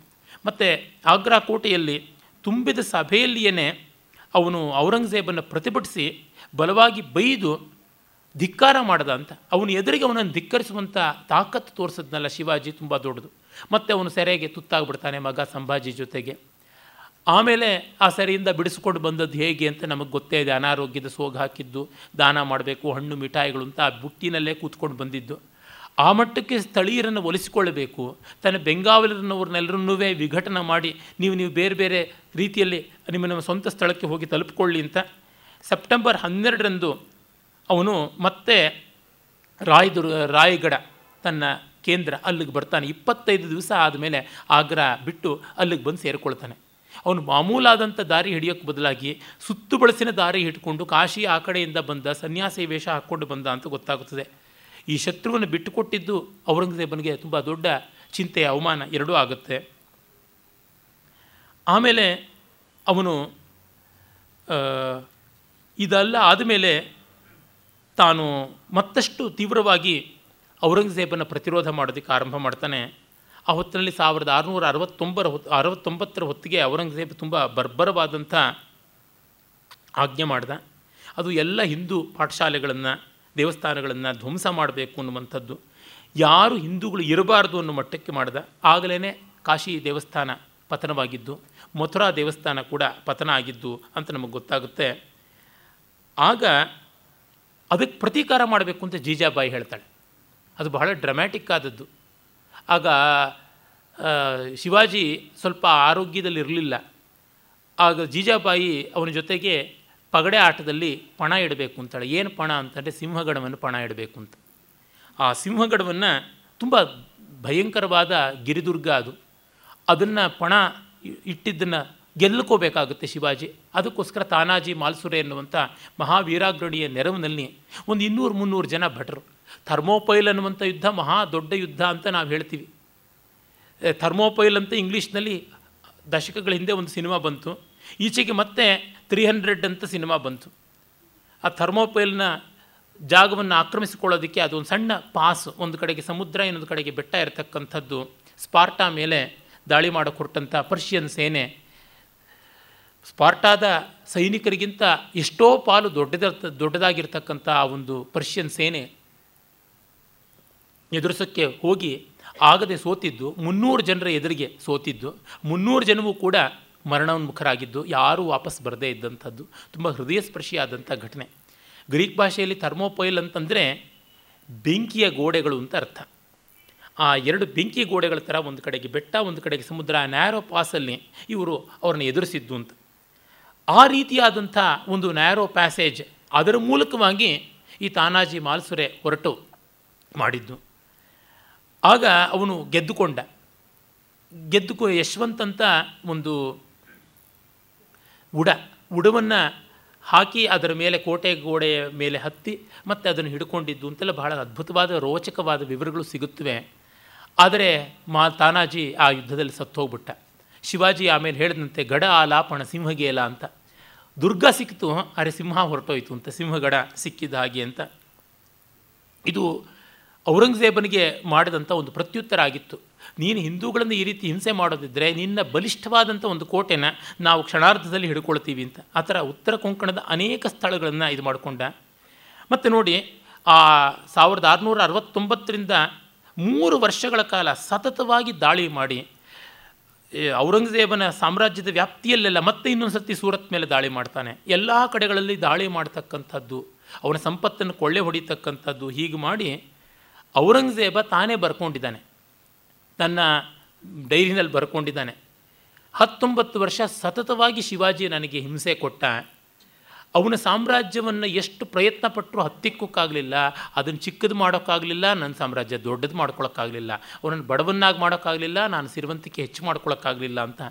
S1: ಮತ್ತು ಆಗ್ರಾ ಕೋಟೆಯಲ್ಲಿ ತುಂಬಿದ ಸಭೆಯಲ್ಲಿಯೇ ಅವನು ಔರಂಗಜೇಬನ್ನು ಪ್ರತಿಭಟಿಸಿ ಬಲವಾಗಿ ಬೈದು ಧಿಕ್ಕಾರ ಮಾಡ್ದ ಅಂತ. ಅವನು ಎದುರಿಗೆ ಅವನನ್ನು ಧಿಕ್ಕರಿಸುವಂಥ ತಾಕತ್ತು ತೋರಿಸಿದ್ನಲ್ಲ ಶಿವಾಜಿ, ತುಂಬ ದೊಡ್ಡದು. ಮತ್ತು ಅವನು ಸೆರೆಗೆ ತುತ್ತಾಗ್ಬಿಡ್ತಾನೆ ಮಗ ಸಂಭಾಜಿ ಜೊತೆಗೆ. ಆಮೇಲೆ ಆ ಸೆರೆಯಿಂದ ಬಿಡಿಸ್ಕೊಂಡು ಬಂದದ್ದು ಹೇಗೆ ಅಂತ ನಮಗೆ ಗೊತ್ತೇ ಇದೆ. ಅನಾರೋಗ್ಯದ ಸೋಗು ಹಾಕಿದ್ದು, ದಾನ ಮಾಡಬೇಕು, ಹಣ್ಣು, ಮಿಠಾಯಿಗಳು ಅಂತ ಆ ಬುಟ್ಟಿನಲ್ಲೇ ಕೂತ್ಕೊಂಡು ಬಂದಿದ್ದು. ಆ ಮಟ್ಟಕ್ಕೆ ಸ್ಥಳೀಯರನ್ನು ಒಲಿಸಿಕೊಳ್ಳಬೇಕು. ತನ್ನ ಬೆಂಗಾವಲರನ್ನವ್ರನ್ನೆಲ್ಲರನ್ನೂ ವಿಘಟನೆ ಮಾಡಿ, ನೀವು ನೀವು ಬೇರೆ ಬೇರೆ ರೀತಿಯಲ್ಲಿ ನಿಮ್ಮ, ನಮ್ಮ ಸ್ವಂತ ಸ್ಥಳಕ್ಕೆ ಹೋಗಿ ತಲುಪಿಕೊಳ್ಳಿ ಅಂತ. ಸೆಪ್ಟೆಂಬರ್ ಹನ್ನೆರಡರಂದು ಅವನು ಮತ್ತೆ ರಾಯದುರ್ ರಾಯಗಢ ತನ್ನ ಕೇಂದ್ರ ಅಲ್ಲಿಗೆ ಬರ್ತಾನೆ. ಇಪ್ಪತ್ತೈದು ದಿವಸ ಆದಮೇಲೆ ಆಗ್ರಾ ಬಿಟ್ಟು ಅಲ್ಲಿಗೆ ಬಂದು ಸೇರಿಕೊಳ್ತಾನೆ. ಅವನು ಮಾಮೂಲಾದಂಥ ದಾರಿ ಹಿಡಿಯೋಕ್ಕೆ ಬದಲಾಗಿ ಸುತ್ತು ಬಳಸಿನ ದಾರಿ ಹಿಡ್ಕೊಂಡು ಕಾಶಿ ಆ ಕಡೆಯಿಂದ ಬಂದ, ಸನ್ಯಾಸಿ ವೇಷ ಹಾಕ್ಕೊಂಡು ಬಂದ ಅಂತ ಗೊತ್ತಾಗುತ್ತದೆ. ಈ ಶತ್ರುವನ್ನು ಬಿಟ್ಟುಕೊಟ್ಟಿದ್ದು ಔರಂಗಜೇಬನಿಗೆ ತುಂಬ ದೊಡ್ಡ ಚಿಂತೆ ಅವಮಾನ ಎರಡೂ ಆಗುತ್ತೆ. ಆಮೇಲೆ ಅವನು ಇದೆಲ್ಲ ಆದಮೇಲೆ ತಾನು ಮತ್ತಷ್ಟು ತೀವ್ರವಾಗಿ ಔರಂಗಜೇಬನ ಪ್ರತಿರೋಧ ಮಾಡೋದಕ್ಕೆ ಆರಂಭ ಮಾಡ್ತಾನೆ. ಆ ಹೊತ್ತಿನಲ್ಲಿ ಸಾವಿರದ ಆರುನೂರ ಅರವತ್ತೊಂಬರ ಹೊತ್ತು ಅರವತ್ತೊಂಬತ್ತರ ಹೊತ್ತಿಗೆ ಔರಂಗಜೇಬ್ ತುಂಬ ಬರ್ಬರವಾದಂಥ ಆಜ್ಞೆ ಮಾಡ್ದ. ಅದು ಎಲ್ಲ ಹಿಂದೂ ಪಾಠಶಾಲೆಗಳನ್ನು, ದೇವಸ್ಥಾನಗಳನ್ನು ಧ್ವಂಸ ಮಾಡಬೇಕು ಅನ್ನುವಂಥದ್ದು. ಯಾರು ಹಿಂದೂಗಳು ಇರಬಾರ್ದು ಅನ್ನೋ ಮಟ್ಟಕ್ಕೆ ಮಾಡ್ದ. ಆಗಲೇ ಕಾಶಿ ದೇವಸ್ಥಾನ ಪತನವಾಗಿದ್ದು, ಮಥುರಾ ದೇವಸ್ಥಾನ ಕೂಡ ಪತನ ಆಗಿದ್ದು ಅಂತ ನಮಗೆ ಗೊತ್ತಾಗುತ್ತೆ. ಆಗ ಅದಕ್ಕೆ ಪ್ರತೀಕಾರ ಮಾಡಬೇಕು ಅಂತ ಜೀಜಾಬಾಯಿ ಹೇಳ್ತಾಳೆ. ಅದು ಬಹಳ ಡ್ರಮ್ಯಾಟಿಕ್ ಆದದ್ದು. ಆಗ ಶಿವಾಜಿ ಸ್ವಲ್ಪ ಆರೋಗ್ಯದಲ್ಲಿ ಇರಲಿಲ್ಲ. ಆಗ ಜೀಜಾಬಾಯಿ ಅವನ ಜೊತೆಗೆ ಪಗಡೆ ಆಟದಲ್ಲಿ ಪಣ ಇಡಬೇಕು ಅಂತಾಳೆ. ಏನು ಪಣ ಅಂತಂದರೆ ಸಿಂಹಗಡವನ್ನು ಪಣ ಇಡಬೇಕು ಅಂತ. ಆ ಸಿಂಹಗಡವನ್ನು ತುಂಬ ಭಯಂಕರವಾದ ಗಿರಿದುರ್ಗ ಅದು. ಅದನ್ನು ಪಣ ಇಟ್ಟಿದ್ದನ್ನು ಗೆಲ್ಲಕೋಬೇಕಾಗುತ್ತೆ ಶಿವಾಜಿ. ಅದಕ್ಕೋಸ್ಕರ ತಾನಾಜಿ ಮಾಲ್ಸುರೆ ಎನ್ನುವಂಥ ಮಹಾವೀರಾಗ್ರಣಿಯ ನೆರವಿನಲ್ಲಿ ಒಂದು ಇನ್ನೂರು ಮುನ್ನೂರು ಜನ ಭಟರು. ಥರ್ಮೋಪೈಲ್ ಅನ್ನುವಂಥ ಯುದ್ಧ ಮಹಾ ದೊಡ್ಡ ಯುದ್ಧ ಅಂತ ನಾವು ಹೇಳ್ತೀವಿ. ಥರ್ಮೋಪೈಲ್ ಅಂತ ಇಂಗ್ಲೀಷ್ನಲ್ಲಿ ದಶಕಗಳ ಹಿಂದೆ ಒಂದು ಸಿನಿಮಾ ಬಂತು. ಈಚೆಗೆ ಮತ್ತೆ ತ್ರೀ ಹಂಡ್ರೆಡ್ ಅಂತ ಸಿನಿಮಾ ಬಂತು. ಆ ಥರ್ಮೋಪೈಲ್ನ ಜಾಗವನ್ನು ಆಕ್ರಮಿಸಿಕೊಳ್ಳೋದಕ್ಕೆ ಅದೊಂದು ಸಣ್ಣ ಪಾಸ್, ಒಂದು ಕಡೆಗೆ ಸಮುದ್ರ, ಇನ್ನೊಂದು ಕಡೆಗೆ ಬೆಟ್ಟ ಇರತಕ್ಕಂಥದ್ದು ಸ್ಪಾರ್ಟಾ ಮೇಲೆ ದಾಳಿ ಮಾಡೋಕ್ಕೆ ಪರ್ಷಿಯನ್ ಸೇನೆ ಸ್ಪಾರ್ಟಾದ ಸೈನಿಕರಿಗಿಂತ ಎಷ್ಟೋ ಪಾಲು ದೊಡ್ಡದ ದೊಡ್ಡದಾಗಿರ್ತಕ್ಕಂಥ ಆ ಒಂದು ಪರ್ಷಿಯನ್ ಸೇನೆ ಎದುರಿಸೋಕ್ಕೆ ಹೋಗಿ ಆಗದೆ ಸೋತಿದ್ದು ಮುನ್ನೂರು ಜನರ ಎದುರಿಗೆ ಸೋತಿದ್ದು. ಮುನ್ನೂರು ಜನವೂ ಕೂಡ ಮರಣೋನ್ಮುಖರಾಗಿದ್ದು. ಯಾರೂ ವಾಪಸ್ ಬರದೇ ಇದ್ದಂಥದ್ದು. ತುಂಬ ಹೃದಯಸ್ಪರ್ಶಿಯಾದಂಥ ಘಟನೆ. ಗ್ರೀಕ್ ಭಾಷೆಯಲ್ಲಿ ಥರ್ಮೋಪೈಲ್ ಅಂತಂದರೆ ಬೆಂಕಿಯ ಗೋಡೆಗಳು ಅಂತ ಅರ್ಥ. ಆ ಎರಡು ಬೆಂಕಿ ಗೋಡೆಗಳ ಥರ ಒಂದು ಕಡೆಗೆ ಬೆಟ್ಟ, ಒಂದು ಕಡೆಗೆ ಸಮುದ್ರ ನ್ಯಾರೋ ಪಾಸಲ್ಲಿ ಇವರು ಅವ್ರನ್ನ ಎದುರಿಸಿದ್ದು ಅಂತ. ಆ ರೀತಿಯಾದಂಥ ಒಂದು ನ್ಯಾರೋ ಪ್ಯಾಸೇಜ್ ಅದರ ಮೂಲಕವಾಗಿ ಈ ತಾನಾಜಿ ಮಾಲ್ಸುರೆ ಹೊರಟು ಮಾಡಿದ್ದು. ಆಗ ಅವನು ಗೆದ್ದುಕೊಂಡ. ಗೆದ್ದುಕೊ ಯಶವಂತ್ ಅಂತ ಒಂದು ಉಡ, ಉಡವನ್ನು ಹಾಕಿ ಅದರ ಮೇಲೆ ಕೋಟೆ ಗೋಡೆಯ ಮೇಲೆ ಹತ್ತಿ ಮತ್ತು ಅದನ್ನು ಹಿಡ್ಕೊಂಡಿದ್ದು ಅಂತೆಲ್ಲ ಬಹಳ ಅದ್ಭುತವಾದ ರೋಚಕವಾದ ವಿವರಗಳು ಸಿಗುತ್ತವೆ. ಆದರೆ ಮಾ, ತಾನಾಜಿ ಆ ಯುದ್ಧದಲ್ಲಿ ಸತ್ತೋಗ್ಬಿಟ್ಟ. ಶಿವಾಜಿ ಆಮೇಲೆ ಹೇಳಿದಂತೆ, ಗಡ ಆಲಾಪಣ ಸಿಂಹಗೇಲ ಅಂತ. ದುರ್ಗ ಸಿಕ್ತು ಅರೆ ಸಿಂಹ ಹೊರಟೋಯ್ತು ಅಂತ, ಸಿಂಹಗಡ ಸಿಕ್ಕಿದ ಹಾಗೆ ಅಂತ. ಇದು ಔರಂಗಜೇಬನಿಗೆ ಮಾಡಿದಂಥ ಒಂದು ಪ್ರತ್ಯುತ್ತರ ಆಗಿತ್ತು. ನೀನು ಹಿಂದೂಗಳನ್ನು ಈ ರೀತಿ ಹಿಂಸೆ ಮಾಡೋದಿದ್ದರೆ ನಿನ್ನ ಬಲಿಷ್ಠವಾದಂಥ ಒಂದು ಕೋಟೆನ ನಾವು ಕ್ಷಣಾರ್ಧದಲ್ಲಿ ಹಿಡ್ಕೊಳ್ತೀವಿ ಅಂತ. ಆ ಥರ ಉತ್ತರ ಕೊಂಕಣದ ಅನೇಕ ಸ್ಥಳಗಳನ್ನು ಇದು ಮಾಡಿಕೊಂಡ. ಮತ್ತು ನೋಡಿ, ಆ ಸಾವಿರದ ಆರುನೂರ ಅರವತ್ತೊಂಬತ್ತರಿಂದ ಮೂರು ವರ್ಷಗಳ ಕಾಲ ಸತತವಾಗಿ ದಾಳಿ ಮಾಡಿ ಔರಂಗಜೇಬನ ಸಾಮ್ರಾಜ್ಯದ ವ್ಯಾಪ್ತಿಯಲ್ಲೆಲ್ಲ ಮತ್ತೆ ಇನ್ನೊಂದು ಸರ್ತಿ ಸೂರತ್ ಮೇಲೆ ದಾಳಿ ಮಾಡ್ತಾನೆ. ಎಲ್ಲ ಕಡೆಗಳಲ್ಲಿ ದಾಳಿ ಮಾಡ್ತಕ್ಕಂಥದ್ದು, ಅವನ ಸಂಪತ್ತನ್ನು ಕೊಳ್ಳೆ ಹೊಡಿತಕ್ಕಂಥದ್ದು ಹೀಗೆ ಮಾಡಿ ಔರಂಗಜೇಬ ತಾನೇ ಬರ್ಕೊಂಡಿದ್ದಾನೆ. ತನ್ನ ಡೈರಿನಲ್ಲಿ ಬರ್ಕೊಂಡಿದ್ದಾನೆ. ಹತ್ತೊಂಬತ್ತು ವರ್ಷ ಸತತವಾಗಿ ಶಿವಾಜಿ ನನಗೆ ಹಿಂಸೆ ಕೊಟ್ಟ ಅವನ ಸಾಮ್ರಾಜ್ಯವನ್ನು ಎಷ್ಟು ಪ್ರಯತ್ನ ಪಟ್ಟರು ಹತ್ತಿಕ್ಕೋಕ್ಕಾಗಲಿಲ್ಲ, ಅದನ್ನು ಚಿಕ್ಕದು ಮಾಡೋಕ್ಕಾಗಲಿಲ್ಲ ನನ್ನ ಸಾಮ್ರಾಜ್ಯ ದೊಡ್ಡದು ಮಾಡ್ಕೊಳಕ್ಕಾಗಲಿಲ್ಲ, ಅವನನ್ನು ಬಡವನ್ನಾಗಿ ಮಾಡೋಕ್ಕಾಗಲಿಲ್ಲ, ನಾನು ಸಿರಿವಂತಿಕೆ ಹೆಚ್ಚು ಮಾಡ್ಕೊಳಕ್ಕಾಗಲಿಲ್ಲ ಅಂತ.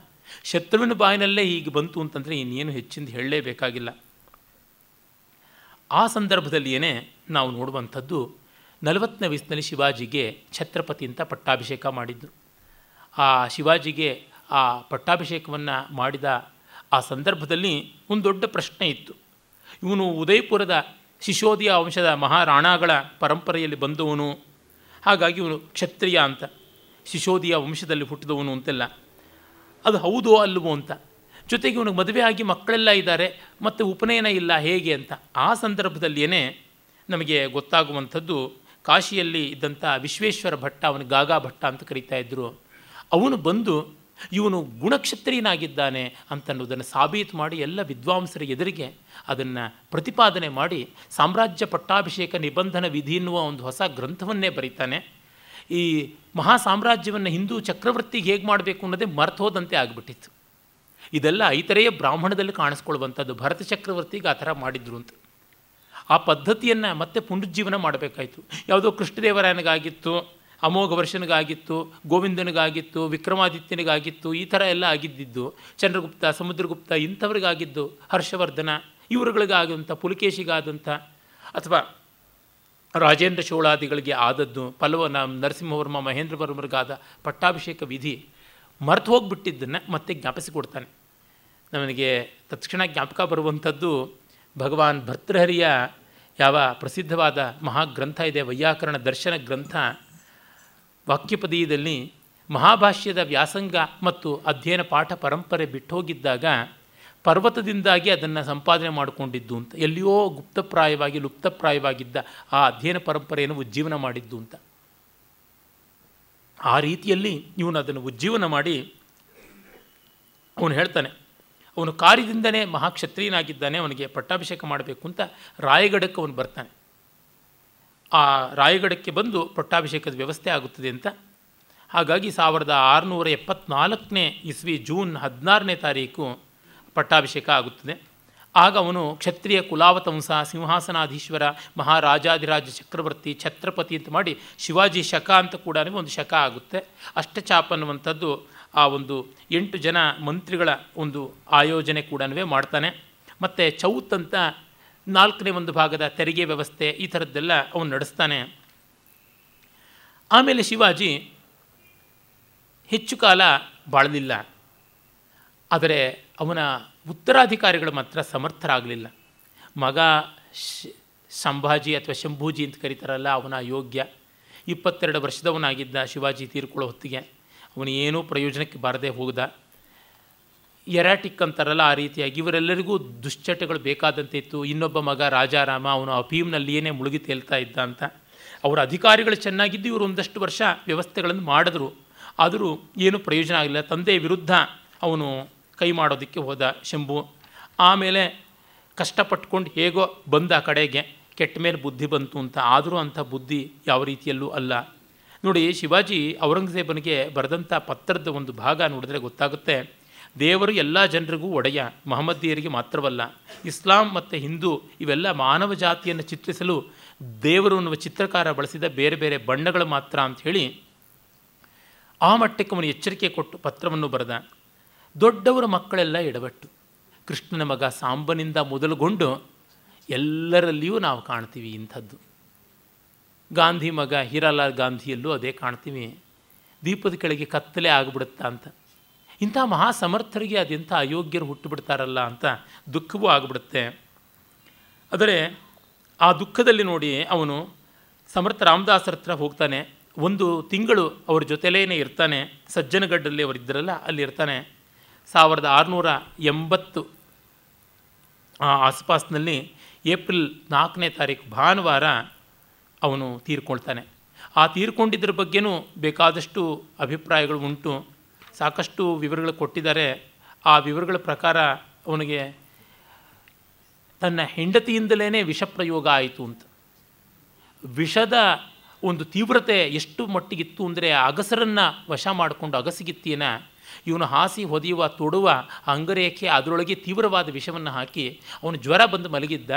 S1: ಶತ್ರುವಿನ ಬಾಯಿನಲ್ಲೇ ಹೀಗೆ ಬಂತು ಅಂತಂದರೆ ಇನ್ನೇನು ಹೆಚ್ಚಿಂದ ಹೇಳಲೇಬೇಕಾಗಿಲ್ಲ. ಆ ಸಂದರ್ಭದಲ್ಲಿಯೇ ನಾವು ನೋಡುವಂಥದ್ದು ನಲವತ್ತನೇ ವಯಸ್ಸಿನಲ್ಲಿ ಶಿವಾಜಿಗೆ ಛತ್ರಪತಿ ಅಂತ ಪಟ್ಟಾಭಿಷೇಕ ಮಾಡಿದ್ದರು ಆ ಶಿವಾಜಿಗೆ ಆ ಪಟ್ಟಾಭಿಷೇಕವನ್ನು ಮಾಡಿದ ಆ ಸಂದರ್ಭದಲ್ಲಿ ಒಂದು ದೊಡ್ಡ ಪ್ರಶ್ನೆ ಇತ್ತು. ಇವನು ಉದಯಪುರದ ಶಿಶೋದಿಯ ವಂಶದ ಮಹಾರಾಣಾಗಳ ಪರಂಪರೆಯಲ್ಲಿ ಬಂದವನು. ಹಾಗಾಗಿ ಇವನು ಕ್ಷತ್ರಿಯ ಅಂತ, ಶಿಶೋದಿಯ ವಂಶದಲ್ಲಿ ಹುಟ್ಟಿದವನು ಅಂತೆಲ್ಲ. ಅದು ಹೌದೋ ಅಲ್ಲವೋ ಅಂತ. ಜೊತೆಗೆ ಇವನಿಗೆ ಮದುವೆ ಆಗಿ ಮಕ್ಕಳೆಲ್ಲ ಇದ್ದಾರೆ, ಮತ್ತು ಉಪನಯನ ಇಲ್ಲ ಹೇಗೆ ಅಂತ. ಆ ಸಂದರ್ಭದಲ್ಲಿಯೇ ನಮಗೆ ಗೊತ್ತಾಗುವಂಥದ್ದು, ಕಾಶಿಯಲ್ಲಿ ಇದ್ದಂಥ ವಿಶ್ವೇಶ್ವರ ಭಟ್ಟ ಅವನು ಗಾಗಾ ಭಟ್ಟ ಅಂತ ಕರೀತಾ ಇದ್ದರು ಅವನು ಬಂದು ಇವನು ಗುಣಕ್ಷತ್ರಿಯನಾಗಿದ್ದಾನೆ ಅಂತನ್ನುವುದನ್ನು ಸಾಬೀತು ಮಾಡಿ ಎಲ್ಲ ವಿದ್ವಾಂಸರ ಎದುರಿಗೆ ಅದನ್ನು ಪ್ರತಿಪಾದನೆ ಮಾಡಿ ಸಾಮ್ರಾಜ್ಯ ಪಟ್ಟಾಭಿಷೇಕ ನಿಬಂಧನ ವಿಧಿ ಎನ್ನುವ ಒಂದು ಹೊಸ ಗ್ರಂಥವನ್ನೇ ಬರೀತಾನೆ. ಈ ಮಹಾ ಸಾಮ್ರಾಜ್ಯವನ್ನು ಹಿಂದೂ ಚಕ್ರವರ್ತಿಗೆ ಹೇಗೆ ಮಾಡಬೇಕು ಅನ್ನೋದೇ ಮರ್ತೋದಂತೆ ಆಗಿಬಿಟ್ಟಿತ್ತು. ಇದೆಲ್ಲ ಐತರೆಯ ಬ್ರಾಹ್ಮಣದಲ್ಲಿ ಕಾಣಿಸ್ಕೊಳ್ಳುವಂಥದ್ದು, ಭರತ ಚಕ್ರವರ್ತಿಗೆ ಆ ಥರ ಮಾಡಿದ್ರು ಅಂತ. ಆ ಪದ್ಧತಿಯನ್ನು ಮತ್ತೆ ಪುನರುಜ್ಜೀವನ ಮಾಡಬೇಕಾಯಿತು. ಯಾವುದೋ ಕೃಷ್ಣದೇವರಾಯನಿಗಾಗಿತ್ತು ಅಮೋಘ ವರ್ಷನಿಗಾಗಿತ್ತು, ಗೋವಿಂದನಿಗಾಗಿತ್ತು, ವಿಕ್ರಮಾದಿತ್ಯನಿಗಾಗಿತ್ತು, ಈ ಥರ ಎಲ್ಲ ಆಗಿದ್ದಿದ್ದು, ಚಂದ್ರಗುಪ್ತ, ಸಮುದ್ರಗುಪ್ತ ಇಂಥವ್ರಿಗಾಗಿದ್ದು ಹರ್ಷವರ್ಧನ, ಇವರುಗಳಿಗಾದಂಥ ಪುಲಿಕೇಶಿಗಾದಂಥ ಅಥವಾ ರಾಜೇಂದ್ರ ಚೋಳಾದಿಗಳಿಗೆ ಆದದ್ದು ಪಲ್ಲವ ನರಸಿಂಹವರ್ಮ, ಮಹೇಂದ್ರವರ್ಮರಿಗಾದ ಪಟ್ಟಾಭಿಷೇಕ ವಿಧಿ ಮರೆತು ಹೋಗಿಬಿಟ್ಟಿದ್ದನ್ನು ಮತ್ತೆ ಜ್ಞಾಪಿಸಿಕೊಡ್ತಾನೆ. ನಮಗೆ ತಕ್ಷಣ ಜ್ಞಾಪಕ ಬರುವಂಥದ್ದು ಭಗವಾನ್ ಭರ್ತೃಹರಿಯ ಯಾವ ಪ್ರಸಿದ್ಧವಾದ ಮಹಾಗ್ರಂಥ ಇದೆ, ವೈಯಾಕರಣ ದರ್ಶನ ಗ್ರಂಥ. ವಾಕ್ಯಪದೀಯದಲ್ಲಿ ಮಹಾಭಾಷ್ಯದ ವ್ಯಾಸಂಗ ಮತ್ತು ಅಧ್ಯಯನ ಪಾಠ ಪರಂಪರೆ ಬಿಟ್ಟೋಗಿದ್ದಾಗ ಪರ್ವತದಿಂದಾಗಿ ಅದನ್ನು ಸಂಪಾದನೆ ಮಾಡಿಕೊಂಡಿದ್ದು ಅಂತ, ಎಲ್ಲಿಯೋ ಗುಪ್ತಪ್ರಾಯವಾಗಿ, ಲುಪ್ತಪ್ರಾಯವಾಗಿದ್ದ ಆ ಅಧ್ಯಯನ ಪರಂಪರೆಯನ್ನು ಉಜ್ಜೀವನ ಮಾಡಿದ್ದು ಅಂತ. ಆ ರೀತಿಯಲ್ಲಿ ಇವನು ಅದನ್ನು ಉಜ್ಜೀವನ ಮಾಡಿ ಅವನು ಹೇಳ್ತಾನೆ, ಅವನು ಕಾರ್ಯದಿಂದನೇ ಮಹಾಕ್ಷತ್ರಿಯನಾಗಿದ್ದಾನೆ, ಅವನಿಗೆ ಪಟ್ಟಾಭಿಷೇಕ ಮಾಡಬೇಕು ಅಂತ ರಾಯಗಡಕ್ಕೆ ಅವನು ಬರ್ತಾನೆ. ಆ ರಾಯಗಡಕ್ಕೆ ಬಂದು ಪಟ್ಟಾಭಿಷೇಕದ ವ್ಯವಸ್ಥೆ ಆಗುತ್ತದೆ ಅಂತ. ಹಾಗಾಗಿ ಸಾವಿರದ ಆರುನೂರ ಎಪ್ಪತ್ನಾಲ್ಕನೇ ಇಸ್ವಿ ಜೂನ್ ಹದಿನಾರನೇ ತಾರೀಕು ಪಟ್ಟಾಭಿಷೇಕ ಆಗುತ್ತದೆ. ಆಗ ಅವನು ಕ್ಷತ್ರಿಯ ಕುಲಾವತಂಸ ಸಿಂಹಾಸನಾಧೀಶ್ವರ, ಮಹಾರಾಜಾಧಿರಾಜ ಚಕ್ರವರ್ತಿ, ಛತ್ರಪತಿ ಅಂತ ಮಾಡಿ ಶಿವಾಜಿ ಶಕ ಅಂತ ಕೂಡ ಒಂದು ಶಕ ಆಗುತ್ತೆ. ಅಷ್ಟಚಾಪ್ ಅನ್ನುವಂಥದ್ದು ಆ ಒಂದು ಎಂಟು ಜನ ಮಂತ್ರಿಗಳ ಒಂದು ಆಯೋಜನೆ ಕೂಡ ಮಾಡ್ತಾನೆ. ಮತ್ತು ಚೌತ್ ಅಂತ ನಾಲ್ಕನೇ ಒಂದು ಭಾಗದ ತೆರಿಗೆ ವ್ಯವಸ್ಥೆ ಈ ಥರದ್ದೆಲ್ಲ ಅವನು ನಡೆಸ್ತಾನೆ. ಆಮೇಲೆ ಶಿವಾಜಿ ಹೆಚ್ಚು ಕಾಲ ಬಾಳಲಿಲ್ಲ. ಆದರೆ ಅವನ ಉತ್ತರಾಧಿಕಾರಿಗಳು ಮಾತ್ರ ಸಮರ್ಥರಾಗಲಿಲ್ಲ. ಮಗ ಸಂಭಾಜಿ ಅಥವಾ ಶಂಭೂಜಿ ಅಂತ ಕರೀತಾರಲ್ಲ ಅವನ ಯೋಗ್ಯ. ಇಪ್ಪತ್ತೆರಡು ವರ್ಷದವನಾಗಿದ್ದ ಶಿವಾಜಿ ತೀರ್ಕೊಳ್ಳೋ ಹೊತ್ತಿಗೆ ಅವನು ಏನೂ ಪ್ರಯೋಜನಕ್ಕೆ ಬಾರದೆ ಹೋಗ್ದ. ಎರಾಟಿಕ್ ಅಂತಾರಲ್ಲ ಆ ರೀತಿಯಾಗಿ ಇವರೆಲ್ಲರಿಗೂ ದುಶ್ಚಟಗಳು ಬೇಕಾದಂತೆ ಇತ್ತು ಇನ್ನೊಬ್ಬ ಮಗ ರಾಜಾರಾಮ, ಅವನು ಅಫೀಮ್ನಲ್ಲಿಯೇ ಮುಳುಗಿ ತೇಲ್ತಾ ಇದ್ದ ಅಂತ. ಅವರ ಅಧಿಕಾರಿಗಳು ಚೆನ್ನಾಗಿದ್ದು ಇವರು ಒಂದಷ್ಟು ವರ್ಷ ವ್ಯವಸ್ಥೆಗಳನ್ನು ಮಾಡಿದ್ರು. ಆದರೂ ಏನೂ ಪ್ರಯೋಜನ ಆಗಲಿಲ್ಲ ತಂದೆ ವಿರುದ್ಧ ಅವನು ಕೈ ಮಾಡೋದಕ್ಕೆ ಹೋದ ಶಂಭು. ಆಮೇಲೆ ಕಷ್ಟಪಟ್ಕೊಂಡು ಹೇಗೋ ಬಂದ ಆ ಕಡೆಗೆ ಕೆಟ್ಟ ಮೇಲೆ ಬುದ್ಧಿ ಬಂತು ಅಂತ. ಆದರೂ ಅಂಥ ಬುದ್ಧಿ ಯಾವ ರೀತಿಯಲ್ಲೂ ಅಲ್ಲ. ನೋಡಿ, ಶಿವಾಜಿ ಔರಂಗಜೇಬನಿಗೆ ಬರೆದಂಥ ಪತ್ರದ ಒಂದು ಭಾಗ ನೋಡಿದ್ರೆ ಗೊತ್ತಾಗುತ್ತೆ. ದೇವರು ಎಲ್ಲ ಜನರಿಗೂ ಒಡೆಯ, ಮಹಮ್ಮದೀಯರಿಗೆ ಮಾತ್ರವಲ್ಲ, ಇಸ್ಲಾಂ ಮತ್ತು ಹಿಂದೂ ಇವೆಲ್ಲ ಮಾನವ ಜಾತಿಯನ್ನು ಚಿತ್ರಿಸಲು ದೇವರು ಅನ್ನುವ ಚಿತ್ರಕಾರ ಬಳಸಿದ ಬೇರೆ ಬೇರೆ ಬಣ್ಣಗಳು ಮಾತ್ರ ಅಂತ ಹೇಳಿ ಆ ಮಟ್ಟಕ್ಕೆ ಅವನು ಎಚ್ಚರಿಕೆ ಕೊಟ್ಟು ಪತ್ರವನ್ನು ಬರೆದ. ದೊಡ್ಡವರ ಮಕ್ಕಳೆಲ್ಲ ಎಡವಟ್ಟು. ಕೃಷ್ಣನ ಮಗ ಸಾಂಬನಿಂದ ಮೊದಲುಗೊಂಡು ಎಲ್ಲರಲ್ಲಿಯೂ ನಾವು ಕಾಣ್ತೀವಿ ಇಂಥದ್ದು. ಗಾಂಧಿ ಮಗ ಹೀರಾಲಾಲ್ ಗಾಂಧಿಯಲ್ಲೂ ಅದೇ ಕಾಣ್ತೀವಿ. ದೀಪದ ಕೆಳಗೆ ಕತ್ತಲೆ ಆಗಿಬಿಡುತ್ತಾ ಅಂತ. ಇಂಥ ಮಹಾ ಸಮರ್ಥರಿಗೆ ಅದೆಂಥ ಅಯೋಗ್ಯರು ಹುಟ್ಟುಬಿಡ್ತಾರಲ್ಲ ಅಂತ ದುಃಖವೂ ಆಗಿಬಿಡುತ್ತೆ. ಆದರೆ ಆ ದುಃಖದಲ್ಲಿ ನೋಡಿ ಅವನು ಸಮರ್ಥ ರಾಮದಾಸರ ಹತ್ರ ಹೋಗ್ತಾನೆ. ಒಂದು ತಿಂಗಳು ಅವ್ರ ಜೊತೆಲೇ ಇರ್ತಾನೆ. ಸಜ್ಜನಗಡ್ಡಲ್ಲಿ ಅವರಿದ್ದರಲ್ಲ ಅಲ್ಲಿ ಇರ್ತಾನೆ. ಸಾವಿರದ ಆರುನೂರ ಎಂಬತ್ತು ಆಸ್ಪಾಸ್ನಲ್ಲಿ ಏಪ್ರಿಲ್ ನಾಲ್ಕನೇ ತಾರೀಕು ಭಾನುವಾರ ಅವನು ತೀರ್ಕೊಳ್ತಾನೆ. ಆ ತೀರ್ಕೊಂಡಿದ್ದರ ಬಗ್ಗೆನೂ ಬೇಕಾದಷ್ಟು ಅಭಿಪ್ರಾಯಗಳು ಉಂಟು. ಸಾಕಷ್ಟು ವಿವರಗಳು ಕೊಟ್ಟಿದ್ದಾರೆ. ಆ ವಿವರಗಳ ಪ್ರಕಾರ ಅವನಿಗೆ ತನ್ನ ಹೆಂಡತಿಯಿಂದಲೇ ವಿಷ ಪ್ರಯೋಗ ಆಯಿತು ಅಂತ. ವಿಷದ ಒಂದು ತೀವ್ರತೆ ಎಷ್ಟು ಮಟ್ಟಿಗಿತ್ತು ಅಂದರೆ ಅಗಸರನ್ನು ವಶ ಮಾಡಿಕೊಂಡು ಅಗಸಿಗಿತ್ತಿನ, ಇವನು ಹಾಸಿ ಹೊದೆಯುವ, ತೊಡುವ ಅಂಗರೇಖೆ ಅದರೊಳಗೆ ತೀವ್ರವಾದ ವಿಷವನ್ನು ಹಾಕಿ ಅವನು ಜ್ವರ ಬಂದು ಮಲಗಿದ್ದ.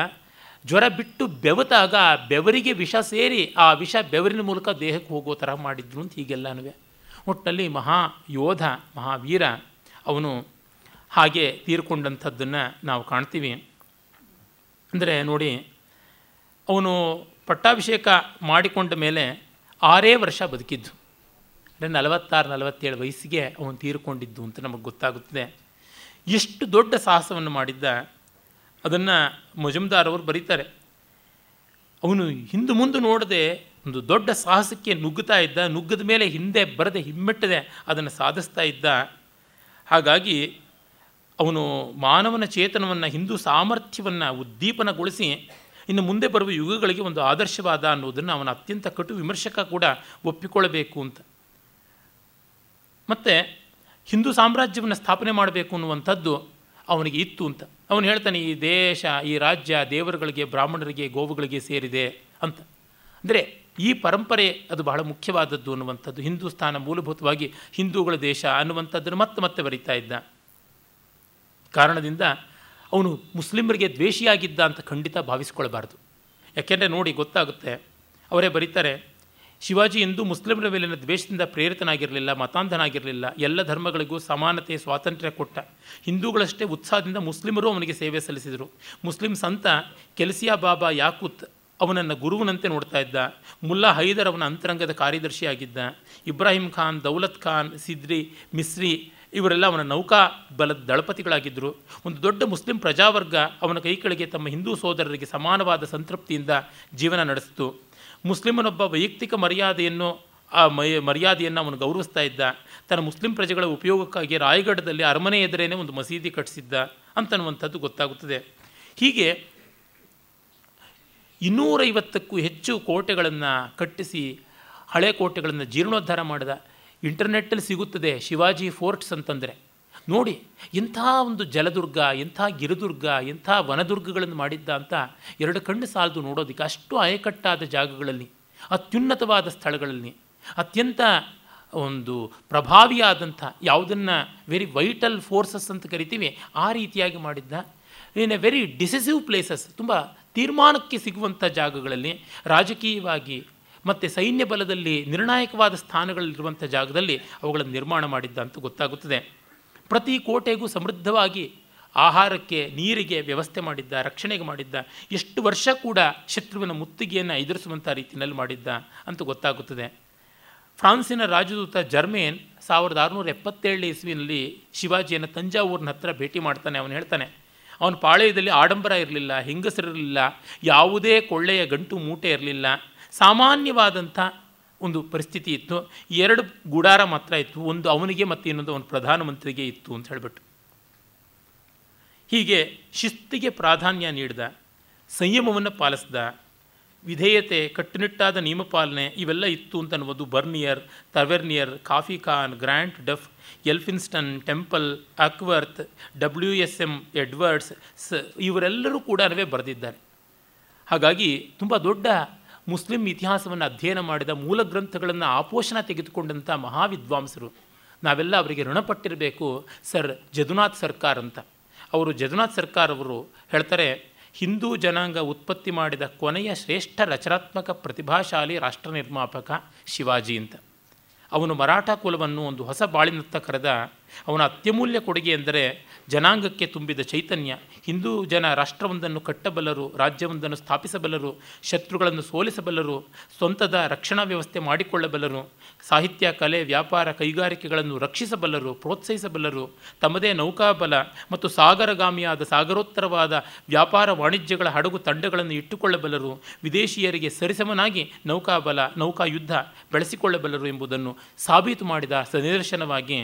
S1: ಜ್ವರ ಬಿಟ್ಟು ಬೆವತಾಗ ಬೆವರಿಗೆ ವಿಷ ಸೇರಿ ಆ ವಿಷ ಬೆವರಿನ ಮೂಲಕ ದೇಹಕ್ಕೆ ಹೋಗೋ ಥರ ಮಾಡಿದ್ರು ಅಂತ ಹೀಗೆಲ್ಲನೂ ಒಟ್ಟಿನಲ್ಲಿ ಮಹಾ ಯೋಧ ಮಹಾವೀರ ಅವನು ಹಾಗೆ ತೀರ್ಕೊಂಡಂಥದ್ದನ್ನು ನಾವು ಕಾಣ್ತೀವಿ. ಅಂದರೆ ನೋಡಿ, ಅವನು ಪಟ್ಟಾಭಿಷೇಕ ಮಾಡಿಕೊಂಡ ಮೇಲೆ ಆರೇ ವರ್ಷ ಬದುಕಿದ್ದು. ಅಂದರೆ ನಲವತ್ತಾರು, ನಲವತ್ತೇಳು ವಯಸ್ಸಿಗೆ ಅವನು ತೀರ್ಕೊಂಡಿದ್ದು ಅಂತ ನಮಗೆ ಗೊತ್ತಾಗುತ್ತದೆ. ಎಷ್ಟು ದೊಡ್ಡ ಸಾಹಸವನ್ನು ಮಾಡಿದ್ದ, ಅದನ್ನು ಮಜುಮ್ದಾರ್ ಅವರು ಬರೀತಾರೆ. ಅವನು ಹಿಂದೆ ಮುಂದೆ ನೋಡದೆ ಒಂದು ದೊಡ್ಡ ಸಾಹಸಕ್ಕೆ ನುಗ್ಗುತ್ತಾ ಇದ್ದ, ನುಗ್ಗದ ಮೇಲೆ ಹಿಂದೆ ಬರದೆ ಹಿಮ್ಮೆಟ್ಟದೆ ಅದನ್ನು ಸಾಧಿಸ್ತಾ ಇದ್ದ. ಹಾಗಾಗಿ ಅವನು ಮಾನವನ ಚೇತನವನ್ನು, ಹಿಂದೂ ಸಾಮರ್ಥ್ಯವನ್ನು ಉದ್ದೀಪನಗೊಳಿಸಿ ಇನ್ನು ಮುಂದೆ ಬರುವ ಯುಗಗಳಿಗೆ ಒಂದು ಆದರ್ಶವಾದ ಅನ್ನೋದನ್ನು ಅವನ ಅತ್ಯಂತ ಕಟು ವಿಮರ್ಶಕ ಕೂಡ ಒಪ್ಪಿಕೊಳ್ಳಬೇಕು ಅಂತ. ಮತ್ತು ಹಿಂದೂ ಸಾಮ್ರಾಜ್ಯವನ್ನು ಸ್ಥಾಪನೆ ಮಾಡಬೇಕು ಅನ್ನುವಂಥದ್ದು ಅವನಿಗೆ ಇತ್ತು ಅಂತ. ಅವನು ಹೇಳ್ತಾನೆ, ಈ ದೇಶ, ಈ ರಾಜ್ಯ ದೇವರುಗಳಿಗೆ, ಬ್ರಾಹ್ಮಣರಿಗೆ, ಗೋವುಗಳಿಗೆ ಸೇರಿದೆ ಅಂತ. ಅಂದರೆ ಈ ಪರಂಪರೆ ಅದು ಬಹಳ ಮುಖ್ಯವಾದದ್ದು ಅನ್ನುವಂಥದ್ದು. ಹಿಂದೂಸ್ತಾನ ಮೂಲಭೂತವಾಗಿ ಹಿಂದೂಗಳ ದೇಶ ಅನ್ನುವಂಥದ್ದನ್ನು ಮತ್ತೆ ಮತ್ತೆ ಬರೀತಾ ಇದ್ದ. ಕಾರಣದಿಂದ ಅವನು ಮುಸ್ಲಿಮರಿಗೆ ದ್ವೇಷಿಯಾಗಿದ್ದ ಅಂತ ಖಂಡಿತ ಭಾವಿಸ್ಕೊಳ್ಬಾರ್ದು. ಯಾಕೆಂದರೆ ನೋಡಿ ಗೊತ್ತಾಗುತ್ತೆ, ಅವರೇ ಬರೀತಾರೆ, ಶಿವಾಜಿ ಎಂದೂ ಮುಸ್ಲಿಮರ ಮೇಲಿನ ದ್ವೇಷದಿಂದ ಪ್ರೇರಿತನಾಗಿರಲಿಲ್ಲ, ಮತಾಂಧನಾಗಿರಲಿಲ್ಲ, ಎಲ್ಲ ಧರ್ಮಗಳಿಗೂ ಸಮಾನತೆ, ಸ್ವಾತಂತ್ರ್ಯ ಕೊಟ್ಟ. ಹಿಂದೂಗಳಷ್ಟೇ ಉತ್ಸಾಹದಿಂದ ಮುಸ್ಲಿಮರು ಅವನಿಗೆ ಸೇವೆ ಸಲ್ಲಿಸಿದರು. ಮುಸ್ಲಿಂ ಸಂತ ಕೆಲ್ಸಿಯಾ ಬಾಬಾ ಯಾಕೂತ್ ಅವನನ್ನು ಗುರುವಿನಂತೆ ನೋಡ್ತಾ ಇದ್ದ. ಮುಲ್ಲಾ ಹೈದರ್ ಅವನ ಅಂತರಂಗದ ಕಾರ್ಯದರ್ಶಿಯಾಗಿದ್ದ. ಇಬ್ರಾಹಿಂ ಖಾನ್, ದೌಲತ್ ಖಾನ್, ಸಿದ್ರಿ, ಮಿಸ್ರಿ ಇವರೆಲ್ಲ ಅವನ ನೌಕಾ ಬಲದ ದಳಪತಿಗಳಾಗಿದ್ದರು ಒಂದು ದೊಡ್ಡ ಮುಸ್ಲಿಂ ಪ್ರಜಾವರ್ಗ ಅವನ ಕೈ ಕೆಳಗೆ ತಮ್ಮ ಹಿಂದೂ ಸೋದರರಿಗೆ ಸಮಾನವಾದ ಸಂತೃಪ್ತಿಯಿಂದ ಜೀವನ ನಡೆಸಿತು. ಮುಸ್ಲಿಮನೊಬ್ಬ ವೈಯಕ್ತಿಕ ಮರ್ಯಾದೆಯನ್ನು, ಆ ಮಯ ಮರ್ಯಾದೆಯನ್ನು ಅವನು ಗೌರವಿಸ್ತಾ ಇದ್ದ. ತನ್ನ ಮುಸ್ಲಿಂ ಪ್ರಜೆಗಳ ಉಪಯೋಗಕ್ಕಾಗಿ ರಾಯಗಢದಲ್ಲಿ ಅರಮನೆ ಎದುರೇನೆ ಒಂದು ಮಸೀದಿ ಕಟ್ಟಿಸಿದ್ದ ಅಂತನ್ನುವಂಥದ್ದು ಗೊತ್ತಾಗುತ್ತದೆ. ಹೀಗೆ ಇನ್ನೂರೈವತ್ತಕ್ಕೂ ಹೆಚ್ಚು ಕೋಟೆಗಳನ್ನು ಕಟ್ಟಿಸಿ ಹಳೆ ಕೋಟೆಗಳನ್ನು ಜೀರ್ಣೋದ್ಧಾರ ಮಾಡಿದ ಇಂಟರ್ನೆಟ್ಟಲ್ಲಿ ಸಿಗುತ್ತದೆ ಶಿವಾಜಿ ಫೋರ್ಟ್ಸ್ ಅಂತಂದರೆ. ನೋಡಿ ಇಂಥ ಒಂದು ಜಲದುರ್ಗ, ಎಂಥ ಗಿರಿದುರ್ಗ, ಎಂಥ ವನದುರ್ಗಗಳನ್ನು ಮಾಡಿದ್ದ ಅಂತ ಎರಡು ಕಣ್ಣು ಸಾಲದು ನೋಡೋದಕ್ಕೆ ಅಷ್ಟು ಅಯಕಟ್ಟಾದ ಜಾಗಗಳಲ್ಲಿ, ಅತ್ಯುನ್ನತವಾದ ಸ್ಥಳಗಳಲ್ಲಿ, ಅತ್ಯಂತ ಒಂದು ಪ್ರಭಾವಿಯಾದಂಥ ಯಾವುದನ್ನು ವೆರಿ ವೈಟಲ್ ಫೋರ್ಸಸ್ ಅಂತ ಕರಿತೀವಿ, ಆ ರೀತಿಯಾಗಿ ಮಾಡಿದ್ದ. In a very decisive places ತುಂಬ ತೀರ್ಮಾನಕ್ಕೆ ಸಿಗುವಂಥ ಜಾಗಗಳಲ್ಲಿ ರಾಜಕೀಯವಾಗಿ ಮತ್ತು ಸೈನ್ಯ ಬಲದಲ್ಲಿ ನಿರ್ಣಾಯಕವಾದ ಸ್ಥಾನಗಳಲ್ಲಿರುವಂಥ ಜಾಗದಲ್ಲಿ ಅವುಗಳನ್ನು ನಿರ್ಮಾಣ ಮಾಡಿದ್ದ ಅಂತ ಗೊತ್ತಾಗುತ್ತದೆ. ಪ್ರತಿ ಕೋಟೆಗೂ ಸಮೃದ್ಧವಾಗಿ ಆಹಾರಕ್ಕೆ, ನೀರಿಗೆ ವ್ಯವಸ್ಥೆ ಮಾಡಿದ್ದ, ರಕ್ಷಣೆಗೆ ಮಾಡಿದ್ದ, ಎಷ್ಟು ವರ್ಷ ಕೂಡ ಶತ್ರುವಿನ ಮುತ್ತಿಗೆಯನ್ನು ಎದುರಿಸುವಂಥ ರೀತಿಯಲ್ಲಿ ಮಾಡಿದ್ದ ಅಂತ ಗೊತ್ತಾಗುತ್ತದೆ. ಫ್ರಾನ್ಸಿನ ರಾಜದೂತ ಜರ್ಮೇನ್ ಸಾವಿರದ ಆರುನೂರ ಎಪ್ಪತ್ತೇಳನೇ ಇಸ್ವಿನಲ್ಲಿ ಶಿವಾಜಿಯನ್ನು ತಂಜಾವೂರಿನ ಹತ್ರ ಭೇಟಿ ಮಾಡ್ತಾನೆ, ಅವನು ಹೇಳ್ತಾನೆ ಅವನ ಪಾಳೆಯದಲ್ಲಿ ಆಡಂಬರ ಇರಲಿಲ್ಲ, ಹೆಂಗಸರಿರಲಿಲ್ಲ, ಯಾವುದೇ ಕೊಳ್ಳೆಯ ಗಂಟು ಮೂಟೆ ಇರಲಿಲ್ಲ. ಸಾಮಾನ್ಯವಾದಂಥ ಒಂದು ಪರಿಸ್ಥಿತಿ ಇತ್ತು. ಎರಡು ಗುಡಾರ ಮಾತ್ರ ಇತ್ತು. ಒಂದು ಅವನಿಗೆ ಮತ್ತು ಇನ್ನೊಂದು ಅವನ ಪ್ರಧಾನಮಂತ್ರಿಗೆ ಇತ್ತು ಅಂತ ಹೇಳಿಬಿಟ್ಟು. ಹೀಗೆ ಶಿಸ್ತಿಗೆ ಪ್ರಾಧಾನ್ಯ ನೀಡಿದ, ಸಂಯಮವನ್ನು ಪಾಲಿಸಿದ, ವಿಧೇಯತೆ, ಕಟ್ಟುನಿಟ್ಟಾದ ನಿಯಮಪಾಲನೆ ಇವೆಲ್ಲ ಇತ್ತು ಅಂತ ಅನ್ನೋದು Bernier, Tavernier, Khafi Khan, Grant, Duff Elphinstone, Temple, Acworth, W S M Edwards, ಸ ಇವರೆಲ್ಲರೂ ಕೂಡ ಬರೆದಿದ್ದಾರೆ. ಹಾಗಾಗಿ ತುಂಬ ದೊಡ್ಡ ಮುಸ್ಲಿಂ ಇತಿಹಾಸವನ್ನು ಅಧ್ಯಯನ ಮಾಡಿದ ಮೂಲ ಗ್ರಂಥಗಳನ್ನು ಆಪೋಷಣ ತೆಗೆದುಕೊಂಡಂಥ ಮಹಾವಿದ್ವಾಂಸರು. ನಾವೆಲ್ಲ ಅವರಿಗೆ ಋಣಪಟ್ಟಿರಬೇಕು, ಸರ್ ಜದುನಾಥ್ ಸರ್ಕಾರ್ ಅಂತ. ಅವರು ಜದುನಾಥ್ ಸರ್ಕಾರ್ ಅವರು ಹೇಳ್ತಾರೆ, ಹಿಂದೂ ಜನಾಂಗ ಉತ್ಪತ್ತಿ ಮಾಡಿದ ಕೊನೆಯ ಶ್ರೇಷ್ಠ ರಚನಾತ್ಮಕ ಪ್ರತಿಭಾಶಾಲಿ ರಾಷ್ಟ್ರ ನಿರ್ಮಾಪಕ ಶಿವಾಜಿ ಅಂತ. ಅವನು ಮರಾಠ ಕುಲವನ್ನು ಒಂದು ಹೊಸ ಬಾಳಿನತ್ತ ಕರೆದ ಅವನ ಅತ್ಯಮೂಲ್ಯ ಕೊಡುಗೆ ಎಂದರೆ ಜನಾಂಗಕ್ಕೆ ತುಂಬಿದ ಚೈತನ್ಯ, ಹಿಂದೂ ಜನ ರಾಷ್ಟ್ರವೊಂದನ್ನು ಕಟ್ಟಬಲ್ಲರು, ರಾಜ್ಯವೊಂದನ್ನು ಸ್ಥಾಪಿಸಬಲ್ಲರು, ಶತ್ರುಗಳನ್ನು ಸೋಲಿಸಬಲ್ಲರು, ಸ್ವಂತದ ರಕ್ಷಣಾ ವ್ಯವಸ್ಥೆ ಮಾಡಿಕೊಳ್ಳಬಲ್ಲರು, ಸಾಹಿತ್ಯ, ಕಲೆ, ವ್ಯಾಪಾರ ಕೈಗಾರಿಕೆಗಳನ್ನು ರಕ್ಷಿಸಬಲ್ಲರು, ಪ್ರೋತ್ಸಾಹಿಸಬಲ್ಲರು, ತಮ್ಮದೇ ನೌಕಾಬಲ ಮತ್ತು ಸಾಗರಗಾಮಿಯಾದ ಸಾಗರೋತ್ತರವಾದ ವ್ಯಾಪಾರ ವಾಣಿಜ್ಯಗಳ ಹಡಗು ತಂಡಗಳನ್ನು ಇಟ್ಟುಕೊಳ್ಳಬಲ್ಲರು, ವಿದೇಶಿಯರಿಗೆ ಸರಿಸಮನಾಗಿ ನೌಕಾಬಲ, ನೌಕಾಯುದ್ಧ ಬೆಳೆಸಿಕೊಳ್ಳಬಲ್ಲರು ಎಂಬುದನ್ನು ಸಾಬೀತು ಮಾಡಿದ ಸನಿದರ್ಶನವಾಗಿ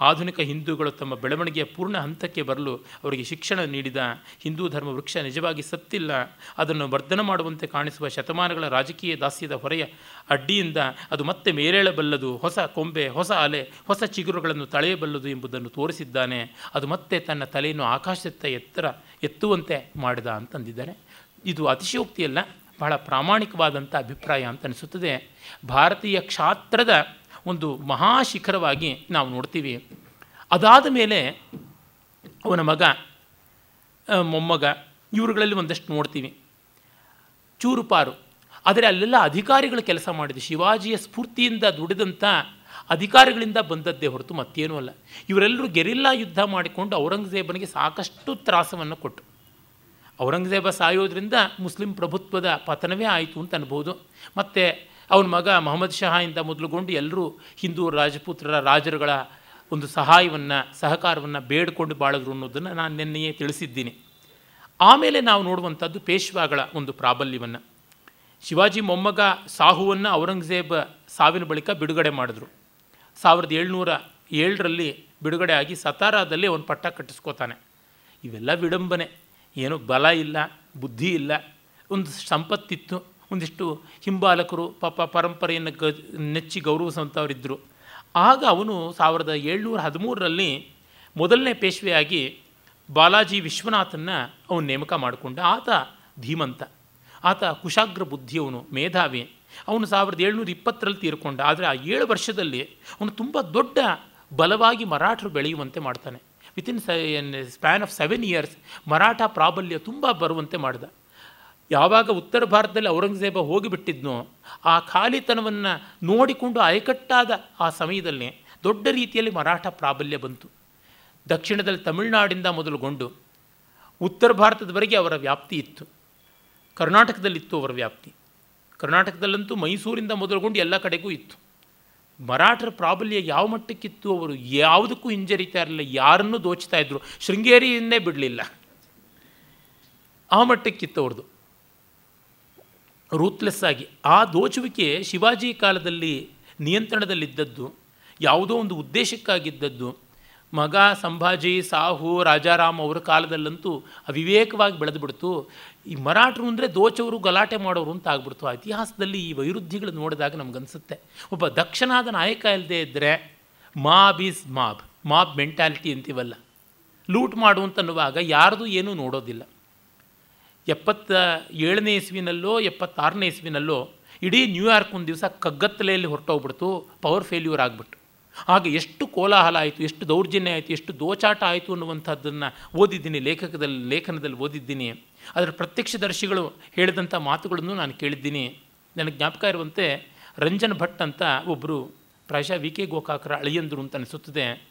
S1: ಆಧುನಿಕ ಹಿಂದೂಗಳು ತಮ್ಮ ಬೆಳವಣಿಗೆಯ ಪೂರ್ಣ ಹಂತಕ್ಕೆ ಬರಲು ಅವರಿಗೆ ಶಿಕ್ಷಣ ನೀಡಿದ ಹಿಂದೂ ಧರ್ಮ ವೃಕ್ಷ ನಿಜವಾಗಿ ಸತ್ತಿಲ್ಲ. ಅದನ್ನು ವರ್ಧನ ಮಾಡುವಂತೆ ಕಾಣಿಸುವ ಶತಮಾನಗಳ ರಾಜಕೀಯ ದಾಸ್ಯದ ಹೊರೆಯ ಅಡ್ಡಿಯಿಂದ ಅದು ಮತ್ತೆ ಮೇಲೇಳಬಲ್ಲದು. ಹೊಸ ಕೊಂಬೆ, ಹೊಸ ಅಲೆ, ಹೊಸ ಚಿಗುರುಗಳನ್ನು ತಳೆಯಬಲ್ಲದು ಎಂಬುದನ್ನು ತೋರಿಸಿದ್ದಾನೆ. ಅದು ಮತ್ತೆ ತನ್ನ ತಲೆಯನ್ನು ಆಕಾಶದತ್ತ ಎತ್ತರ ಎತ್ತುವಂತೆ ಮಾಡಿದ ಅಂತಂದಿದ್ದಾರೆ. ಇದು ಅತಿಶಯೋಕ್ತಿಯಲ್ಲ, ಬಹಳ ಪ್ರಾಮಾಣಿಕವಾದಂಥ ಅಭಿಪ್ರಾಯ ಅಂತ ಅನಿಸುತ್ತದೆ ಭಾರತೀಯ ಕ್ಷಾತ್ರದ ಒಂದು ಮಹಾಶಿಖರವಾಗಿ ನಾವು ನೋಡ್ತೀವಿ. ಅದಾದ ಮೇಲೆ ಅವನ ಮಗ ಮೊಮ್ಮಗ, ಇವರುಗಳಲ್ಲಿ ಒಂದಷ್ಟು ನೋಡ್ತೀವಿ. ಚೂರುಪಾರು ಆದರೆ ಅಲ್ಲೆಲ್ಲ ಅಧಿಕಾರಿಗಳು ಕೆಲಸ ಮಾಡಿದೆ ಶಿವಾಜಿಯ ಸ್ಫೂರ್ತಿಯಿಂದ ದುಡಿದಂಥ ಅಧಿಕಾರಿಗಳಿಂದ ಬಂದದ್ದೇ ಹೊರತು ಮತ್ತೇನೂ ಅಲ್ಲ. ಇವರೆಲ್ಲರೂ ಗೆರಿಲ್ಲಾ ಯುದ್ಧ ಮಾಡಿಕೊಂಡು ಔರಂಗಜೇಬನಿಗೆ ಸಾಕಷ್ಟು ತ್ರಾಸವನ್ನು ಕೊಟ್ಟು ಔರಂಗಜೇಬ ಸಾಯೋದ್ರಿಂದ ಮುಸ್ಲಿಂ ಪ್ರಭುತ್ವದ ಪತನವೇ ಆಯಿತು ಅಂತ ಅನ್ಬೋದು. ಮತ್ತು ಅವನ ಮಗ ಮೊಹಮ್ಮದ್ ಶಹಾಯಿಂದ ಮೊದಲುಗೊಂಡು ಎಲ್ಲರೂ ಹಿಂದೂ ರಾಜಪುತ್ರರ ರಾಜರುಗಳ ಒಂದು ಸಹಾಯವನ್ನು, ಸಹಕಾರವನ್ನು ಬೇಡಿಕೊಂಡು ಬಾಳಿದ್ರು ಅನ್ನೋದನ್ನು ನಾನು ನಿನ್ನೆಯೇ ತಿಳಿಸಿದ್ದೀನಿ. ಆಮೇಲೆ ನಾವು ನೋಡುವಂಥದ್ದು ಪೇಶ್ವಾಗಳ ಒಂದು ಪ್ರಾಬಲ್ಯವನ್ನು. ಶಿವಾಜಿ ಮೊಮ್ಮಗ ಸಾಹುವನ್ನು ಔರಂಗಜೇಬ ಸಾವಿನ ಬಳಿಕ ಬಿಡುಗಡೆ ಮಾಡಿದ್ರು. ಸಾವಿರದ ಏಳ್ನೂರ ಏಳರಲ್ಲಿ ಬಿಡುಗಡೆ ಆಗಿ ಸತಾರಾದಲ್ಲಿ ಅವನು ಪಟ್ಟ ಕಟ್ಟಿಸ್ಕೋತಾನೆ. ಇವೆಲ್ಲ ವಿಡಂಬನೆ. ಏನು ಬಲ ಇಲ್ಲ, ಬುದ್ಧಿ ಇಲ್ಲ, ಒಂದು ಸಂಪತ್ತಿತ್ತು. ಒಂದಿಷ್ಟು ಹಿಂಬಾಲಕರು, ಪಾಪ ಪರಂಪರೆಯನ್ನು ಗ ನೆಚ್ಚಿ ಗೌರವಿಸುವಂಥವರಿದ್ದರು. ಆಗ ಅವನು ಸಾವಿರದ ಏಳ್ನೂರ ಹದಿಮೂರರಲ್ಲಿ ಮೊದಲನೇ ಪೇಶ್ವೆಯಾಗಿ ಬಾಲಾಜಿ ವಿಶ್ವನಾಥನ್ನು ಅವನು ನೇಮಕ ಮಾಡಿಕೊಂಡ. ಆತ ಧೀಮಂತ. ಆತ ಕುಶಾಗ್ರ ಬುದ್ಧಿಯವನು, ಮೇಧಾವಿ. ಅವನು ಸಾವಿರದ ಏಳ್ನೂರ ಇಪ್ಪತ್ತರಲ್ಲಿ ತೀರ್ಕೊಂಡ. ಆದರೆ ಆ ಏಳು ವರ್ಷದಲ್ಲಿ ಅವನು ತುಂಬ ದೊಡ್ಡ ಬಲವಾಗಿ ಮರಾಠರು ಬೆಳೆಯುವಂತೆ ಮಾಡ್ತಾನೆ. Within span of seven years Maratha ಪ್ರಾಬಲ್ಯ ತುಂಬ ಬರುವಂತೆ ಮಾಡಿದ. ಯಾವಾಗ ಉತ್ತರ ಭಾರತದಲ್ಲಿ ಔರಂಗಜೇಬ ಹೋಗಿಬಿಟ್ಟಿದ್ನೋ ಆ ಖಾಲಿತನವನ್ನು ನೋಡಿಕೊಂಡು ಅಯಕಟ್ಟಾದ ಆ ಸಮಯದಲ್ಲಿ ದೊಡ್ಡ ರೀತಿಯಲ್ಲಿ ಮರಾಠ ಪ್ರಾಬಲ್ಯ ಬಂತು. ದಕ್ಷಿಣದಲ್ಲಿ ತಮಿಳುನಾಡಿಂದ ಮೊದಲುಗೊಂಡು ಉತ್ತರ ಭಾರತದವರೆಗೆ ಅವರ ವ್ಯಾಪ್ತಿ ಇತ್ತು. ಕರ್ನಾಟಕದಲ್ಲಿತ್ತು ಅವರ ವ್ಯಾಪ್ತಿ. ಕರ್ನಾಟಕದಲ್ಲಂತೂ ಮೈಸೂರಿಂದ ಮೊದಲುಗೊಂಡು ಎಲ್ಲ ಕಡೆಗೂ ಇತ್ತು. ಮರಾಠರ ಪ್ರಾಬಲ್ಯ ಯಾವ ಮಟ್ಟಕ್ಕಿತ್ತು ಅವರು ಯಾವುದಕ್ಕೂ ಹಿಂಜರಿತಾ ಇರಲಿಲ್ಲ. ಯಾರನ್ನೂ ದೋಚ್ತಾ ಇದ್ದರು ಶೃಂಗೇರಿಯನ್ನೇ ಬಿಡಲಿಲ್ಲ. ಆ ಮಟ್ಟಕ್ಕಿತ್ತು ಅವ್ರದ್ದು. ರೂತ್ಲೆಸ್ ಆಗಿ, ಆ ದೋಚುವಿಕೆ ಶಿವಾಜಿ ಕಾಲದಲ್ಲಿ ನಿಯಂತ್ರಣದಲ್ಲಿದ್ದದ್ದು, ಯಾವುದೋ ಒಂದು ಉದ್ದೇಶಕ್ಕಾಗಿದ್ದದ್ದು. ಮಗ ಸಂಭಾಜಿ, ಸಾಹು, ರಾಜಾರಾಮ್ ಅವರ ಕಾಲದಲ್ಲಂತೂ ಅವಿವೇಕವಾಗಿ ಬೆಳೆದುಬಿಡ್ತು. ಈ ಮರಾಠರು ಅಂದರೆ ದೋಚವರು ಗಲಾಟೆ ಮಾಡೋರು ಅಂತ ಆಗ್ಬಿಡ್ತು. ಆ ಇತಿಹಾಸದಲ್ಲಿ ಈ ವೈರುದ್ಧಿಗಳು ನೋಡಿದಾಗ ನಮಗನ್ಸುತ್ತೆ. ಒಬ್ಬ ದಕ್ಷನಾದ ನಾಯಕ ಇಲ್ಲದೆ ಇದ್ದರೆ mob is mob mob mentality ಅಂತೀವಲ್ಲ. ಲೂಟ್ ಮಾಡು ಅಂತನ್ನುವಾಗ ಯಾರ್ದು ಏನೂ ನೋಡೋದಿಲ್ಲ. ಎಪ್ಪತ್ತ ಏಳನೇ ಇಸ್ವಿನಲ್ಲೋ, ಎಪ್ಪತ್ತಾರನೇ ಇಸ್ವಿನಲ್ಲೋ, ಇಡೀ ನ್ಯೂಯಾರ್ಕ್ ಒಂದು ದಿವಸ ಕಗ್ಗತ್ತಲೆಯಲ್ಲಿ ಹೊರಟೋಗ್ಬಿಡ್ತು ಪವರ್ ಫೇಲ್ಯೂರ್ ಆಗಿಬಿಟ್ಟು ಹಾಗೆ ಎಷ್ಟು ಕೋಲಾಹಲ ಆಯಿತು, ಎಷ್ಟು ದೌರ್ಜನ್ಯ ಆಯಿತು, ಎಷ್ಟು ದೋಚಾಟ ಆಯಿತು ಅನ್ನುವಂಥದ್ದನ್ನು ಓದಿದ್ದೀನಿ, ಲೇಖಕದಲ್ಲಿ, ಲೇಖನದಲ್ಲಿ ಓದಿದ್ದೀನಿ. ಅದರ ಪ್ರತ್ಯಕ್ಷದರ್ಶಿಗಳು ಹೇಳಿದಂಥ ಮಾತುಗಳನ್ನು ನಾನು ಕೇಳಿದ್ದೀನಿ. ನನಗೆ ಜ್ಞಾಪಕ ಇರುವಂತೆ ರಂಜನ್ ಭಟ್ ಅಂತ ಒಬ್ಬರು ಪ್ರಾಯಶಃ ವಿ ಕೆ ಗೋಕಾಕರ ಅಳಿಯಂದರು ಅಂತ ಅನಿಸುತ್ತದೆ.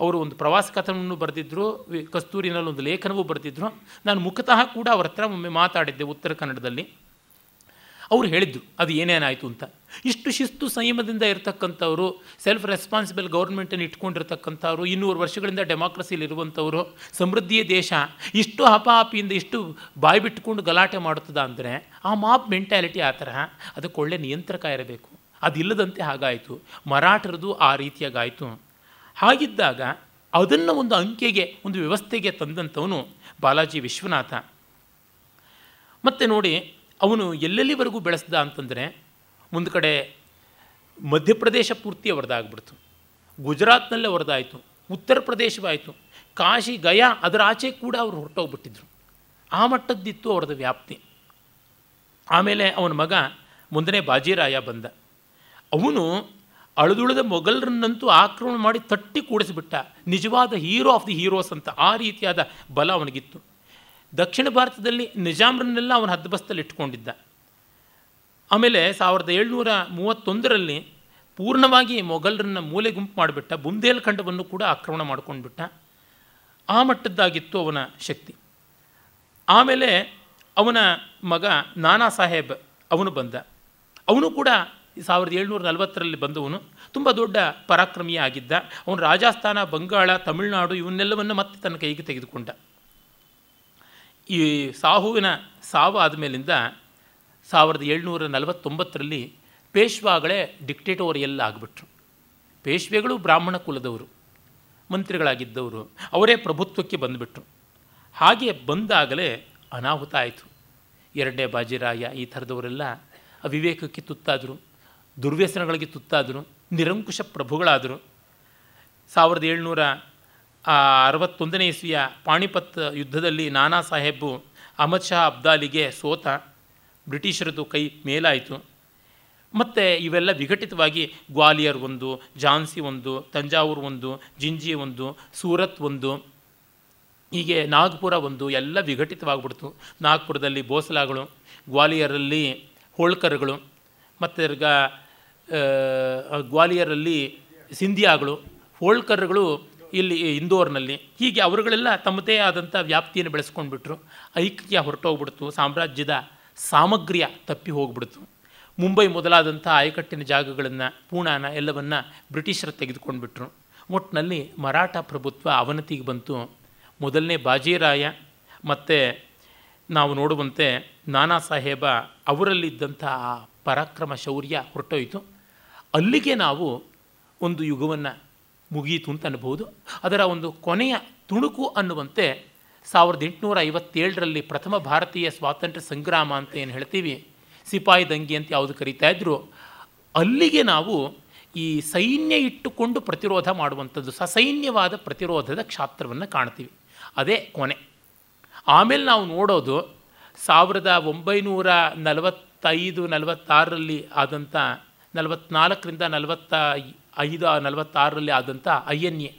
S1: ಅವರು ಒಂದು ಪ್ರವಾಸ ಕಥನವನ್ನು ಬರೆದಿದ್ದರು ಕಸ್ತೂರಿನಲ್ಲಿ ಒಂದು ಲೇಖನವೂ ಬರೆದಿದ್ದರು ನಾನು ಮುಖತಃ ಕೂಡ ಅವ್ರ ಹತ್ರ ಒಮ್ಮೆ ಮಾತಾಡಿದ್ದೆ ಉತ್ತರ ಕನ್ನಡದಲ್ಲಿ. ಅವರು ಹೇಳಿದ್ರು, ಅದು ಏನೇನಾಯಿತು ಅಂತ? ಇಷ್ಟು ಶಿಸ್ತು ಸಂಯಮದಿಂದ ಇರತಕ್ಕಂಥವರು ಸೆಲ್ಫ್ ರೆಸ್ಪಾನ್ಸಿಬಲ್ ಗೌರ್ಮೆಂಟನ್ನು ಇಟ್ಕೊಂಡಿರ್ತಕ್ಕಂಥವ್ರು, ಇನ್ನೂರು ವರ್ಷಗಳಿಂದ ಡೆಮಾಕ್ರಸಿಯಲ್ಲಿ ಇರುವಂಥವರು, ಸಮೃದ್ಧಿಯ ದೇಶ, ಇಷ್ಟು ಹಪಾಹಪಿಯಿಂದ ಇಷ್ಟು ಬಾಯಿ ಬಿಟ್ಟುಕೊಂಡು ಗಲಾಟೆ ಮಾಡುತ್ತದ ಅಂದರೆ, ಆ ಮಾಪ್ ಮೆಂಟ್ಯಾಲಿಟಿ ಆ ತರಹ, ಅದಕ್ಕೆ ಒಳ್ಳೆ ನಿಯಂತ್ರಕ ಇರಬೇಕು. ಅದಿಲ್ಲದಂತೆ ಹಾಗಾಯಿತು. ಮರಾಠರದು ಆ ರೀತಿಯಾಗಾಯಿತು. ಹಾಗಿದ್ದಾಗ ಅದನ್ನು ಒಂದು ಅಂಕೆಗೆ, ಒಂದು ವ್ಯವಸ್ಥೆಗೆ ತಂದಂಥವನು ಬಾಲಾಜಿ ವಿಶ್ವನಾಥ. ಮತ್ತು ನೋಡಿ, ಅವನು ಎಲ್ಲೆಲ್ಲಿವರೆಗೂ ಬೆಳೆಸ್ದ ಅಂತಂದರೆ, ಒಂದು ಕಡೆ ಮಧ್ಯಪ್ರದೇಶ ಪೂರ್ತಿ ಅವರದಾಗ್ಬಿಡ್ತು. ಗುಜರಾತ್ನಲ್ಲೇ ಹೊರದಾಯಿತು ಉತ್ತರ ಪ್ರದೇಶವಾಯಿತು. ಕಾಶಿ, ಗಯಾ ಅದರ ಆಚೆ ಕೂಡ ಅವರು ಹೊರಟೋಗ್ಬಿಟ್ಟಿದ್ರು. ಆ ಮಟ್ಟದ್ದಿತ್ತು ಅವರದ ವ್ಯಾಪ್ತಿ. ಆಮೇಲೆ ಅವನ ಮಗ ಮುಂದನೇ ಬಾಜಿರಾಯ ಬಂದ. ಅವನು ಅಳುದುಳಿದ ಮೊಘಲರನ್ನಂತೂ ಆಕ್ರಮಣ ಮಾಡಿ ತಟ್ಟಿ ಕೂಡಿಸಿಬಿಟ್ಟ. ನಿಜವಾದ ಹೀರೋ ಆಫ್ ದಿ ಹೀರೋಸ್ ಅಂತ ಆ ರೀತಿಯಾದ ಬಲ ಅವನಿಗಿತ್ತು. ದಕ್ಷಿಣ ಭಾರತದಲ್ಲಿ ನಿಜಾಮ್ರನ್ನೆಲ್ಲ ಅವನ ಹದ್ದಬಸ್ತಲ್ಲಿ ಇಟ್ಕೊಂಡಿದ್ದ. ಆಮೇಲೆ ಸಾವಿರದ ಏಳ್ನೂರ ಮೂವತ್ತೊಂದರಲ್ಲಿ ಪೂರ್ಣವಾಗಿ ಮೊಘಲರನ್ನ ಮೂಲೆ ಗುಂಪು ಮಾಡಿಬಿಟ್ಟ ಬುಂದೇಲ್ಖಂಡವನ್ನು ಕೂಡ ಆಕ್ರಮಣ ಮಾಡ್ಕೊಂಡ್ಬಿಟ್ಟ. ಆ ಮಟ್ಟದ್ದಾಗಿತ್ತು ಅವನ ಶಕ್ತಿ. ಆಮೇಲೆ ಅವನ ಮಗ ನಾನಾ ಸಾಹೇಬ್ ಅವನು ಬಂದ. ಅವನು ಕೂಡ ಸಾವಿರದ ಏಳ್ನೂರ ನಲವತ್ತರಲ್ಲಿ ಬಂದವನು ತುಂಬ ದೊಡ್ಡ ಪರಾಕ್ರಮಿಯೇ ಆಗಿದ್ದ ಅವನು ರಾಜಸ್ಥಾನ, ಬಂಗಾಳ, ತಮಿಳುನಾಡು ಇವನ್ನೆಲ್ಲವನ್ನು ಮತ್ತೆ ತನ್ನ ಕೈಗೆ ತೆಗೆದುಕೊಂಡ. ಈ ಸಾಹುವಿನ ಸಾವು ಆದಮೇಲಿಂದ ಸಾವಿರದ ಏಳ್ನೂರ ನಲವತ್ತೊಂಬತ್ತರಲ್ಲಿ ಪೇಶ್ವಾಗಳೇ ಡಿಕ್ಟೇಟೋರಿಯಲ್ ಆಗಿಬಿಟ್ರು. ಪೇಶ್ವೆಗಳು ಬ್ರಾಹ್ಮಣ ಕುಲದವರು, ಮಂತ್ರಿಗಳಾಗಿದ್ದವರು, ಅವರೇ ಪ್ರಭುತ್ವಕ್ಕೆ ಬಂದುಬಿಟ್ರು. ಹಾಗೆ ಬಂದಾಗಲೇ ಅನಾಹುತ ಆಯಿತು. ಎರಡನೇ ಬಾಜಿರಾಯ ಈ ಥರದವರೆಲ್ಲ ಅವಿವೇಕಕ್ಕೆ ತುತ್ತಾದರು. ದುರ್ವ್ಯಸನಗಳಿಗೆ ತುತ್ತಾದರು, ನಿರಂಕುಶ ಪ್ರಭುಗಳಾದರು. ಸಾವಿರದ ಏಳ್ನೂರ ಅರವತ್ತೊಂದನೇ ಇಸ್ವಿಯ ಪಾಣಿಪತ್ ಯುದ್ಧದಲ್ಲಿ ನಾನಾ ಸಾಹೇಬು ಅಹಮದ್ ಶಾ ಅಬ್ದಾಲಿಗೆ ಸೋತ ಬ್ರಿಟಿಷರದು ಕೈ ಮೇಲಾಯಿತು. ಮತ್ತು ಇವೆಲ್ಲ ವಿಘಟಿತವಾಗಿ ಗ್ವಾಲಿಯರ್ ಒಂದು, ಝಾನ್ಸಿ ಒಂದು, ತಂಜಾವೂರು ಒಂದು, ಜಿಂಜಿ ಒಂದು, ಸೂರತ್ ಒಂದು, ಹೀಗೆ ನಾಗ್ಪುರ ಒಂದು ಎಲ್ಲ ವಿಘಟಿತವಾಗ್ಬಿಡ್ತು. ನಾಗ್ಪುರದಲ್ಲಿ ಬೋಸಲಾಗಳು, ಗ್ವಾಲಿಯರಲ್ಲಿ ಹೋಳ್ಕರ್ಗಳು, ಮತ್ತು ಗ್ವಾಲಿಯರಲ್ಲಿ ಸಿಂಧಿಯಾಗಳು ಹೋಳ್ಕರ್ಗಳು ಇಲ್ಲಿ ಇಂದೋರ್ನಲ್ಲಿ. ಹೀಗೆ ಅವರುಗಳೆಲ್ಲ ತಮ್ಮದೇ ಆದಂಥ ವ್ಯಾಪ್ತಿಯನ್ನು ಬೆಳೆಸ್ಕೊಂಡ್ಬಿಟ್ರು. ಐಕ್ಯ ಹೊರಟೋಗ್ಬಿಡ್ತು, ಸಾಮ್ರಾಜ್ಯದ ಸಾಮಗ್ರಿಯ ತಪ್ಪಿ ಹೋಗ್ಬಿಡ್ತು. ಮುಂಬೈ ಮೊದಲಾದಂಥ ಆಯಕಟ್ಟಿನ ಜಾಗಗಳನ್ನು, ಪೂಣಾನ ಎಲ್ಲವನ್ನು ಬ್ರಿಟಿಷರು ತೆಗೆದುಕೊಂಡ್ಬಿಟ್ರು. ಒಟ್ಟಿನಲ್ಲಿ ಮರಾಠ ಪ್ರಭುತ್ವ ಅವನತಿಗೆ ಬಂತು. ಮೊದಲನೇ ಬಾಜಿರಾಯ ಮತ್ತು ನಾವು ನೋಡುವಂತೆ ನಾನಾ ಸಾಹೇಬ ಅವರಲ್ಲಿದ್ದಂಥ ಆ ಪರಾಕ್ರಮ ಶೌರ್ಯ ಹೊರಟೋಯಿತು. ಅಲ್ಲಿಗೆ ನಾವು ಒಂದು ಯುಗವನ್ನು ಮುಗಿಯಿತು ಅಂತ ಅನ್ಬೋದು ಅದರ ಒಂದು ಕೊನೆಯ ತುಣುಕು ಅನ್ನುವಂತೆ ಸಾವಿರದ ಎಂಟುನೂರ ಐವತ್ತೇಳರಲ್ಲಿ ಪ್ರಥಮ ಭಾರತೀಯ ಸ್ವಾತಂತ್ರ್ಯ ಸಂಗ್ರಾಮ ಅಂತ ಏನು ಹೇಳ್ತೀವಿ? ಸಿಪಾಯಿ ದಂಗೆ ಅಂತ ಯಾವುದು ಕರೀತಾ ಇದ್ರು. ಅಲ್ಲಿಗೆ ನಾವು ಈ ಸೈನ್ಯ ಇಟ್ಟುಕೊಂಡು ಪ್ರತಿರೋಧ ಮಾಡುವಂಥದ್ದು ಸಸೈನ್ಯವಾದ ಪ್ರತಿರೋಧದ ಕ್ಷಾತ್ರವನ್ನು ಕಾಣ್ತೀವಿ. ಅದೇ ಕೊನೆ. ಆಮೇಲೆ ನಾವು ನೋಡೋದು ಸಾವಿರದ ಒಂಬೈನೂರ ನಲವತ್ತೈದು ನಲವತ್ತಾರರಲ್ಲಿ ಆದಂಥ ನಲವತ್ನಾಲ್ಕರಿಂದ ನಲವತ್ತ ಐದು ನಲವತ್ತಾರರಲ್ಲಿ ಆದಂಥ I N A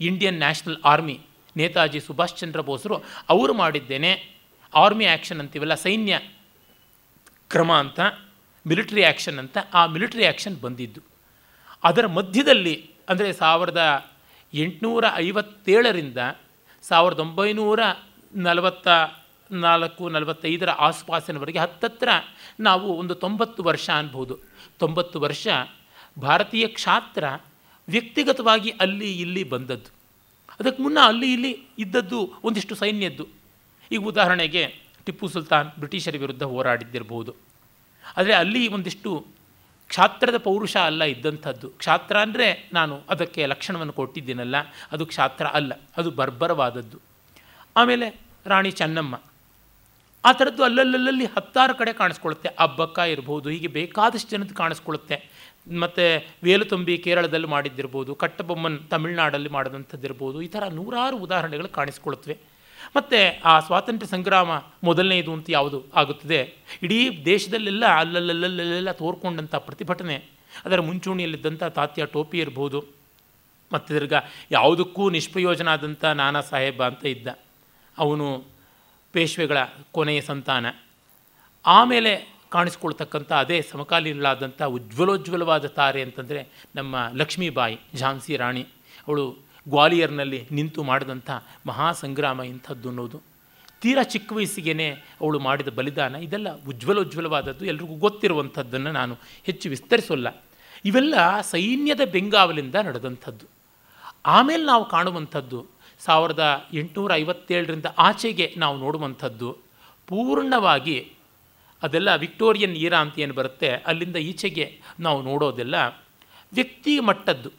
S1: Indian National Army Netaji Subhash Chandra ಬೋಸರು ಅವರು ಮಾಡಿದ್ದೇನೆ. ಆರ್ಮಿ ಆ್ಯಕ್ಷನ್ ಅಂತೀವಲ್ಲ, ಸೈನ್ಯ ಕ್ರಮ ಅಂತ ಮಿಲಿಟ್ರಿ ಆ್ಯಕ್ಷನ್ ಅಂತ ಆ ಮಿಲಿಟ್ರಿ ಆ್ಯಕ್ಷನ್ ಬಂದಿದ್ದು. ಅದರ ಮಧ್ಯದಲ್ಲಿ, ಅಂದರೆ ಸಾವಿರದ ಎಂಟುನೂರ ಐವತ್ತೇಳರಿಂದ ಸಾವಿರದ ಒಂಬೈನೂರ ನಲವತ್ತ ನಾಲ್ಕು ನಲವತ್ತೈದರ ಆಸುಪಾಸಿನವರೆಗೆ ಹತ್ತತ್ರ ನಾವು ಒಂದು ತೊಂಬತ್ತು ವರ್ಷ ಅನ್ಬೋದು. ತೊಂಬತ್ತು ವರ್ಷ ಭಾರತೀಯ ಕ್ಷಾತ್ರ ವ್ಯಕ್ತಿಗತವಾಗಿ ಅಲ್ಲಿ ಇಲ್ಲಿ ಬಂದದ್ದು. ಅದಕ್ಕೆ ಮುನ್ನ ಅಲ್ಲಿ ಇಲ್ಲಿ ಇದ್ದದ್ದು ಒಂದಿಷ್ಟು ಸೈನ್ಯದ್ದು. ಈಗ ಉದಾಹರಣೆಗೆ ಟಿಪ್ಪು ಸುಲ್ತಾನ್ ಬ್ರಿಟಿಷರ ವಿರುದ್ಧ ಹೋರಾಡಿದ್ದಿರಬಹುದು ಆದರೆ ಅಲ್ಲಿ ಒಂದಿಷ್ಟು ಕ್ಷಾತ್ರದ ಪೌರುಷ ಅಲ್ಲ ಇದ್ದಂಥದ್ದು. ಕ್ಷಾತ್ರ ಅಂದರೆ ನಾನು ಅದಕ್ಕೆ ಲಕ್ಷಣವನ್ನು ಕೊಟ್ಟಿದ್ದೀನಲ್ಲ, ಅದು ಕ್ಷಾತ್ರ ಅಲ್ಲ, ಅದು ಬರ್ಬರವಾದದ್ದು. ಆಮೇಲೆ ರಾಣಿ ಚೆನ್ನಮ್ಮ. ಆ ಥರದ್ದು ಅಲ್ಲಲ್ಲಲ್ಲಿ ಹತ್ತಾರು ಕಡೆ ಕಾಣಿಸ್ಕೊಳ್ಳುತ್ತೆ. ಅಬ್ಬಕ್ಕ ಇರ್ಬೋದು, ಹೀಗೆ ಬೇಕಾದಷ್ಟು ಜನದ್ದು ಕಾಣಿಸ್ಕೊಳ್ಳುತ್ತೆ. ಮತ್ತು ವೇಲುತುಂಬಿ ಕೇರಳದಲ್ಲಿ ಮಾಡಿದ್ದಿರ್ಬೋದು, ಕಟ್ಟಬೊಮ್ಮನ್ ತಮಿಳುನಾಡಲ್ಲಿ ಮಾಡಿದಂಥದ್ದಿರ್ಬೋದು, ಈ ಥರ ನೂರಾರು ಉದಾಹರಣೆಗಳು ಕಾಣಿಸ್ಕೊಳ್ಳುತ್ತವೆ ಮತ್ತು ಆ ಸ್ವಾತಂತ್ರ್ಯ ಸಂಗ್ರಾಮ ಮೊದಲನೇದು ಅಂತ ಯಾವುದು ಆಗುತ್ತದೆ? ಇಡೀ ದೇಶದಲ್ಲೆಲ್ಲ ಅಲ್ಲಲ್ಲಲ್ಲಲ್ಲೆಲ್ಲ ತೋರ್ಕೊಂಡಂಥ ಪ್ರತಿಭಟನೆ. ಅದರ ಮುಂಚೂಣಿಯಲ್ಲಿದ್ದಂಥ ತಾತ್ಯ ಟೋಪಿ ಇರ್ಬೋದು. ಮತ್ತು ತಿರ್ಗ ಯಾವುದಕ್ಕೂ ನಿಷ್ಪ್ರಯೋಜನ ಆದಂಥ ನಾನಾ ಸಾಹೇಬ ಅಂತ ಇದ್ದ. ಅವನು ಪೇಶ್ವೆಗಳ ಕೊನೆಯ ಸಂತಾನ. ಆಮೇಲೆ ಕಾಣಿಸ್ಕೊಳ್ತಕ್ಕಂಥ ಅದೇ ಸಮಕಾಲೀನಳಾದಂಥ ಉಜ್ವಲೋಜ್ವಲವಾದ ತಾರೆ ಅಂತಂದರೆ ನಮ್ಮ ಲಕ್ಷ್ಮೀಬಾಯಿ, ಝಾನ್ಸಿ ರಾಣಿ. ಅವಳು ಗ್ವಾಲಿಯರ್ನಲ್ಲಿ ನಿಂತು ಮಾಡಿದಂಥ ಮಹಾಸಂಗ್ರಾಮ ಇಂಥದ್ದು ಅನ್ನೋದು. ತೀರಾ ಚಿಕ್ಕ ವಯಸ್ಸಿಗೆ ಅವಳು ಮಾಡಿದ ಬಲಿದಾನ. ಇದೆಲ್ಲ ಉಜ್ವಲೋಜ್ವಲವಾದದ್ದು. ಎಲ್ರಿಗೂ ಗೊತ್ತಿರುವಂಥದ್ದನ್ನು ನಾನು ಹೆಚ್ಚು ವಿಸ್ತರಿಸೋಲ್ಲ. ಇವೆಲ್ಲ ಸೈನ್ಯದ ಬೆಂಗಾವಲಿಂದ ನಡೆದಂಥದ್ದು. ಆಮೇಲೆ ನಾವು ಕಾಣುವಂಥದ್ದು ಸಾವಿರದ ಎಂಟುನೂರ ಐವತ್ತೇಳರಿಂದ ಆಚೆಗೆ ನಾವು ನೋಡುವಂಥದ್ದು ಪೂರ್ಣವಾಗಿ ಅದೆಲ್ಲ ವಿಕ್ಟೋರಿಯನ್ ಈರಾ ಅಂತ ಏನು ಬರುತ್ತೆ? ಅಲ್ಲಿಂದ ಈಚೆಗೆ ನಾವು ನೋಡೋದೆಲ್ಲ ವ್ಯಕ್ತಿ ಮಟ್ಟದ್ದು.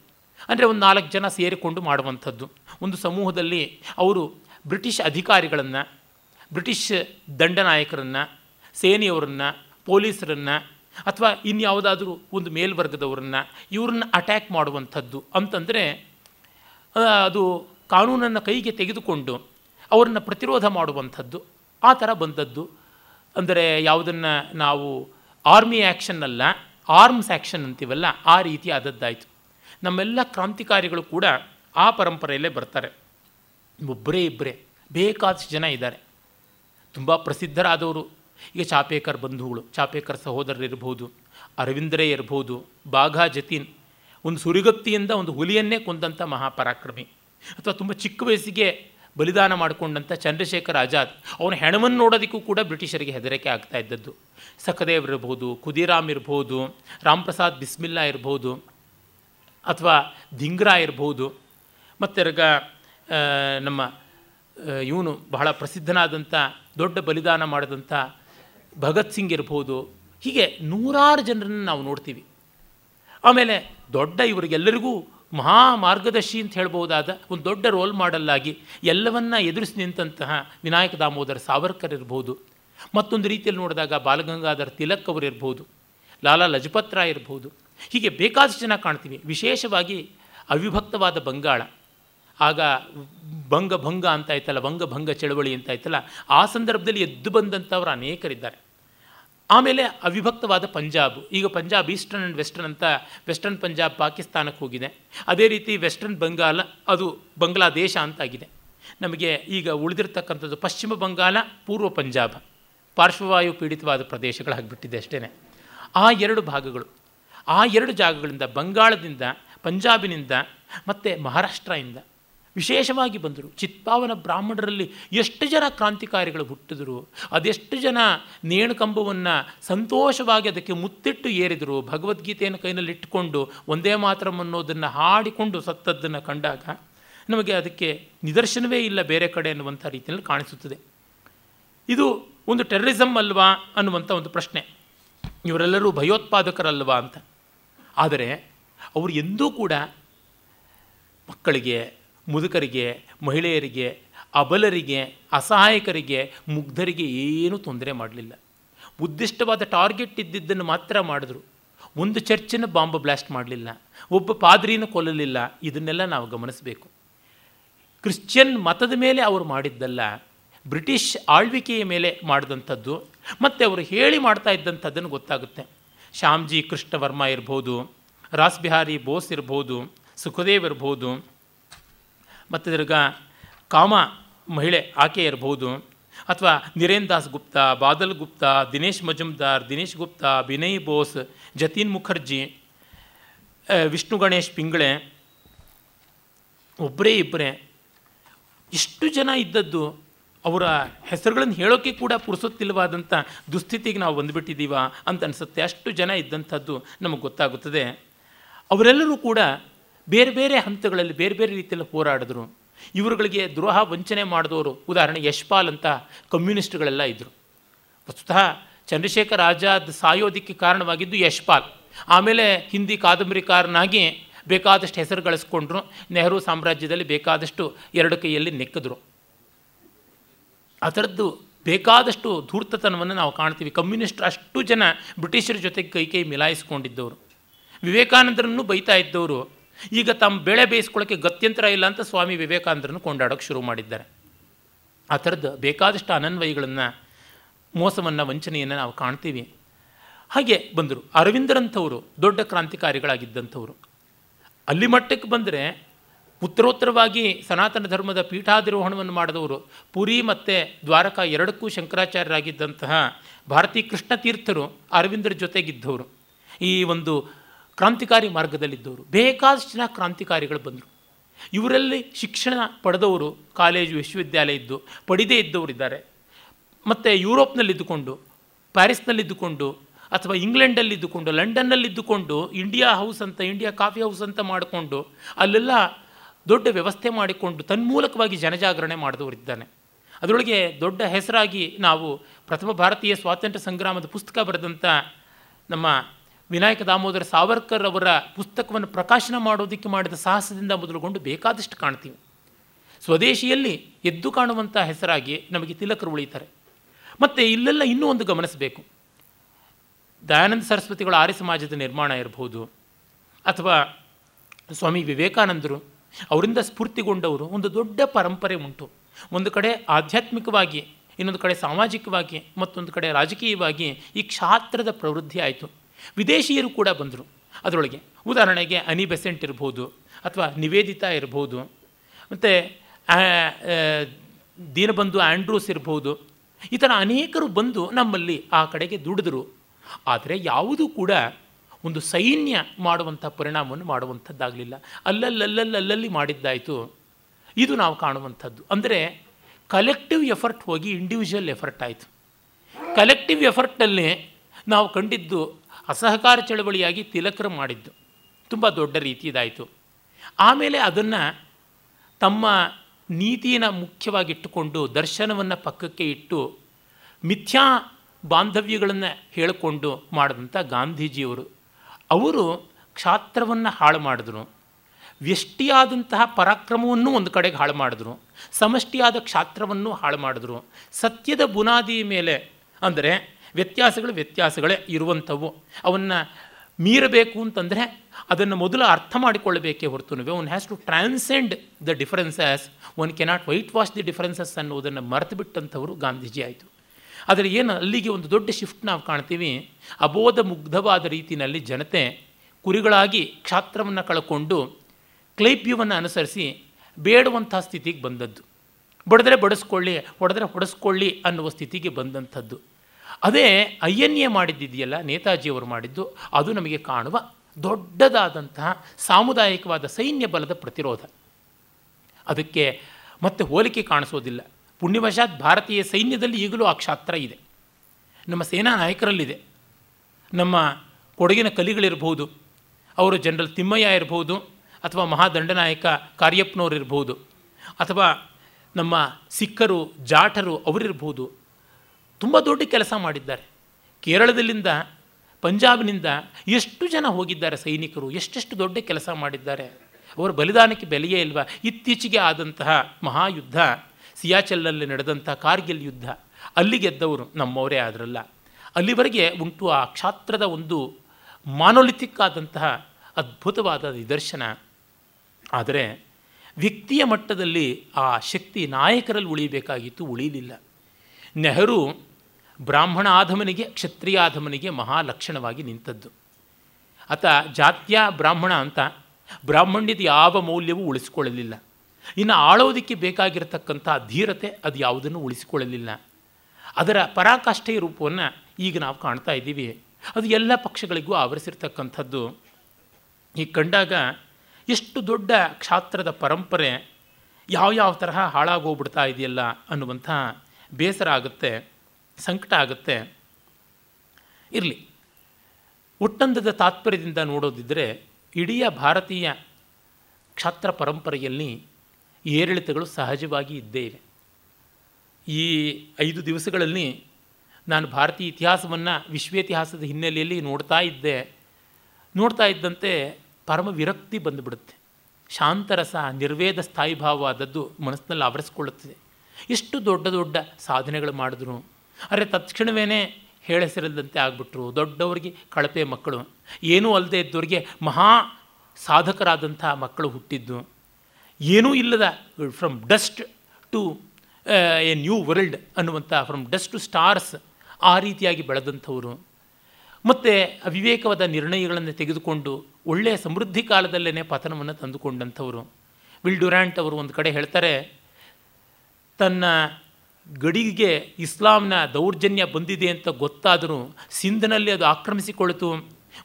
S1: ಅಂದರೆ ಒಂದು ನಾಲ್ಕು ಜನ ಸೇರಿಕೊಂಡು ಮಾಡುವಂಥದ್ದು. ಒಂದು ಸಮೂಹದಲ್ಲಿ ಅವರು ಬ್ರಿಟಿಷ್ ಅಧಿಕಾರಿಗಳನ್ನು, ಬ್ರಿಟಿಷ್ ದಂಡನಾಯಕರನ್ನು, ಸೇನೆಯವರನ್ನು, ಪೊಲೀಸರನ್ನು, ಅಥವಾ ಇನ್ಯಾವುದಾದ್ರೂ ಒಂದು ಮೇಲ್ವರ್ಗದವರನ್ನು, ಇವ್ರನ್ನ ಅಟ್ಯಾಕ್ ಮಾಡುವಂಥದ್ದು. ಅಂತಂದರೆ ಅದು ಕಾನೂನನ್ನು ಕೈಗೆ ತೆಗೆದುಕೊಂಡು ಅವರನ್ನು ಪ್ರತಿರೋಧ ಮಾಡುವಂಥದ್ದು, ಆ ಥರ ಬಂದದ್ದು. ಅಂದರೆ ಯಾವುದನ್ನು ನಾವು ಆರ್ಮಿ ಆ್ಯಕ್ಷನ್ ಅಲ್ಲ ಆರ್ಮ್ಸ್ ಆ್ಯಕ್ಷನ್ ಅಂತೀವಲ್ಲ, ಆ ರೀತಿ ಆದದ್ದಾಯಿತು. ನಮ್ಮೆಲ್ಲ ಕ್ರಾಂತಿಕಾರಿಗಳು ಕೂಡ ಆ ಪರಂಪರೆಯಲ್ಲೇ ಬರ್ತಾರೆ. ಒಬ್ಬರೇ ಇಬ್ಬರೇ ಬೇಕಾದಷ್ಟು ಜನ ಇದ್ದಾರೆ. ತುಂಬ ಪ್ರಸಿದ್ಧರಾದವರು. ಈಗ ಚಾಪೇಕರ್ ಬಂಧುಗಳು, ಚಾಪೇಕರ್ ಸಹೋದರರಿರ್ಬೋದು ಅರವಿಂದರೇ ಇರ್ಬೋದು, ಬಾಘಾ ಜತೀನ್, ಒಂದು ಸುರಿಗತ್ತಿಯಿಂದ ಒಂದು ಹುಲಿಯನ್ನೇ ಕೊಂದಂಥ ಮಹಾಪರಾಕ್ರಮಿ. ಅಥವಾ ತುಂಬ ಚಿಕ್ಕ ವಯಸ್ಸಿಗೆ ಬಲಿದಾನ ಮಾಡಿಕೊಂಡಂಥ ಚಂದ್ರಶೇಖರ್ ಆಜಾದ್ ಅವನ ಹೆಣವನ್ನು ನೋಡೋದಕ್ಕೂ ಕೂಡ ಬ್ರಿಟಿಷರಿಗೆ ಹೆದರಿಕೆ ಆಗ್ತಾ ಇದ್ದದ್ದು. ಸಖದೇವ್ ಇರ್ಬೋದು ಖುದಿರಾಮ್ ಇರ್ಬೋದು ರಾಮ್ ಪ್ರಸಾದ್ ಬಿಸ್ಮಿಲ್ಲಾ ಇರ್ಬೋದು ಅಥವಾ ಧಿಂಗ್ರಾ ಇರ್ಬೋದು ಮತ್ತು ನಮ್ಮ ಇವನು ಬಹಳ ಪ್ರಸಿದ್ಧನಾದಂಥ ದೊಡ್ಡ ಬಲಿದಾನ ಮಾಡಿದಂಥ ಭಗತ್ ಸಿಂಗ್ ಇರ್ಬೋದು ಹೀಗೆ ನೂರಾರು ಜನರನ್ನು ನಾವು ನೋಡ್ತೀವಿ. ಆಮೇಲೆ ದೊಡ್ಡ ಇವರಿಗೆಲ್ಲರಿಗೂ ಮಹಾ ಮಾರ್ಗದರ್ಶಿ ಅಂತ ಹೇಳ್ಬೋದಾದ ಒಂದು ದೊಡ್ಡ ರೋಲ್ ಮಾಡಲ್ಲಾಗಿ ಎಲ್ಲವನ್ನ ಎದುರಿಸಿ ನಿಂತಹ ವಿನಾಯಕ ದಾಮೋದರ ಸಾವರ್ಕರ್ ಇರ್ಬೋದು. ಮತ್ತೊಂದು ರೀತಿಯಲ್ಲಿ ನೋಡಿದಾಗ ಬಾಲಗಂಗಾಧರ್ ತಿಲಕ್ ಅವರು ಇರ್ಬೋದು, ಲಾಲಾ ಲಜಪತ್ ರಾಯ್ ಇರ್ಬೋದು. ಹೀಗೆ ಬೇಕಾದಷ್ಟು ಜನ ಕಾಣ್ತೀವಿ. ವಿಶೇಷವಾಗಿ ಅವಿಭಕ್ತವಾದ ಬಂಗಾಳ. ಆಗ ಭಂಗ ಭಂಗ ಅಂತ ಆಯ್ತಲ್ಲ, ಭಂಗ ಭಂಗ ಚಳವಳಿ ಅಂತ ಆಯ್ತಲ್ಲ, ಆ ಸಂದರ್ಭದಲ್ಲಿ ಎದ್ದು ಬಂದಂಥವ್ರು ಅನೇಕರಿದ್ದಾರೆ. ಆಮೇಲೆ ಅವಿಭಕ್ತವಾದ ಪಂಜಾಬ್. ಈಗ ಪಂಜಾಬ್ ಈಸ್ಟರ್ನ್ ಆ್ಯಂಡ್ ವೆಸ್ಟರ್ನ್ ಅಂತ ವೆಸ್ಟರ್ನ್ ಪಂಜಾಬ್ ಪಾಕಿಸ್ತಾನಕ್ಕೆ ಹೋಗಿದೆ. ಅದೇ ರೀತಿ ವೆಸ್ಟರ್ನ್ ಬಂಗಾಲ ಅದು ಬಾಂಗ್ಲಾದೇಶ ಅಂತಾಗಿದೆ. ನಮಗೆ ಈಗ ಉಳಿದಿರ್ತಕ್ಕಂಥದ್ದು ಪಶ್ಚಿಮ ಬಂಗಾಲ ಪೂರ್ವ ಪಂಜಾಬ್. ಪಾರ್ಶ್ವವಾಯು ಪೀಡಿತವಾದ ಪ್ರದೇಶಗಳಾಗಿಬಿಟ್ಟಿದೆ ಅಷ್ಟೇ ಆ ಎರಡು ಭಾಗಗಳು, ಆ ಎರಡು ಜಾಗಗಳಿಂದ ಬಂಗಾಳದಿಂದ, ಪಂಜಾಬಿನಿಂದ ಮತ್ತು ಮಹಾರಾಷ್ಟ್ರದಿಂದ ವಿಶೇಷವಾಗಿ ಬಂದರು. ಚಿತ್ಪಾವನ ಬ್ರಾಹ್ಮಣರಲ್ಲಿ ಎಷ್ಟು ಜನ ಕ್ರಾಂತಿಕಾರಿಗಳು ಹುಟ್ಟಿದ್ರು, ಅದೆಷ್ಟು ಜನ ನೇಣುಕಂಬವನ್ನು ಸಂತೋಷವಾಗಿ ಅದಕ್ಕೆ ಮುತ್ತಿಟ್ಟು ಏರಿದರು, ಭಗವದ್ಗೀತೆಯನ್ನು ಕೈನಲ್ಲಿ ಇಟ್ಟುಕೊಂಡು ಒಂದೇ ಮಾತ್ರ ಅನ್ನೋದನ್ನು ಹಾಡಿಕೊಂಡು ಸತ್ತದ್ದನ್ನು ಕಂಡಾಗ ನಮಗೆ ಅದಕ್ಕೆ ನಿದರ್ಶನವೇ ಇಲ್ಲ ಬೇರೆ ಕಡೆ ಅನ್ನುವಂಥ ರೀತಿಯಲ್ಲಿ ಕಾಣಿಸುತ್ತದೆ. ಇದು ಒಂದು ಟೆರರಿಸಮ್ ಅಲ್ವಾ ಅನ್ನುವಂಥ ಒಂದು ಪ್ರಶ್ನೆ. ಇವರೆಲ್ಲರೂ ಭಯೋತ್ಪಾದಕರಲ್ವಾ ಅಂತ. ಆದರೆ ಅವರು ಎಂದೂ ಕೂಡ ಮಕ್ಕಳಿಗೆ ಮುದುಕರಿಗೆ, ಮಹಿಳೆಯರಿಗೆ, ಅಬಲರಿಗೆ, ಅಸಹಾಯಕರಿಗೆ, ಮುಗ್ಧರಿಗೆ ಏನೂ ತೊಂದರೆ ಮಾಡಲಿಲ್ಲ. ಉದ್ದಿಷ್ಟವಾದ ಟಾರ್ಗೆಟ್ ಇದ್ದಿದ್ದನ್ನು ಮಾತ್ರ ಮಾಡಿದ್ರು. ಒಂದು ಚರ್ಚನ್ನು ಬಾಂಬ್ ಬ್ಲಾಸ್ಟ್ ಮಾಡಲಿಲ್ಲ. ಒಬ್ಬ ಪಾದ್ರಿನ ಕೊಲ್ಲಲಿಲ್ಲ. ಇದನ್ನೆಲ್ಲ ನಾವು ಗಮನಿಸಬೇಕು. ಕ್ರಿಶ್ಚಿಯನ್ ಮತದ ಮೇಲೆ ಅವರು ಮಾಡಿದ್ದಲ್ಲ, ಬ್ರಿಟಿಷ್ ಆಳ್ವಿಕೆಯ ಮೇಲೆ ಮಾಡಿದಂಥದ್ದು, ಮತ್ತು ಅವರು ಹೇಳಿ ಮಾಡ್ತಾ ಇದ್ದಂಥದ್ದನ್ನು ಗೊತ್ತಾಗುತ್ತೆ. ಶ್ಯಾಮ್ಜಿ ಕೃಷ್ಣವರ್ಮ ಇರ್ಬೋದು ರಾಸ್ ಬಿಹಾರಿ ಬೋಸ್ ಇರ್ಬೋದು, ಸುಖದೇವ್ ಇರ್ಬೋದು ಮತ್ತು ತಿರ್ಗ ಕಾಮ ಮಹಿಳೆ ಆಕೆ ಇರಬಹುದು ಅಥವಾ ನಿರೇನ್ ದಾಸ್ ಗುಪ್ತಾ, ಬಾದಲ್ ಗುಪ್ತಾ, ದಿನೇಶ್ ಮಜುಮ್ದಾರ್, ದಿನೇಶ್ ಗುಪ್ತಾ, ವಿನಯ್ ಬೋಸ್, ಜತೀನ್ ಮುಖರ್ಜಿ ವಿಷ್ಣು ಗಣೇಶ್ ಪಿಂಗಳೆ ಒಬ್ಬರೇ ಇಬ್ಬರೇ ಇಷ್ಟು ಜನ ಇದ್ದದ್ದು ಅವರ ಹೆಸರುಗಳನ್ನು ಹೇಳೋಕ್ಕೆ ಕೂಡ ಪುರುಸೊತ್ತಿಲ್ಲವಾದಂಥ ದುಸ್ಥಿತಿಗೆ ನಾವು ಬಂದುಬಿಟ್ಟಿದ್ದೀವ ಅಂತ ಅನಿಸುತ್ತೆ. ಅಷ್ಟು ಜನ ಇದ್ದಂಥದ್ದು ನಮಗೆ ಗೊತ್ತಾಗುತ್ತದೆ. ಅವರೆಲ್ಲರೂ ಕೂಡ ಬೇರೆ ಬೇರೆ ಹಂತಗಳಲ್ಲಿ ಬೇರೆ ಬೇರೆ ರೀತಿಯಲ್ಲಿ ಹೋರಾಡಿದ್ರು. ಇವರುಗಳಿಗೆ ದ್ರೋಹ ವಂಚನೆ ಮಾಡಿದವರು ಉದಾಹರಣೆ ಯಶ್ಪಾಲ್ ಅಂತ ಕಮ್ಯುನಿಸ್ಟ್ಗಳೆಲ್ಲ ಇದ್ದರು ವಸ್ತುತಃ ಚಂದ್ರಶೇಖರ್ ಆಜಾದ್ ಸಾಯೋದಕ್ಕೆ ಕಾರಣವಾಗಿದ್ದು ಯಶ್ಪಾಲ್. ಆಮೇಲೆ ಹಿಂದಿ ಕಾದಂಬರಿಕಾರನಾಗಿ ಬೇಕಾದಷ್ಟು ಹೆಸರು ಗಳಿಸ್ಕೊಂಡ್ರು. ನೆಹರು ಸಾಮ್ರಾಜ್ಯದಲ್ಲಿ ಬೇಕಾದಷ್ಟು ಎರಡು ಕೈಯಲ್ಲಿ ನೆಕ್ಕಿದ್ರು. ಆ ಥರದ್ದು ಬೇಕಾದಷ್ಟು ಧೂರ್ತತನವನ್ನು ನಾವು ಕಾಣ್ತೀವಿ. ಕಮ್ಯುನಿಸ್ಟ್ ಅಷ್ಟು ಜನ ಬ್ರಿಟಿಷರ ಜೊತೆಗೆ ಕೈ ಕೈ ಮಿಲಾಯಿಸ್ಕೊಂಡಿದ್ದವರು. ವಿವೇಕಾನಂದರನ್ನು ಬೈತಾ ಇದ್ದವರು. ಈಗ ತಮ್ಮ ಬೆಳೆ ಬೇಯಿಸ್ಕೊಳ್ಳೋಕ್ಕೆ ಗತ್ಯಂತರ ಇಲ್ಲ ಅಂತ ಸ್ವಾಮಿ ವಿವೇಕಾನಂದರನ್ನು ಕೊಂಡಾಡೋಕ್ಕೆ ಶುರು ಮಾಡಿದ್ದಾರೆ. ಆ ಥರದ್ದು ಬೇಕಾದಷ್ಟು ಅನನ್ವಯಗಳನ್ನು, ಮೋಸವನ್ನು, ವಂಚನೆಯನ್ನು ನಾವು ಕಾಣ್ತೀವಿ. ಹಾಗೆ ಬಂದರು ಅರವಿಂದರಂಥವರು, ದೊಡ್ಡ ಕ್ರಾಂತಿಕಾರಿಗಳಾಗಿದ್ದಂಥವರು. ಅಲ್ಲಿ ಮಟ್ಟಕ್ಕೆ ಬಂದರೆ ಉತ್ತರೋತ್ತರವಾಗಿ ಸನಾತನ ಧರ್ಮದ ಪೀಠಾಧಿರೋಹಣವನ್ನು ಮಾಡಿದವರು ಪುರಿ ಮತ್ತು ದ್ವಾರಕಾ ಎರಡಕ್ಕೂ ಶಂಕರಾಚಾರ್ಯರಾಗಿದ್ದಂತಹ ಭಾರತೀ ಕೃಷ್ಣ ತೀರ್ಥರು ಅರವಿಂದರ ಜೊತೆಗಿದ್ದವರು. ಈ ಒಂದು ಕ್ರಾಂತಿಕಾರಿ ಮಾರ್ಗದಲ್ಲಿದ್ದವರು. ಬೇಕಾದಷ್ಟು ಜನ ಕ್ರಾಂತಿಕಾರಿಗಳು ಬಂದರು. ಇವರಲ್ಲಿ ಶಿಕ್ಷಣ ಪಡೆದವರು ಕಾಲೇಜು ವಿಶ್ವವಿದ್ಯಾಲಯ ಇದ್ದು, ಪಡಿದೇ ಇದ್ದವರಿದ್ದಾರೆ. ಮತ್ತು ಯುರೋಪ್ನಲ್ಲಿದ್ದುಕೊಂಡು, ಪ್ಯಾರಿಸ್ನಲ್ಲಿದ್ದುಕೊಂಡು, ಅಥವಾ ಇಂಗ್ಲೆಂಡಲ್ಲಿದ್ದುಕೊಂಡು, ಲಂಡನ್ನಲ್ಲಿದ್ದುಕೊಂಡು, ಇಂಡಿಯಾ ಹೌಸ್ ಅಂತ, ಇಂಡಿಯಾ ಕಾಫಿ ಹೌಸ್ ಅಂತ ಮಾಡಿಕೊಂಡು, ಅಲ್ಲೆಲ್ಲ ದೊಡ್ಡ ವ್ಯವಸ್ಥೆ ಮಾಡಿಕೊಂಡು, ತನ್ಮೂಲಕವಾಗಿ ಜನಜಾಗರಣೆ ಮಾಡಿದವರಿದ್ದಾನೆ. ಅದರೊಳಗೆ ದೊಡ್ಡ ಹೆಸರಾಗಿ ನಾವು ಪ್ರಥಮ ಭಾರತೀಯ ಸ್ವಾತಂತ್ರ್ಯ ಸಂಗ್ರಾಮದ ಪುಸ್ತಕ ಬರೆದಂಥ ನಮ್ಮ ವಿನಾಯಕ ದಾಮೋದರ ಸಾವರ್ಕರ್ ಅವರ ಪುಸ್ತಕವನ್ನು ಪ್ರಕಾಶನ ಮಾಡೋದಕ್ಕೆ ಮಾಡಿದ ಸಾಹಸದಿಂದ ಮೊದಲುಗೊಂಡು ಬೇಕಾದಷ್ಟು ಕಾಣ್ತೀವಿ. ಸ್ವದೇಶಿಯಲ್ಲಿ ಎದ್ದು ಕಾಣುವಂಥ ಹೆಸರಾಗಿ ನಮಗೆ ತಿಲಕರು ಉಳಿತಾರೆ. ಮತ್ತು ಇಲ್ಲೆಲ್ಲ ಇನ್ನೂ ಒಂದು ಗಮನಿಸಬೇಕು. ದಯಾನಂದ ಸರಸ್ವತಿಗಳ ಆರ್ಯ ಸಮಾಜದ ನಿರ್ಮಾಣ ಇರಬಹುದು. ಅಥವಾ ಸ್ವಾಮಿ ವಿವೇಕಾನಂದರು ಅವರಿಂದ ಸ್ಫೂರ್ತಿಗೊಂಡವರು ಒಂದು ದೊಡ್ಡ ಪರಂಪರೆ ಉಂಟು. ಒಂದು ಕಡೆ ಆಧ್ಯಾತ್ಮಿಕವಾಗಿ, ಇನ್ನೊಂದು ಕಡೆ ಸಾಮಾಜಿಕವಾಗಿ, ಮತ್ತೊಂದು ಕಡೆ ರಾಜಕೀಯವಾಗಿ ಈ ಕ್ಷಾತ್ರದ ಪ್ರವೃದ್ಧಿ ಆಯಿತು. ವಿದೇಶಿಯರು ಕೂಡ ಬಂದರು. ಅದರೊಳಗೆ ಉದಾಹರಣೆಗೆ ಅನಿ ಬೆಸೆಂಟ್ ಇರ್ಬೋದು ಅಥವಾ ನಿವೇದಿತಾ ಇರ್ಬೋದು. ಮತ್ತು ದೀನಬಂಧು ಆ್ಯಂಡ್ರೂಸ್ ಇರ್ಬೋದು. ಈ ಥರ ಅನೇಕರು ಬಂದು ನಮ್ಮಲ್ಲಿ ಆ ಕಡೆಗೆ ದುಡಿದ್ರು. ಆದರೆ ಯಾವುದೂ ಕೂಡ ಒಂದು ಸೈನ್ಯ ಮಾಡುವಂಥ ಪರಿಣಾಮವನ್ನು ಮಾಡುವಂಥದ್ದಾಗಲಿಲ್ಲ. ಅಲ್ಲಲ್ಲಲ್ಲಲ್ಲಲ್ಲಿ ಮಾಡಿದ್ದಾಯಿತು. ಇದು ನಾವು ಕಾಣುವಂಥದ್ದು. ಅಂದರೆ ಕಲೆಕ್ಟಿವ್ ಎಫರ್ಟ್ ಹೋಗಿ ಇಂಡಿವಿಜುವಲ್ ಎಫರ್ಟ್ ಆಯಿತು. ಕಲೆಕ್ಟಿವ್ ಎಫರ್ಟಲ್ಲಿ ನಾವು ಕಂಡಿದ್ದು ಅಸಹಕಾರ ಚಳವಳಿಯಾಗಿ ತಿಲಕರು ಮಾಡಿದ್ದು. ತುಂಬ ದೊಡ್ಡ ರೀತಿಯದಾಯಿತು ಆಮೇಲೆ ಅದನ್ನು ತಮ್ಮ ನೀತಿಯನ್ನು ಮುಖ್ಯವಾಗಿಟ್ಟುಕೊಂಡು ದರ್ಶನವನ್ನು ಪಕ್ಕಕ್ಕೆ ಇಟ್ಟು ಮಿಥ್ಯಾ ಬಾಂಧವ್ಯಗಳನ್ನು ಹೇಳಿಕೊಂಡು ಮಾಡಿದಂಥ ಗಾಂಧೀಜಿಯವರು. ಅವರು ಕ್ಷಾತ್ರವನ್ನು ಹಾಳು ಮಾಡಿದ್ರು. ವ್ಯಷ್ಟಿಯಾದಂತಹ ಪರಾಕ್ರಮವನ್ನು ಒಂದು ಕಡೆಗೆ ಹಾಳು ಮಾಡಿದ್ರು. ಸಮಷ್ಟಿಯಾದ ಕ್ಷಾತ್ರವನ್ನು ಹಾಳು ಮಾಡಿದ್ರು. ಸತ್ಯದ ಬುನಾದಿ ಮೇಲೆ, ಅಂದರೆ ವ್ಯತ್ಯಾಸಗಳು ವ್ಯತ್ಯಾಸಗಳೇ ಇರುವಂಥವು. ಅವನ್ನು ಮೀರಬೇಕು ಅಂತಂದರೆ ಅದನ್ನು ಮೊದಲು ಅರ್ಥ ಮಾಡಿಕೊಳ್ಳಬೇಕೇ ಹೊರತು one has to transcend the differences one cannot whitewash the differences ಅನ್ನೋದನ್ನು ಮರೆತು ಬಿಟ್ಟಂಥವರು ಗಾಂಧೀಜಿ ಆಯಿತು. ಆದರೆ ಏನು ಅಲ್ಲಿಗೆ ಒಂದು ದೊಡ್ಡ ಶಿಫ್ಟ್ ನಾವು ಕಾಣ್ತೀವಿ? ಅಬೋಧ ಮುಗ್ಧವಾದ ರೀತಿಯಲ್ಲಿ ಜನತೆ ಕುರಿಗಳಾಗಿ ಕ್ಷಾತ್ರವನ್ನು ಕಳ್ಕೊಂಡು ಕ್ಲೈಪ್ಯವನ್ನು ಅನುಸರಿಸಿ ಬೇಡುವಂಥ ಸ್ಥಿತಿಗೆ ಬಂದದ್ದು. ಬಡಿದ್ರೆ ಬಡಿಸ್ಕೊಳ್ಳಿ, ಹೊಡೆದ್ರೆ ಹೊಡೆಸ್ಕೊಳ್ಳಿ ಅನ್ನುವ ಸ್ಥಿತಿಗೆ ಬಂದಂಥದ್ದು. ಅದೇ ಐ ಎನ್ ಎ ಮಾಡಿದ್ದಿದೆಯಲ್ಲ ನೇತಾಜಿಯವರು ಮಾಡಿದ್ದು, ಅದು ನಮಗೆ ಕಾಣುವ ದೊಡ್ಡದಾದಂತಹ ಸಾಮುದಾಯಿಕವಾದ ಸೈನ್ಯ ಬಲದ ಪ್ರತಿರೋಧ. ಅದಕ್ಕೆ ಮತ್ತೆ ಹೋಲಿಕೆ ಕಾಣಿಸೋದಿಲ್ಲ. ಪುಣ್ಯವಶಾತ್ ಭಾರತೀಯ ಸೈನ್ಯದಲ್ಲಿ ಈಗಲೂ ಆ ಕ್ಷಾತ್ರ ಇದೆ. ನಮ್ಮ ಸೇನಾ ನಾಯಕರಲ್ಲಿದೆ. ನಮ್ಮ ಕೊಡಗಿನ ಕಲಿಗಳಿರ್ಬೋದು, ಅವರು ಜನರಲ್ ತಿಮ್ಮಯ್ಯ ಇರ್ಬೋದು, ಅಥವಾ ಮಹಾದಂಡನಾಯಕ ಕಾರ್ಯಪ್ಪನವ್ರು ಇರ್ಬೋದು, ಅಥವಾ ನಮ್ಮ ಸಿಕ್ಕರು ಜಾಟರು ಅವರಿರ್ಬೋದು ತುಂಬ ದೊಡ್ಡ ಕೆಲಸ ಮಾಡಿದ್ದಾರೆ. ಕೇರಳದಲ್ಲಿಂದ, ಪಂಜಾಬ್ನಿಂದ ಎಷ್ಟು ಜನ ಹೋಗಿದ್ದಾರೆ ಸೈನಿಕರು, ಎಷ್ಟೆಷ್ಟು ದೊಡ್ಡ ಕೆಲಸ ಮಾಡಿದ್ದಾರೆ. ಅವರ ಬಲಿದಾನಕ್ಕೆ ಬೆಲೆಯೇ ಇಲ್ವಾ? ಇತ್ತೀಚೆಗೆ ಆದಂತಹ ಮಹಾಯುದ್ಧ, ಸಿಯಾಚಲ್ನಲ್ಲಿ ನಡೆದಂಥ ಕಾರ್ಗಿಲ್ ಯುದ್ಧ, ಅಲ್ಲಿ ಗೆದ್ದವರು ನಮ್ಮವರೇ ಆದ್ರಲ್ಲ. ಅಲ್ಲಿವರೆಗೆ ಉಂಟು ಆ ಕ್ಷಾತ್ರದ ಒಂದು ಮಾನೋಲಿಥಿಕ್ ಆದಂತಹ ಅದ್ಭುತವಾದ ನಿದರ್ಶನ. ಆದರೆ ವ್ಯಕ್ತಿಯ ಮಟ್ಟದಲ್ಲಿ ಆ ಶಕ್ತಿ ನಾಯಕರಲ್ಲಿ ಉಳಿಬೇಕಾಗಿತ್ತು ಉಳಿಯಲಿಲ್ಲ ನೆಹರು ಬ್ರಾಹ್ಮಣ ಆಧಮನಿಗೆ ಕ್ಷತ್ರಿಯ ಆಧಮನಿಗೆ ಮಹಾಲಕ್ಷಣವಾಗಿ ನಿಂತದ್ದು. ಆತ ಜಾತ್ಯ ಬ್ರಾಹ್ಮಣ ಅಂತ ಬ್ರಾಹ್ಮಣ್ಯದ ಯಾವ ಮೌಲ್ಯವೂ ಉಳಿಸಿಕೊಳ್ಳಲಿಲ್ಲ. ಇನ್ನು ಆಳೋದಕ್ಕೆ ಬೇಕಾಗಿರತಕ್ಕಂಥ ಧೀರತೆ ಅದು ಯಾವುದನ್ನು ಉಳಿಸಿಕೊಳ್ಳಲಿಲ್ಲ. ಅದರ ಪರಾಕಾಷ್ಠೆಯ ರೂಪವನ್ನು ಈಗ ನಾವು ಕಾಣ್ತಾ ಇದ್ದೀವಿ. ಅದು ಎಲ್ಲ ಪಕ್ಷಗಳಿಗೂ ಆವರಿಸಿರ್ತಕ್ಕಂಥದ್ದು. ಈಗ ಕಂಡಾಗ ಎಷ್ಟು ದೊಡ್ಡ ಕ್ಷಾತ್ರದ ಪರಂಪರೆ, ಯಾವ್ಯಾವ ತರಹ ಹಾಳಾಗೋಗ್ಬಿಡ್ತಾ ಇದೆಯಲ್ಲ ಅನ್ನುವಂಥ ಬೇಸರ ಆಗುತ್ತೆ. ಸಂಕಟ ಆಗುತ್ತೆ. ಇರಲಿ. ಒಟ್ಟಂದದ ತಾತ್ಪರ್ಯದಿಂದ ನೋಡೋದಿದ್ದರೆ ಇಡೀ ಭಾರತೀಯ ಕ್ಷಾತ್ರ ಪರಂಪರೆಯಲ್ಲಿ ಏರಿಳಿತಗಳು ಸಹಜವಾಗಿ ಇದ್ದೇ ಇವೆ ಈ ಐದು ದಿವಸಗಳಲ್ಲಿ ನಾನು ಭಾರತೀಯ ಇತಿಹಾಸವನ್ನು ವಿಶ್ವೇತಿಹಾಸದ ಹಿನ್ನೆಲೆಯಲ್ಲಿ ನೋಡ್ತಾ ಇದ್ದೆ. ನೋಡ್ತಾ ಇದ್ದಂತೆ ಪರಮ ವಿರಕ್ತಿ ಬಂದುಬಿಡುತ್ತೆ. ಶಾಂತರಸ, ನಿರ್ವೇದ ಸ್ಥಾಯಿ ಭಾವವಾದದ್ದು ಮನಸ್ಸಿನಲ್ಲಿ ಆವರಿಸ್ಕೊಳ್ಳುತ್ತದೆ. ಎಷ್ಟು ದೊಡ್ಡ ದೊಡ್ಡ ಸಾಧನೆಗಳು ಮಾಡಿದ್ರು. ಆದರೆ ತತ್ಕ್ಷಣವೇ ಹೇಳಸಿರದಂತೆ ಆಗ್ಬಿಟ್ರು. ದೊಡ್ಡವರಿಗೆ ಕಳಪೆ ಮಕ್ಕಳು. ಏನೂ ಅಲ್ಲದೆ ಇದ್ದವ್ರಿಗೆ ಮಹಾ ಸಾಧಕರಾದಂಥ ಮಕ್ಕಳು ಹುಟ್ಟಿದ್ದು. ಏನೂ ಇಲ್ಲದ from dust to a new world ಅನ್ನುವಂಥ ಫ್ರಮ್ ಡಸ್ಟ್ ಟು ಸ್ಟಾರ್ಸ್ ಆ ರೀತಿಯಾಗಿ ಬೆಳೆದಂಥವರು. ಮತ್ತು ಅವಿವೇಕವಾದ ನಿರ್ಣಯಗಳನ್ನು ತೆಗೆದುಕೊಂಡು ಒಳ್ಳೆಯ ಸಮೃದ್ಧಿ ಕಾಲದಲ್ಲೇ ಪತನವನ್ನು ತಂದುಕೊಂಡಂಥವರು. ವಿಲ್ ಡ್ಯುರಾಂಟ್ ಅವರು ಒಂದು ಕಡೆ ಹೇಳ್ತಾರೆ, ತನ್ನ ಗಡಿಗೆ ಇಸ್ಲಾಂನ ದೌರ್ಜನ್ಯ ಬಂದಿದೆ ಅಂತ ಗೊತ್ತಾದರೂ ಸಿಂಧನಲ್ಲಿ ಅದು ಆಕ್ರಮಿಸಿಕೊಳ್ತು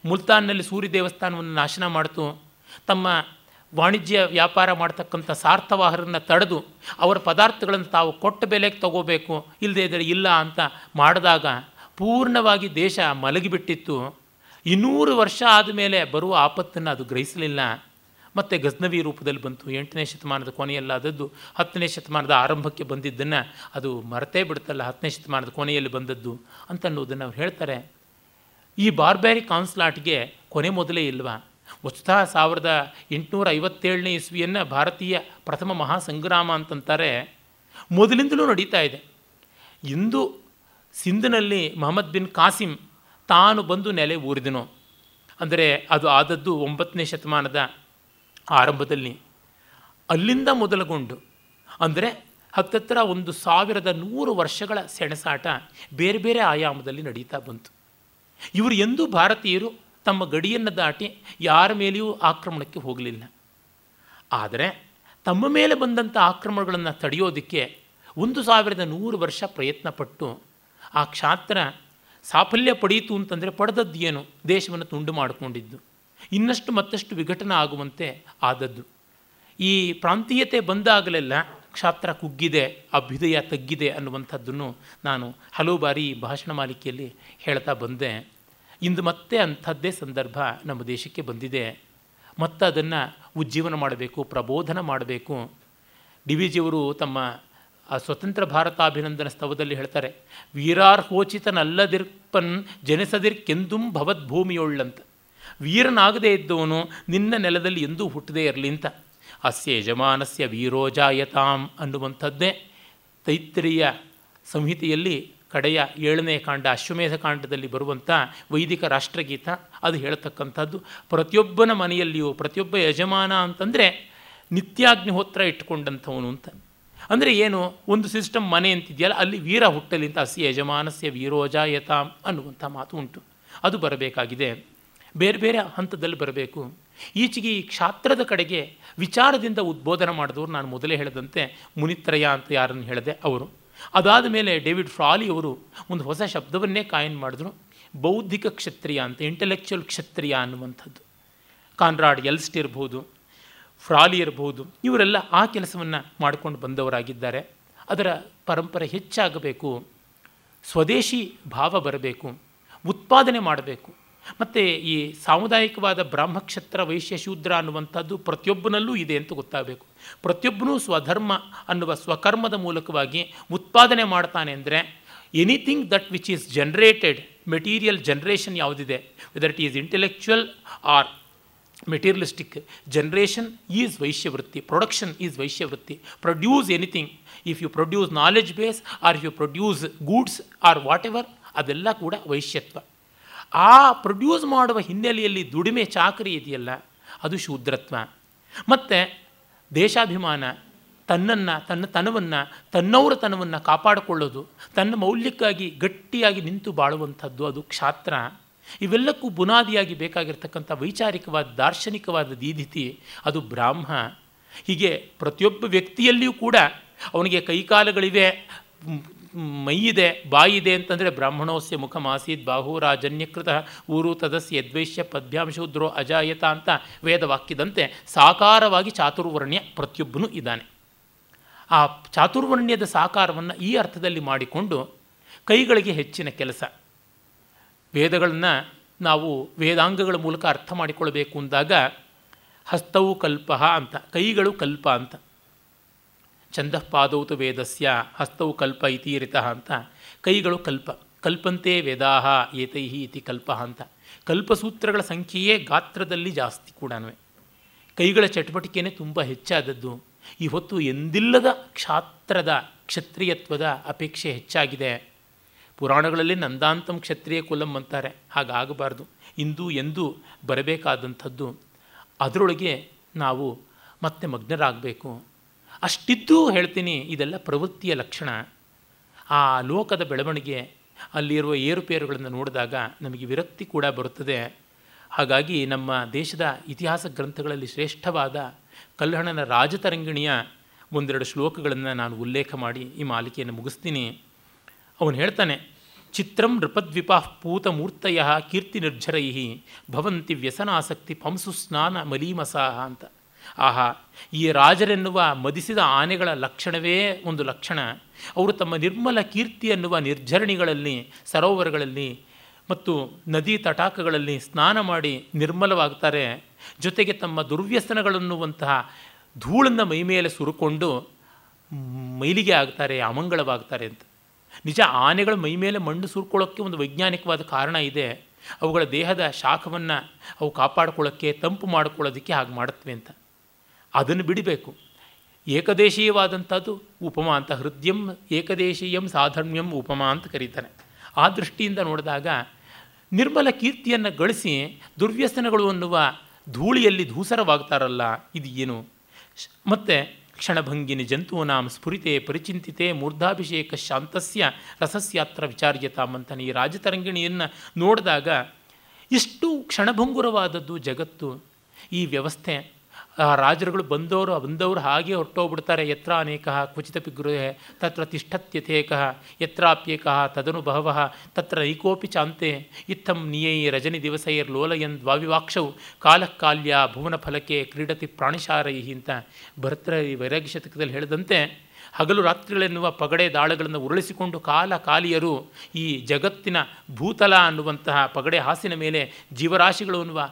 S1: ಮುಲ್ತಾನ್ನಲ್ಲಿ ಸೂರ್ಯ ದೇವಸ್ಥಾನವನ್ನು ನಾಶನ ಮಾಡಿತು. ತಮ್ಮ ವಾಣಿಜ್ಯ ವ್ಯಾಪಾರ ಮಾಡ್ತಕ್ಕಂಥ ಸಾರ್ಥವಾಹರನ್ನು ತಡೆದು ಅವರ ಪದಾರ್ಥಗಳನ್ನು ತಾವು ಕೊಟ್ಟ ಬೆಲೆಗೆ ತಗೋಬೇಕು ಇಲ್ಲದೇ ಇದ್ದರೆ ಇಲ್ಲ ಅಂತ ಮಾಡಿದಾಗ ಪೂರ್ಣವಾಗಿ ದೇಶ ಮಲಗಿಬಿಟ್ಟಿತ್ತು. ಇನ್ನೂರು ವರ್ಷ ಆದಮೇಲೆ ಬರುವ ಆಪತ್ತನ್ನು ಅದು ಗ್ರಹಿಸಲಿಲ್ಲ. ಮತ್ತು ಗಜ್ನವಿ ರೂಪದಲ್ಲಿ ಬಂತು. ಎಂಟನೇ ಶತಮಾನದ ಕೊನೆಯಲ್ಲಾದದ್ದು, ಹತ್ತನೇ ಶತಮಾನದ ಆರಂಭಕ್ಕೆ ಬಂದಿದ್ದನ್ನು ಅದು ಮರೆತೇ ಬಿಡುತ್ತಲ್ಲ, ಹತ್ತನೇ ಶತಮಾನದ ಕೊನೆಯಲ್ಲಿ ಬಂದದ್ದು ಅಂತ ಅನ್ನೋದನ್ನು ಅವ್ರು ಹೇಳ್ತಾರೆ. ಈ ಬಾರ್ಬ್ಯಾರಿ ಕಾನ್ಸ್ಲಾಟ್ಗೆ ಕೊನೆ ಮೊದಲೇ ಇಲ್ವಾ? ವಸ್ತುತಃ ಸಾವಿರದ ಎಂಟುನೂರ ಐವತ್ತೇಳನೇ ಇಸ್ವಿಯನ್ನು ಭಾರತೀಯ ಪ್ರಥಮ ಮಹಾಸಂಗ್ರಾಮ ಅಂತಂತಾರೆ. ಮೊದಲಿಂದಲೂ ನಡೀತಾ ಇದೆ. ಇಂದು ಸಿಂಧನಲ್ಲಿ ಮೊಹಮ್ಮದ್ ಬಿನ್ ಕಾಸಿಂ ತಾನು ಬಂದು ನೆಲೆ ಊರಿದನು. ಅಂದರೆ ಅದು ಆದದ್ದು ಒಂಬತ್ತನೇ ಶತಮಾನದ ಆರಂಭದಲ್ಲಿ ಅಲ್ಲಿಂದ ಮೊದಲುಗೊಂಡು ಅಂದರೆ ಹತ್ತತ್ರ ಒಂದು ಸಾವಿರದ ನೂರು ವರ್ಷಗಳ ಸೆಣಸಾಟ ಬೇರೆ ಬೇರೆ ಆಯಾಮದಲ್ಲಿ ನಡೀತಾ ಬಂತು. ಇವರು ಎಂದೂ ಭಾರತೀಯರು ತಮ್ಮ ಗಡಿಯನ್ನು ದಾಟಿ ಯಾರ ಮೇಲೆಯೂ ಆಕ್ರಮಣಕ್ಕೆ ಹೋಗಲಿಲ್ಲ. ಆದರೆ ತಮ್ಮ ಮೇಲೆ ಬಂದಂಥ ಆಕ್ರಮಣಗಳನ್ನು ತಡೆಯೋದಕ್ಕೆ ಒಂದು ಸಾವಿರದ ನೂರು ವರ್ಷ ಪ್ರಯತ್ನಪಟ್ಟು ಆ ಕ್ಷಾತ್ರ ಸಾಫಲ್ಯ ಪಡೀತು ಅಂತಂದರೆ ಪಡೆದದ್ದು ಏನು? ದೇಶವನ್ನು ತುಂಡು ಮಾಡಿಕೊಂಡಿದ್ದು. ಇನ್ನಷ್ಟು ಮತ್ತಷ್ಟು ವಿಘಟನೆ ಆಗುವಂತೆ ಆದದ್ದು. ಈ ಪ್ರಾಂತೀಯತೆ ಬಂದಾಗಲೆಲ್ಲ ಕ್ಷಾತ್ರ ಕುಗ್ಗಿದೆ, ಅಭ್ಯುದಯ ತಗ್ಗಿದೆ ಅನ್ನುವಂಥದ್ದನ್ನು ನಾನು ಹಲವು ಬಾರಿ ಭಾಷಣ ಮಾಲಿಕೆಯಲ್ಲಿ ಹೇಳ್ತಾ ಬಂದೆ. ಇಂದು ಮತ್ತೆ ಅಂಥದ್ದೇ ಸಂದರ್ಭ ನಮ್ಮ ದೇಶಕ್ಕೆ ಬಂದಿದೆ. ಮತ್ತು ಅದನ್ನು ಉಜ್ಜೀವನ ಮಾಡಬೇಕು, ಪ್ರಬೋಧನ ಮಾಡಬೇಕು. ಡಿ ವಿ ಜಿಯವರು ತಮ್ಮ ಸ್ವತಂತ್ರ ಭಾರತಾಭಿನಂದನ ಸ್ತವದಲ್ಲಿ ಹೇಳ್ತಾರೆ, ವೀರಾರ್ಹೋಚಿತನಲ್ಲದಿರ್ಪನ್ ಜನಿಸದಿರ್ಕೆಂದುಂ ಭವದ್ಭೂಮಿಯೊಳ್ಳಂತ. ವೀರನಾಗದೇ ಇದ್ದವನು ನಿನ್ನ ನೆಲದಲ್ಲಿ ಎಂದೂ ಹುಟ್ಟದೇ ಇರಲಿ ಅಂತ. ಅಸ್ಯ ಯಜಮಾನಸ್ಯ ವೀರೋಜಾಯತಾಂ ಅನ್ನುವಂಥದ್ದೇ ತೈತ್ರಿಯ ಸಂಹಿತೆಯಲ್ಲಿ ಕಡೆಯ ಏಳನೇ ಕಾಂಡ, ಅಶ್ವಮೇಧ ಕಾಂಡದಲ್ಲಿ ಬರುವಂಥ ವೈದಿಕ ರಾಷ್ಟ್ರಗೀತ ಅದು ಹೇಳತಕ್ಕಂಥದ್ದು. ಪ್ರತಿಯೊಬ್ಬನ ಮನೆಯಲ್ಲಿಯೂ, ಪ್ರತಿಯೊಬ್ಬ ಯಜಮಾನ ಅಂತಂದರೆ ನಿತ್ಯಾಗ್ನಿಹೋತ್ರ ಇಟ್ಟುಕೊಂಡಂಥವನು ಅಂತ. ಅಂದರೆ ಏನು? ಒಂದು ಸಿಸ್ಟಮ್ ಮನೆ ಅಂತಿದೆಯಲ್ಲ, ಅಲ್ಲಿ ವೀರ ಹುಟ್ಟಲಿ ಅಂತ ಯಜಮಾನಸ್ಯ ವೀರೋಜಾಯತಾಂ ಅನ್ನುವಂಥ ಮಾತು ಉಂಟು. ಅದು ಬರಬೇಕಾಗಿದೆ. ಬೇರೆ ಬೇರೆ ಹಂತದಲ್ಲಿ ಬರಬೇಕು. ಈಚೆಗೆ ಈ ಕ್ಷಾತ್ರದ ಕಡೆಗೆ ವಿಚಾರದಿಂದ ಉದ್ಬೋಧನ ಮಾಡಿದವರು ನಾನು ಮೊದಲೇ ಹೇಳಿದಂತೆ ಮುನಿತ್ರಯ ಅಂತ ಯಾರನ್ನು ಹೇಳಿದೆ? ಅವರು. ಅದಾದ ಮೇಲೆ ಡೇವಿಡ್ ಫ್ರಾಲಿ ಅವರು ಒಂದು ಹೊಸ ಶಬ್ದವನ್ನೇ ಕಾಯನ್ ಮಾಡಿದ್ರು. ಬೌದ್ಧಿಕ ಕ್ಷತ್ರಿಯ ಅಂತ ಇಂಟೆಲೆಕ್ಚುಯಲ್ ಕ್ಷತ್ರಿಯ ಅನ್ನುವಂಥದ್ದು. ಕಾನ್ರಾಡ್ ಎಲ್ಸ್ಟ್ ಇರ್ಬೋದು, ಫ್ರಾಲಿ ಇರ್ಬೋದು, ಇವರೆಲ್ಲ ಆ ಕೆಲಸವನ್ನು ಮಾಡಿಕೊಂಡು ಬಂದವರಾಗಿದ್ದಾರೆ. ಅದರ ಪರಂಪರೆ ಹೆಚ್ಚಾಗಬೇಕು. ಸ್ವದೇಶಿ ಭಾವ ಬರಬೇಕು. ಉತ್ಪಾದನೆ ಮಾಡಬೇಕು. ಮತ್ತು ಈ ಸಾಮುದಾಯಿಕವಾದ ಬ್ರಾಹ್ಮಕ್ಷತ್ರ ವೈಶ್ಯ ಶೂದ್ರ ಅನ್ನುವಂಥದ್ದು ಪ್ರತಿಯೊಬ್ಬನಲ್ಲೂ ಇದೆ ಅಂತ ಗೊತ್ತಾಗಬೇಕು. ಪ್ರತಿಯೊಬ್ಬನೂ ಸ್ವಧರ್ಮ ಅನ್ನುವ ಸ್ವಕರ್ಮದ ಮೂಲಕವಾಗಿ ಉತ್ಪಾದನೆ ಮಾಡ್ತಾನೆ ಅಂದರೆ anything that which is generated material generation ಯಾವುದಿದೆ? Whether it is intellectual or materialistic generation is ವೈಶ್ಯವೃತ್ತಿ production is ವೈಶ್ಯವೃತ್ತಿ. Produce anything if you produce knowledge base or you produce goods or whatever ಅದೆಲ್ಲ ಕೂಡ ವೈಶ್ಯತ್ವ. ಆ ಪ್ರೊಡ್ಯೂಸ್ ಮಾಡುವ ಹಿನ್ನೆಲೆಯಲ್ಲಿ ದುಡಿಮೆ ಚಾಕರಿ ಇದೆಯಲ್ಲ, ಅದು ಶೂದ್ರತ್ವ. ಮತ್ತು ದೇಶಾಭಿಮಾನ, ತನ್ನನ್ನು, ತನ್ನ ತನವನ್ನು, ತನ್ನವರ ತನವನ್ನು ಕಾಪಾಡಿಕೊಳ್ಳೋದು, ತನ್ನ ಮೌಲ್ಯಕ್ಕಾಗಿ ಗಟ್ಟಿಯಾಗಿ ನಿಂತು ಬಾಳುವಂಥದ್ದು ಅದು ಕ್ಷಾತ್ರ. ಇವೆಲ್ಲಕ್ಕೂ ಬುನಾದಿಯಾಗಿ ಬೇಕಾಗಿರ್ತಕ್ಕಂಥ ವೈಚಾರಿಕವಾದ, ದಾರ್ಶನಿಕವಾದ ದೀದಿತಿ ಅದು ಬ್ರಾಹ್ಮ. ಹೀಗೆ ಪ್ರತಿಯೊಬ್ಬ ವ್ಯಕ್ತಿಯಲ್ಲಿಯೂ ಕೂಡ ಅವನಿಗೆ ಕೈಕಾಲುಗಳಿವೆ ಮೈಯಿದೆ, ಬಾಯಿದೆ ಅಂತಂದರೆ ಬ್ರಾಹ್ಮಣೋಸ್ಯ ಬಾಹು ಬಾಹುರಾಜನ್ಯಕೃತ ಊರು ತದಸ್ಯ ಯದ್ವೈಶ್ಯ ಪದ್ಭ್ಯಾಂಶೂದ್ರೋ ಅಜಾಯತ ಅಂತ ವೇದವಾಕ್ಯದಂತೆ ಸಾಕಾರವಾಗಿ ಚಾತುರ್ವರ್ಣ್ಯ ಪ್ರತಿಯೊಬ್ಬನೂ ಇದ್ದಾನೆ. ಆ ಚಾತುರ್ವರ್ಣ್ಯದ ಸಾಕಾರವನ್ನು ಈ ಅರ್ಥದಲ್ಲಿ ಮಾಡಿಕೊಂಡು ಕೈಗಳಿಗೆ ಹೆಚ್ಚಿನ ಕೆಲಸ. ವೇದಗಳನ್ನು ನಾವು ವೇದಾಂಗಗಳ ಮೂಲಕ ಅರ್ಥ ಮಾಡಿಕೊಳ್ಬೇಕು ಅಂದಾಗ ಹಸ್ತವು ಕಲ್ಪ ಅಂತ, ಕೈಗಳು ಕಲ್ಪ ಅಂತ. ಛಂದಃಪಾದೌತು ವೇದಸ್ಯ ಹಸ್ತೌ ಕಲ್ಪ ಇತೀರಿತಃ ಅಂತ. ಕೈಗಳು ಕಲ್ಪ. ಕಲ್ಪಂತೆ ವೇದಾಹ ಏತೈಹಿ ಇತಿ ಕಲ್ಪ ಅಂತ. ಕಲ್ಪಸೂತ್ರಗಳ ಸಂಖ್ಯೆಯೇ ಗಾತ್ರದಲ್ಲಿ ಜಾಸ್ತಿ ಕೂಡ ಕೈಗಳ ಚಟುವಟಿಕೆನೇ ತುಂಬ ಹೆಚ್ಚಾದದ್ದು. ಈ ಹೊತ್ತು ಎಂದಿಲ್ಲದ ಕ್ಷಾತ್ರದ ಕ್ಷತ್ರಿಯತ್ವದ ಅಪೇಕ್ಷೆ ಹೆಚ್ಚಾಗಿದೆ. ಪುರಾಣಗಳಲ್ಲಿ ನಂದಾಂತಂ ಕ್ಷತ್ರಿಯ ಕುಲಂ ಅಂತಾರೆ. ಹಾಗಾಗಬಾರ್ದು. ಇಂದು ಎಂದೂ ಬರಬೇಕಾದಂಥದ್ದು. ಅದರೊಳಗೆ ನಾವು ಮತ್ತೆ ಮಗ್ನರಾಗಬೇಕು. ಅಷ್ಟಿದ್ದೂ ಹೇಳ್ತೀನಿ, ಇದೆಲ್ಲ ಪ್ರವೃತ್ತಿಯ ಲಕ್ಷಣ. ಆ ಲೋಕದ ಬೆಳವಣಿಗೆ, ಅಲ್ಲಿರುವ ಏರುಪೇರುಗಳನ್ನು ನೋಡಿದಾಗ ನಮಗೆ ವಿರಕ್ತಿ ಕೂಡ ಬರುತ್ತದೆ. ಹಾಗಾಗಿ ನಮ್ಮ ದೇಶದ ಇತಿಹಾಸ ಗ್ರಂಥಗಳಲ್ಲಿ ಶ್ರೇಷ್ಠವಾದ ಕಲ್ಹಣನ ರಾಜತರಂಗಿಣಿಯ ಒಂದೆರಡು ಶ್ಲೋಕಗಳನ್ನು ನಾನು ಉಲ್ಲೇಖ ಮಾಡಿ ಈ ಮಾಲಿಕೆಯನ್ನು ಮುಗಿಸ್ತೀನಿ. ಅವನು ಹೇಳ್ತಾನೆ, ಚಿತ್ರಂ ನೃಪದ್ವಿಪ ಪೂತಮೂರ್ತಯ ಕೀರ್ತಿ ನಿರ್ಜರೈ ಭವಂತಿ ವ್ಯಸನಾಸಕ್ತಿ ಪಂಸು ಸ್ನಾನ ಮಲೀಮಸಾಹ ಅಂತ. ಆಹಾ, ಈ ರಾಜರೆನ್ನುವ ಮದಿಸಿದ ಆನೆಗಳ ಲಕ್ಷಣವೇ ಒಂದು ಲಕ್ಷಣ. ಅವರು ತಮ್ಮ ನಿರ್ಮಲ ಕೀರ್ತಿ ಅನ್ನುವ ನಿರ್ಜರಣಿಗಳಲ್ಲಿ, ಸರೋವರಗಳಲ್ಲಿ ಮತ್ತು ನದಿ ತಟಾಕಗಳಲ್ಲಿ ಸ್ನಾನ ಮಾಡಿ ನಿರ್ಮಲವಾಗ್ತಾರೆ. ಜೊತೆಗೆ ತಮ್ಮ ದುರ್ವ್ಯಸನಗಳನ್ನುವಂತಹ ಧೂಳನ್ನು ಮೈಮೇಲೆ ಸುರುಕೊಂಡು ಮೈಲಿಗೆ ಆಗ್ತಾರೆ, ಅಮಂಗಳವಾಗ್ತಾರೆ ಅಂತ. ನಿಜ, ಆನೆಗಳು ಮೈಮೇಲೆ ಮಣ್ಣು ಸುರ್ಕೊಳ್ಳೋಕ್ಕೆ ಒಂದು ವೈಜ್ಞಾನಿಕವಾದ ಕಾರಣ ಇದೆ. ಅವುಗಳ ದೇಹದ ಶಾಖವನ್ನು ಅವು ಕಾಪಾಡ್ಕೊಳ್ಳೋಕ್ಕೆ, ತಂಪು ಮಾಡ್ಕೊಳ್ಳೋದಕ್ಕೆ ಹಾಗೆ ಮಾಡುತ್ತವೆ ಅಂತ. ಅದನ್ನು ಬಿಡಬೇಕು. ಏಕದೇಶೀಯವಾದಂಥದ್ದು ಉಪಮಾ ಅಂತ ಹೃದಯಂ ಏಕದೇಶೀಯಂ ಸಾಧರ್ಮ್ಯಂ ಉಪಮಾ ಅಂತ ಕರೀತಾನೆ. ಆ ದೃಷ್ಟಿಯಿಂದ ನೋಡಿದಾಗ ನಿರ್ಮಲ ಕೀರ್ತಿಯನ್ನು ಗಳಿಸಿ ದುರ್ವ್ಯಸನಗಳು ಅನ್ನುವ ಧೂಳಿಯಲ್ಲಿ ಧೂಸರವಾಗ್ತಾರಲ್ಲ, ಇದು ಏನು? ಮತ್ತು ಕ್ಷಣಭಂಗಿನಿ ಜಂತೂನಾಂ ಸ್ಫುರಿತೆ ಪರಿಚಿಂತಿತೆ ಮೂರ್ಧಾಭಿಷೇಕ ಶಾಂತಸ್ಯ ರಸಸ್ಯಾತ್ರ ವಿಚಾರ್ಯತಾಮ್ ಅಂತಾನೆ ಈ ರಾಜತರಂಗಿಣಿಯನ್ನು ನೋಡಿದಾಗ ಇಷ್ಟು ಕ್ಷಣಭಂಗುರವಾದದ್ದು ಜಗತ್ತು, ಈ ವ್ಯವಸ್ಥೆ ರಾಜರುಗಳು ಬಂದವರು ಬಂದವರು ಹಾಗೆ ಹೊರಟೋಗ್ಬಿಡ್ತಾರೆ. ಯತ್ರ ಅನೇಕ ಕುಚಿತ ಪಿಗೃಹೆ ತತ್ರ ತಿಷ್ಠತ್ಯಥೇಕಃ, ಯತ್ರಾಪ್ಯೇಕಃ ತದನು ಬಹವಃ, ತತ್ರ ನೈಕೋಪಿ ಚಾಂತೆ, ಇತ್ತಂ ನಿಯೈ ರಜನಿ ದಿವಸೈರ್ ಲೋಲಯನ್ ದ್ವಾವಿವಾಕ್ಷೌ ಕಾಲಕಾಲ್ಯ ಭುವನ ಫಲಕೆ ಕ್ರೀಡತಿ ಪ್ರಾಣಿಶಾರೈ ಅಂತ ಭರ್ತೃ ವೈರಾಗ್ಯ ಶತಕದಲ್ಲಿ ಹೇಳಿದಂತೆ, ಹಗಲು ರಾತ್ರಿಗಳೆನ್ನುವ ಪಗಡೆ ದಾಳಗಳನ್ನು ಉರುಳಿಸಿಕೊಂಡು ಕಾಲ ಕಾಲಿಯರು ಈ ಜಗತ್ತಿನ ಭೂತಲ ಅನ್ನುವಂತಹ ಪಗಡೆ ಹಾಸಿನ ಮೇಲೆ ಜೀವರಾಶಿಗಳು ಅನ್ನುವ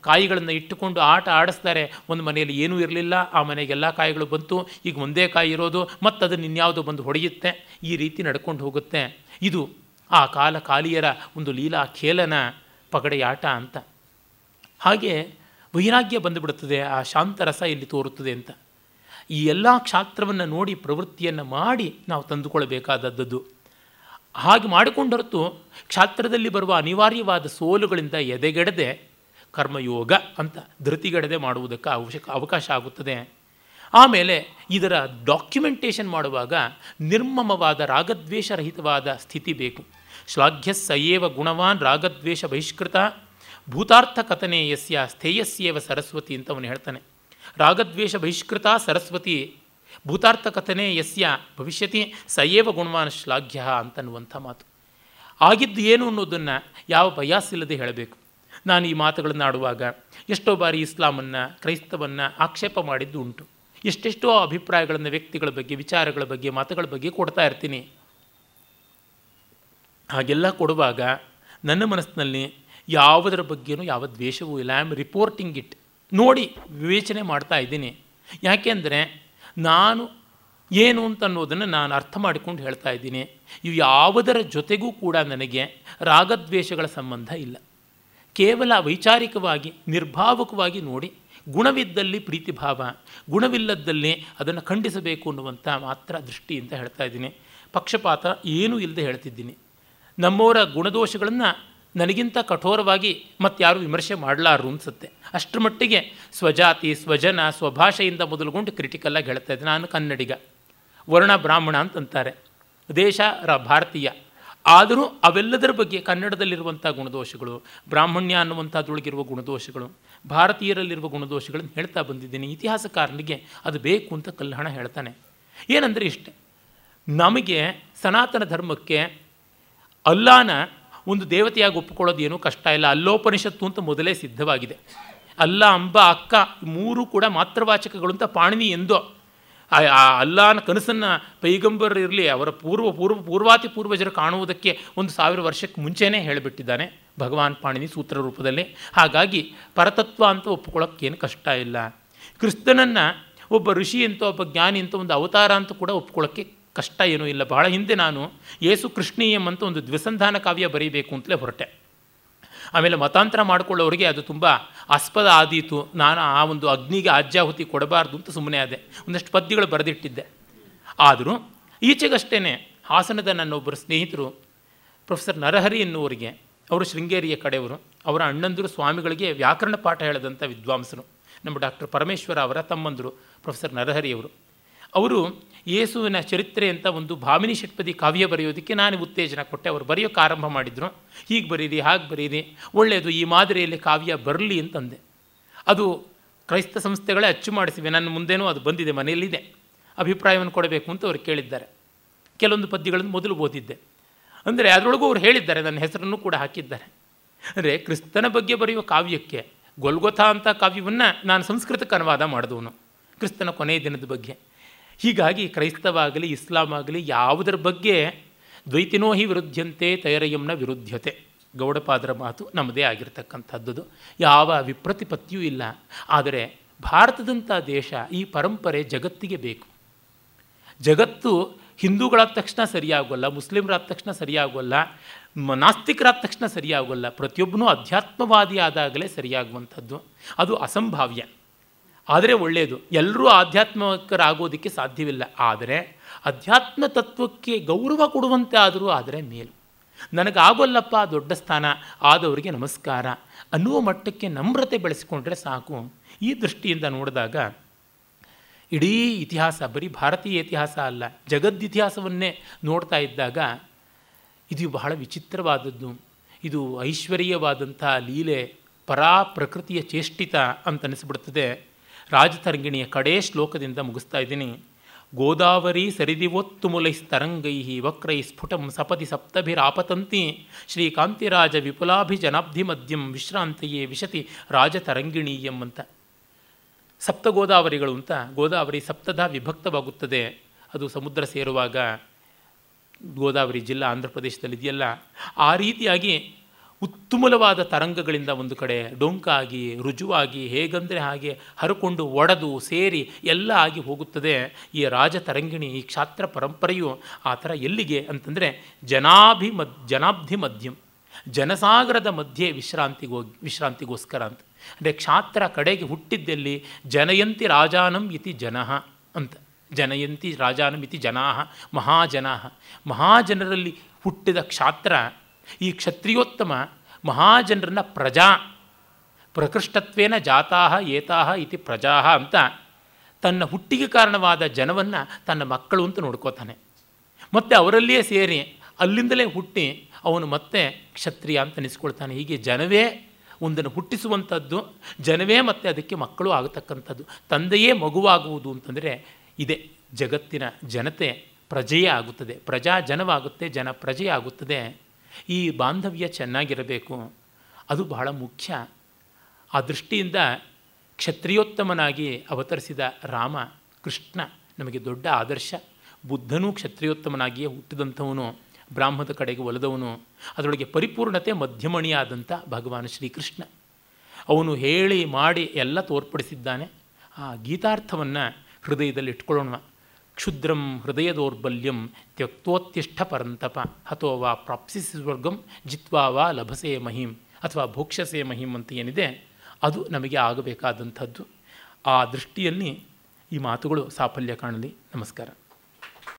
S1: ಕಾಯಿಗಳನ್ನು ಇಟ್ಟುಕೊಂಡು ಆಟ ಆಡಿಸ್ತಾರೆ. ಒಂದು ಮನೆಯಲ್ಲಿ ಏನೂ ಇರಲಿಲ್ಲ. ಆ ಮನೆಗೆ ಎಲ್ಲ ಕಾಯಿಗಳು ಬಂತು. ಈಗ ಒಂದೇ ಕಾಯಿ ಇರೋದು. ಮತ್ತು ಅದನ್ನು ಇನ್ಯಾವುದೋ ಬಂದು ಹೊಡೆಯುತ್ತೆ. ಈ ರೀತಿ ನಡ್ಕೊಂಡು ಹೋಗುತ್ತೆ. ಇದು ಆ ಕಾಲ ಕಾಲಿಯರ ಒಂದು ಲೀಲಾ ಖೇಲನ ಪಗಡೆಯಾಟ ಅಂತ. ಹಾಗೆ ವೈರಾಗ್ಯ ಬಂದುಬಿಡುತ್ತದೆ. ಆ ಶಾಂತರಸ ಇಲ್ಲಿ ತೋರುತ್ತದೆ ಅಂತ. ಈ ಎಲ್ಲ ಕ್ಷಾತ್ರವನ್ನು ನೋಡಿ ಪ್ರವೃತ್ತಿಯನ್ನು ಮಾಡಿ ನಾವು ತಂದುಕೊಳ್ಳಬೇಕಾದದ್ದು ಹಾಗೆ ಮಾಡಿಕೊಂಡರತು ಕ್ಷಾತ್ರದಲ್ಲಿ ಬರುವ ಅನಿವಾರ್ಯವಾದ ಸೋಲುಗಳಿಂದ ಎದೆಗೆಡದೆ ಕರ್ಮಯೋಗ ಅಂತ ಧೃತಿಗಡದೆ ಮಾಡುವುದಕ್ಕೆ ಅವಶ್ಯಕ ಅವಕಾಶ ಆಗುತ್ತದೆ. ಆಮೇಲೆ ಇದರ ಡಾಕ್ಯುಮೆಂಟೇಷನ್ ಮಾಡುವಾಗ ನಿರ್ಮಮವಾದ ರಾಗದ್ವೇಷರಹಿತವಾದ ಸ್ಥಿತಿ ಬೇಕು. ಶ್ಲಾಘ್ಯ ಸಯೇವ ಗುಣವಾನ್ ರಾಗದ್ವೇಷ ಬಹಿಷ್ಕೃತ ಭೂತಾರ್ಥ ಕಥನೆ ಯಸ್ಯ ಸ್ಥೇಯಸ್ಯೇವ ಸರಸ್ವತಿ ಅಂತ ಅವನು ಹೇಳ್ತಾನೆ. ರಾಗದ್ವೇಷ ಬಹಿಷ್ಕೃತ ಸರಸ್ವತಿ ಭೂತಾರ್ಥ ಕಥನೆ ಯಸ್ಯ ಭವಿಷ್ಯತಿ, ಸಯೇವ ಗುಣವಾನ್ ಶ್ಲಾಘ್ಯ ಅಂತನ್ನುವಂಥ ಮಾತು. ಆಗಿದ್ದು ಏನು ಅನ್ನೋದನ್ನು ಯಾವ ಬಯಾಸಿಲ್ಲದೆ ಹೇಳಬೇಕು. ನಾನು ಈ ಮಾತುಗಳನ್ನು ಆಡುವಾಗ ಎಷ್ಟೋ ಬಾರಿ ಇಸ್ಲಾಮನ್ನು, ಕ್ರೈಸ್ತವನ್ನು ಆಕ್ಷೇಪ ಮಾಡಿದ್ದು ಉಂಟು ಎಷ್ಟೆಷ್ಟೋ ಅಭಿಪ್ರಾಯಗಳನ್ನು ವ್ಯಕ್ತಿಗಳ ಬಗ್ಗೆ, ವಿಚಾರಗಳ ಬಗ್ಗೆ, ಮಾತುಗಳ ಬಗ್ಗೆ ಕೊಡ್ತಾ ಇರ್ತೀನಿ. ಹಾಗೆಲ್ಲ ಕೊಡುವಾಗ ನನ್ನ ಮನಸ್ಸಿನಲ್ಲಿ ಯಾವುದರ ಬಗ್ಗೆನೂ ಯಾವ ದ್ವೇಷವೂ ಇಲ್ಲ. ಐ ಆಮ್ ರಿಪೋರ್ಟಿಂಗ್ ಇಟ್ ನೋಡಿ, ವಿವೇಚನೆ ಮಾಡ್ತಾ ಇದ್ದೀನಿ. ಯಾಕೆಂದರೆ ನಾನು ಏನು ಅಂತ ಅನ್ನೋದನ್ನು ನಾನು ಅರ್ಥ ಮಾಡಿಕೊಂಡು ಹೇಳ್ತಾ ಇದ್ದೀನಿ. ಇವು ಯಾವುದರ ಜೊತೆಗೂ ಕೂಡ ನನಗೆ ರಾಗದ್ವೇಷಗಳ ಸಂಬಂಧ ಇಲ್ಲ. ಕೇವಲ ವೈಚಾರಿಕವಾಗಿ, ನಿರ್ಭಾವಕವಾಗಿ ನೋಡಿ, ಗುಣವಿದ್ದಲ್ಲಿ ಪ್ರೀತಿಭಾವ, ಗುಣವಿಲ್ಲದ್ದಲ್ಲಿ ಅದನ್ನು ಖಂಡಿಸಬೇಕು ಅನ್ನುವಂಥ ಮಾತ್ರ ದೃಷ್ಟಿಯಿಂದ ಹೇಳ್ತಾ ಇದ್ದೀನಿ. ಪಕ್ಷಪಾತ ಏನೂ ಇಲ್ಲದೆ ಹೇಳ್ತಿದ್ದೀನಿ. ನಮ್ಮವರ ಗುಣದೋಷಗಳನ್ನು ನನಗಿಂತ ಕಠೋರವಾಗಿ ಮತ್ತಾರು ವಿಮರ್ಶೆ ಮಾಡಲಾರು ಅನಿಸುತ್ತೆ. ಅಷ್ಟರ ಮಟ್ಟಿಗೆ ಸ್ವಜಾತಿ, ಸ್ವಜನ, ಸ್ವಭಾಷೆಯಿಂದ ಮೊದಲುಗೊಂಡು ಕ್ರಿಟಿಕಲ್ಲಾಗಿ ಹೇಳ್ತಾ ಇದ್ದೆ ನಾನು ಕನ್ನಡಿಗ. ವರ್ಣ ಬ್ರಾಹ್ಮಣ ಅಂತಂತಾರೆ. ದೇಶ ರ ಭಾರತೀಯ. ಆದರೂ ಅವೆಲ್ಲದರ ಬಗ್ಗೆ ಕನ್ನಡದಲ್ಲಿರುವಂಥ ಗುಣದೋಷಗಳು, ಬ್ರಾಹ್ಮಣ್ಯ ಅನ್ನುವಂಥದ್ರೊಳಗಿರುವ ಗುಣದೋಷಗಳು, ಭಾರತೀಯರಲ್ಲಿರುವ ಗುಣದೋಷಗಳನ್ನು ಹೇಳ್ತಾ ಬಂದಿದ್ದೀನಿ. ಇತಿಹಾಸಕಾರನಿಗೆ ಅದು ಬೇಕು ಅಂತ ಕಲ್ಹಣ ಹೇಳ್ತಾನೆ. ಏನಂದರೆ ಇಷ್ಟೆ, ನಮಗೆ ಸನಾತನ ಧರ್ಮಕ್ಕೆ ಅಲ್ಲಾನ ಒಂದು ದೇವತೆಯಾಗಿ ಒಪ್ಪಿಕೊಳ್ಳೋದು ಏನೂ ಕಷ್ಟ ಇಲ್ಲ. ಅಲ್ಲೋಪನಿಷತ್ತು ಅಂತ ಮೊದಲೇ ಸಿದ್ಧವಾಗಿದೆ. ಅಲ್ಲ, ಅಂಬ, ಅಕ್ಕ ಮೂರು ಕೂಡ ಮಾತ್ರವಾಚಕಗಳು ಅಂತ ಪಾಣಿನಿ ಎಂದೋ ಆ ಅಲ್ಲಾನ ಕನಸನ್ನು ಪೈಗಂಬರ್ ಇರಲಿ, ಅವರ ಪೂರ್ವ ಪೂರ್ವ, ಪೂರ್ವಾತಿ ಪೂರ್ವಜರು ಕಾಣುವುದಕ್ಕೆ ಒಂದು ಸಾವಿರ ವರ್ಷಕ್ಕೆ ಮುಂಚೆನೇ ಹೇಳಿಬಿಟ್ಟಿದ್ದಾನೆ ಭಗವಾನ್ ಪಾಣಿನಿ ಸೂತ್ರ ರೂಪದಲ್ಲಿ. ಹಾಗಾಗಿ ಪರತತ್ವ ಅಂತ ಒಪ್ಪಿಕೊಳ್ಳೋಕ್ಕೇನು ಕಷ್ಟ ಇಲ್ಲ. ಕ್ರಿಸ್ತನನ್ನು ಒಬ್ಬ ಋಷಿ ಅಂತ, ಒಬ್ಬ ಜ್ಞಾನಿ ಅಂತ, ಒಂದು ಅವತಾರ ಅಂತ ಕೂಡ ಒಪ್ಕೊಳ್ಳೋಕ್ಕೆ ಕಷ್ಟ ಏನೂ ಇಲ್ಲ. ಬಹಳ ಹಿಂದೆ ನಾನು ಯೇಸು ಕೃಷ್ಣೀಯಂ ಅಂತ ಒಂದು ದ್ವಿಸಂಧಾನ ಕಾವ್ಯ ಬರೀಬೇಕು ಅಂತಲೇ ಹೊರಟೆ. ಆಮೇಲೆ ಮತಾಂತರ ಮಾಡಿಕೊಳ್ಳೋರಿಗೆ ಅದು ತುಂಬ ಆಸ್ಪದ ಆದೀತು. ನಾನು ಆ ಒಂದು ಅಗ್ನಿಗೆ ಆಜ್ಯಾಹುತಿ ಕೊಡಬಾರ್ದು ಅಂತ ಸುಮ್ಮನೆ ಆದೆ. ಒಂದಷ್ಟು ಪದ್ಯಗಳು ಬರೆದಿಟ್ಟಿದ್ದೆ. ಆದರೂ ಈಚೆಗಷ್ಟೇ ಹಾಸನದ ನನ್ನೊಬ್ಬರು ಸ್ನೇಹಿತರು ಪ್ರೊಫೆಸರ್ ನರಹರಿ ಎನ್ನುವರಿಗೆ ಅವರು ಶೃಂಗೇರಿಯ ಕಡೆಯವರು, ಅವರ ಅಣ್ಣಂದರು ಸ್ವಾಮಿಗಳಿಗೆ ವ್ಯಾಕರಣ ಪಾಠ ಹೇಳದಂಥ ವಿದ್ವಾಂಸರು, ನಮ್ಮ ಡಾಕ್ಟರ್ ಪರಮೇಶ್ವರ ಅವರ ತಮ್ಮಂದರು ಪ್ರೊಫೆಸರ್ ನರಹರಿಯವರು. ಅವರು ಯೇಸುವಿನ ಚರಿತ್ರೆ ಅಂತ ಒಂದು ಭಾವಿನಿ ಷಟ್ಪದಿ ಕಾವ್ಯ ಬರೆಯೋದಕ್ಕೆ ನಾನು ಉತ್ತೇಜನ ಕೊಟ್ಟೆ. ಅವರು ಬರೆಯೋಕ್ಕೆ ಆರಂಭ ಮಾಡಿದರು. ಹೀಗೆ ಬರೀರಿ, ಹಾಗೆ ಬರೀರಿ. ಒಳ್ಳೆಯದು, ಈ ಮಾದರಿಯಲ್ಲಿ ಕಾವ್ಯ ಬರಲಿ ಅಂತಂದೆ. ಅದು ಕ್ರೈಸ್ತ ಸಂಸ್ಥೆಗಳೇ ಅಚ್ಚು ಮಾಡಿಸಿವೆ. ನನ್ನ ಮುಂದೇನೂ ಅದು ಬಂದಿದೆ, ಮನೆಯಲ್ಲಿದೆ. ಅಭಿಪ್ರಾಯವನ್ನು ಕೊಡಬೇಕು ಅಂತ ಅವರು ಕೇಳಿದ್ದಾರೆ. ಕೆಲವೊಂದು ಪದ್ಯಗಳನ್ನು ಮೊದಲು ಓದಿದ್ದೆ. ಅಂದರೆ ಅದರೊಳಗೂ ಅವ್ರು ಹೇಳಿದ್ದಾರೆ, ನನ್ನ ಹೆಸರನ್ನು ಕೂಡ ಹಾಕಿದ್ದಾರೆ. ಅಂದರೆ ಕ್ರಿಸ್ತನ ಬಗ್ಗೆ ಬರೆಯುವ ಕಾವ್ಯಕ್ಕೆ ಗೊಲ್ಗೊಥಾ ಅಂತ ಕಾವ್ಯವನ್ನು ನಾನು ಸಂಸ್ಕೃತಕ್ಕೆ ಅನುವಾದ ಮಾಡಿದವನು, ಕ್ರಿಸ್ತನ ಕೊನೆಯ ದಿನದ ಬಗ್ಗೆ. ಹೀಗಾಗಿ ಕ್ರೈಸ್ತವಾಗಲಿ ಇಸ್ಲಾಂ ಆಗಲಿ ಯಾವುದರ ಬಗ್ಗೆ ದ್ವೈತಿನೋ ಹಿ ವಿರುದ್ಧಂತೆ ತೈರಯಂನ ವಿರುದ್ಧತೆ. ಗೌಡಪಾದರ ಮಾತು ನಮ್ಮದೇ ಆಗಿರತಕ್ಕಂಥದ್ದು. ಯಾವ ವಿಪ್ರತಿಪತ್ತಿಯೂ ಇಲ್ಲ. ಆದರೆ ಭಾರತದಂಥ ದೇಶ ಈ ಪರಂಪರೆ ಜಗತ್ತಿಗೆ ಬೇಕು. ಜಗತ್ತು ಹಿಂದೂಗಳಾದ ತಕ್ಷಣ ಸರಿಯಾಗೋಲ್ಲ, ಮುಸ್ಲಿಮರಾದ ತಕ್ಷಣ ಸರಿಯಾಗೋಲ್ಲ ನಾಸ್ತಿಕರಾದ ತಕ್ಷಣ ಸರಿಯಾಗೋಲ್ಲ, ಪ್ರತಿಯೊಬ್ಬನೂ ಅಧ್ಯಾತ್ಮವಾದಿ ಆದಾಗಲೇ ಸರಿಯಾಗುವಂಥದ್ದು. ಅದು ಅಸಂಭಾವ್ಯ. ಆದರೆ ಒಳ್ಳೆಯದು ಎಲ್ಲರೂ ಆಧ್ಯಾತ್ಮಿಕರಾಗೋದಕ್ಕೆ ಸಾಧ್ಯವಿಲ್ಲ. ಆದರೆ ಅಧ್ಯಾತ್ಮ ತತ್ವಕ್ಕೆ ಗೌರವ ಕೊಡುವಂತೆ ಆದರೂ ಆದರೆ ಮೇಲು. ನನಗಾಗೋಲ್ಲಪ್ಪ, ದೊಡ್ಡ ಸ್ಥಾನ, ಆದವರಿಗೆ ನಮಸ್ಕಾರ. ಅನ್ನುವ ಮಟ್ಟಕ್ಕೆ ನಮ್ರತೆ ಬೆಳೆಸಿಕೊಂಡ್ರೆ ಸಾಕು. ಈ ದೃಷ್ಟಿಯಿಂದ ನೋಡಿದಾಗ ಇಡೀ ಇತಿಹಾಸ, ಬರೀ ಭಾರತೀಯ ಇತಿಹಾಸ ಅಲ್ಲ ಜಗದ್ದಿತಿಹಾಸವನ್ನೇ ನೋಡ್ತಾ ಇದ್ದಾಗ ಇದು ಬಹಳ ವಿಚಿತ್ರವಾದದ್ದು. ಇದು ಐಶ್ವರ್ಯವಾದಂಥ ಲೀಲೆ ಪರಾ ಪ್ರಕೃತಿಯ ಚೇಷ್ಟಿತ ಅಂತ ಅನಿಸ್ಬಿಡ್ತದೆ. ರಾಜತರಂಗಿಣಿಯ ಕಡೇ ಶ್ಲೋಕದಿಂದ ಮುಗಿಸ್ತಾ ಇದ್ದೀನಿ. ಗೋದಾವರಿ ಸರಿದಿವೊತ್ತುಮುಲೈಸ್ತರಂಗೈ ವಕ್ರೈ ಸ್ಫುಟಂ ಸಪದಿ ಸಪ್ತಭಿರಾಪತಂತಿ. ಶ್ರೀಕಾಂತಿರಾಜ ವಿಪುಲಾಭಿಜನಾಬ್ಧಿ ಮಧ್ಯಂ ವಿಶ್ರಾಂತಿಯೇ ವಿಶತಿ ರಾಜತರಂಗಿಣೀಯಂ ಅಂತ ಸಪ್ತ ಗೋದಾವರಿಗಳು ಅಂತ ಗೋದಾವರಿ ಸಪ್ತದ ವಿಭಕ್ತವಾಗುತ್ತದೆ. ಅದು ಸಮುದ್ರ ಸೇರುವಾಗ ಗೋದಾವರಿ ಜಿಲ್ಲಾ ಆಂಧ್ರ ಪ್ರದೇಶದಲ್ಲಿದೆಯಲ್ಲ. ಆ ರೀತಿಯಾಗಿ ಉತ್ತುಮಲವಾದ ತರಂಗಗಳಿಂದ ಒಂದು ಕಡೆ ಡೊಂಕಾಗಿ, ರುಜುವಾಗಿ, ಹೇಗಂದರೆ ಹಾಗೆ ಹರಕೊಂಡು ಒಡೆದು ಸೇರಿ ಎಲ್ಲ ಆಗಿ ಹೋಗುತ್ತದೆ. ಈ ರಾಜ ತರಂಗಿಣಿ ಈ ಕ್ಷಾತ್ರ ಪರಂಪರೆಯು ಆ ಥರ ಎಲ್ಲಿಗೆ ಅಂತಂದರೆ ಜನಾಭಿ ಮದ್ ಜನಾಬ್ಧಿ ಮಧ್ಯಂ ಜನಸಾಗರದ ಮಧ್ಯೆ ವಿಶ್ರಾಂತಿಗೋ, ವಿಶ್ರಾಂತಿಗೋಸ್ಕರ ಅಂತ. ಅಂದರೆ ಕ್ಷಾತ್ರ ಕಡೆಗೆ ಹುಟ್ಟಿದ್ದಲ್ಲಿ ಜನಯಂತಿ ರಾಜಾನಂ ಇತಿ ಜನಃ ಅಂತ. ಜನಯಂತಿ ರಾಜಾನಂ ಇತಿ ಜನಾ, ಮಹಾಜನಾ. ಮಹಾಜನರಲ್ಲಿ ಹುಟ್ಟಿದ ಕ್ಷಾತ್ರ ಈ ಕ್ಷತ್ರಿಯೋತ್ತಮ ಮಹಾಜನರನ್ನ ಪ್ರಜಾ, ಪ್ರಕೃಷ್ಟತ್ವೇನ ಜಾತಾ ಏತಾ ಇತಿ ಪ್ರಜಾ ಅಂತ ತನ್ನ ಹುಟ್ಟಿಗೆ ಕಾರಣವಾದ ಜನವನ್ನು ತನ್ನ ಮಕ್ಕಳು ಅಂತ ನೋಡ್ಕೋತಾನೆ. ಮತ್ತು ಅವರಲ್ಲಿಯೇ ಸೇರಿ ಅಲ್ಲಿಂದಲೇ ಹುಟ್ಟಿ ಅವನು ಮತ್ತೆ ಕ್ಷತ್ರಿಯ ಅಂತ ಅನಿಸ್ಕೊಳ್ತಾನೆ. ಹೀಗೆ ಜನವೇ ಒಂದನ್ನು ಹುಟ್ಟಿಸುವಂಥದ್ದು, ಜನವೇ ಮತ್ತೆ ಅದಕ್ಕೆ ಮಕ್ಕಳು ಆಗತಕ್ಕಂಥದ್ದು, ತಂದೆಯೇ ಮಗುವಾಗುವುದು ಅಂತಂದರೆ ಇದೆ ಜಗತ್ತಿನ ಜನತೆ ಪ್ರಜೆಯೇ ಆಗುತ್ತದೆ. ಪ್ರಜಾ ಜನವಾಗುತ್ತೆ, ಜನ ಪ್ರಜೆ ಆಗುತ್ತದೆ ಈ ಬಾಂಧವ್ಯ ಚೆನ್ನಾಗಿರಬೇಕು. ಅದು ಬಹಳ ಮುಖ್ಯ. ಆ ದೃಷ್ಟಿಯಿಂದ ಕ್ಷತ್ರಿಯೋತ್ತಮನಾಗಿ ಅವತರಿಸಿದ ರಾಮ, ಕೃಷ್ಣ ನಮಗೆ ದೊಡ್ಡ ಆದರ್ಶ. ಬುದ್ಧನೂ ಕ್ಷತ್ರಿಯೋತ್ತಮನಾಗಿಯೇ ಹುಟ್ಟಿದಂಥವನು, ಬ್ರಾಹ್ಮದ ಕಡೆಗೆ ಒಲದವನು. ಅದರೊಳಗೆ ಪರಿಪೂರ್ಣತೆ ಮಧ್ಯಮಣಿಯಾದಂಥ ಭಗವಾನ್ ಶ್ರೀಕೃಷ್ಣ. ಅವನು ಹೇಳಿ ಮಾಡಿ ಎಲ್ಲ ತೋರ್ಪಡಿಸಿದ್ದಾನೆ. ಆ ಗೀತಾರ್ಥವನ್ನು ಹೃದಯದಲ್ಲಿ ಇಟ್ಕೊಳ್ಳೋಣ ಕ್ಷುದ್ರಂ ಹೃದಯ ದೌರ್ಬಲ್ಯಂ ತ್ಯಕ್ತೋತ್ತಿಷ್ಠ ಪರಂತಪ, ಹತೋ ವಾ ಪ್ರಾಪ್ಸಿಸಿ ಸ್ವರ್ಗಂ, ಜಿತ್ವಾ ವಾ ಲಭಸೆ ಮಹಿಂ, ಅಥವಾ ಭೋಕ್ಷಸೆ ಮಹಿಂ ಅಂತ ಏನಿದೆ, ಅದು ನಮಗೆ ಆಗಬೇಕಾದಂಥದ್ದು. ಆ ದೃಷ್ಟಿಯಲ್ಲಿ ಈ ಮಾತುಗಳು ಸಾಫಲ್ಯ ಕಾಣಲಿ. ನಮಸ್ಕಾರ.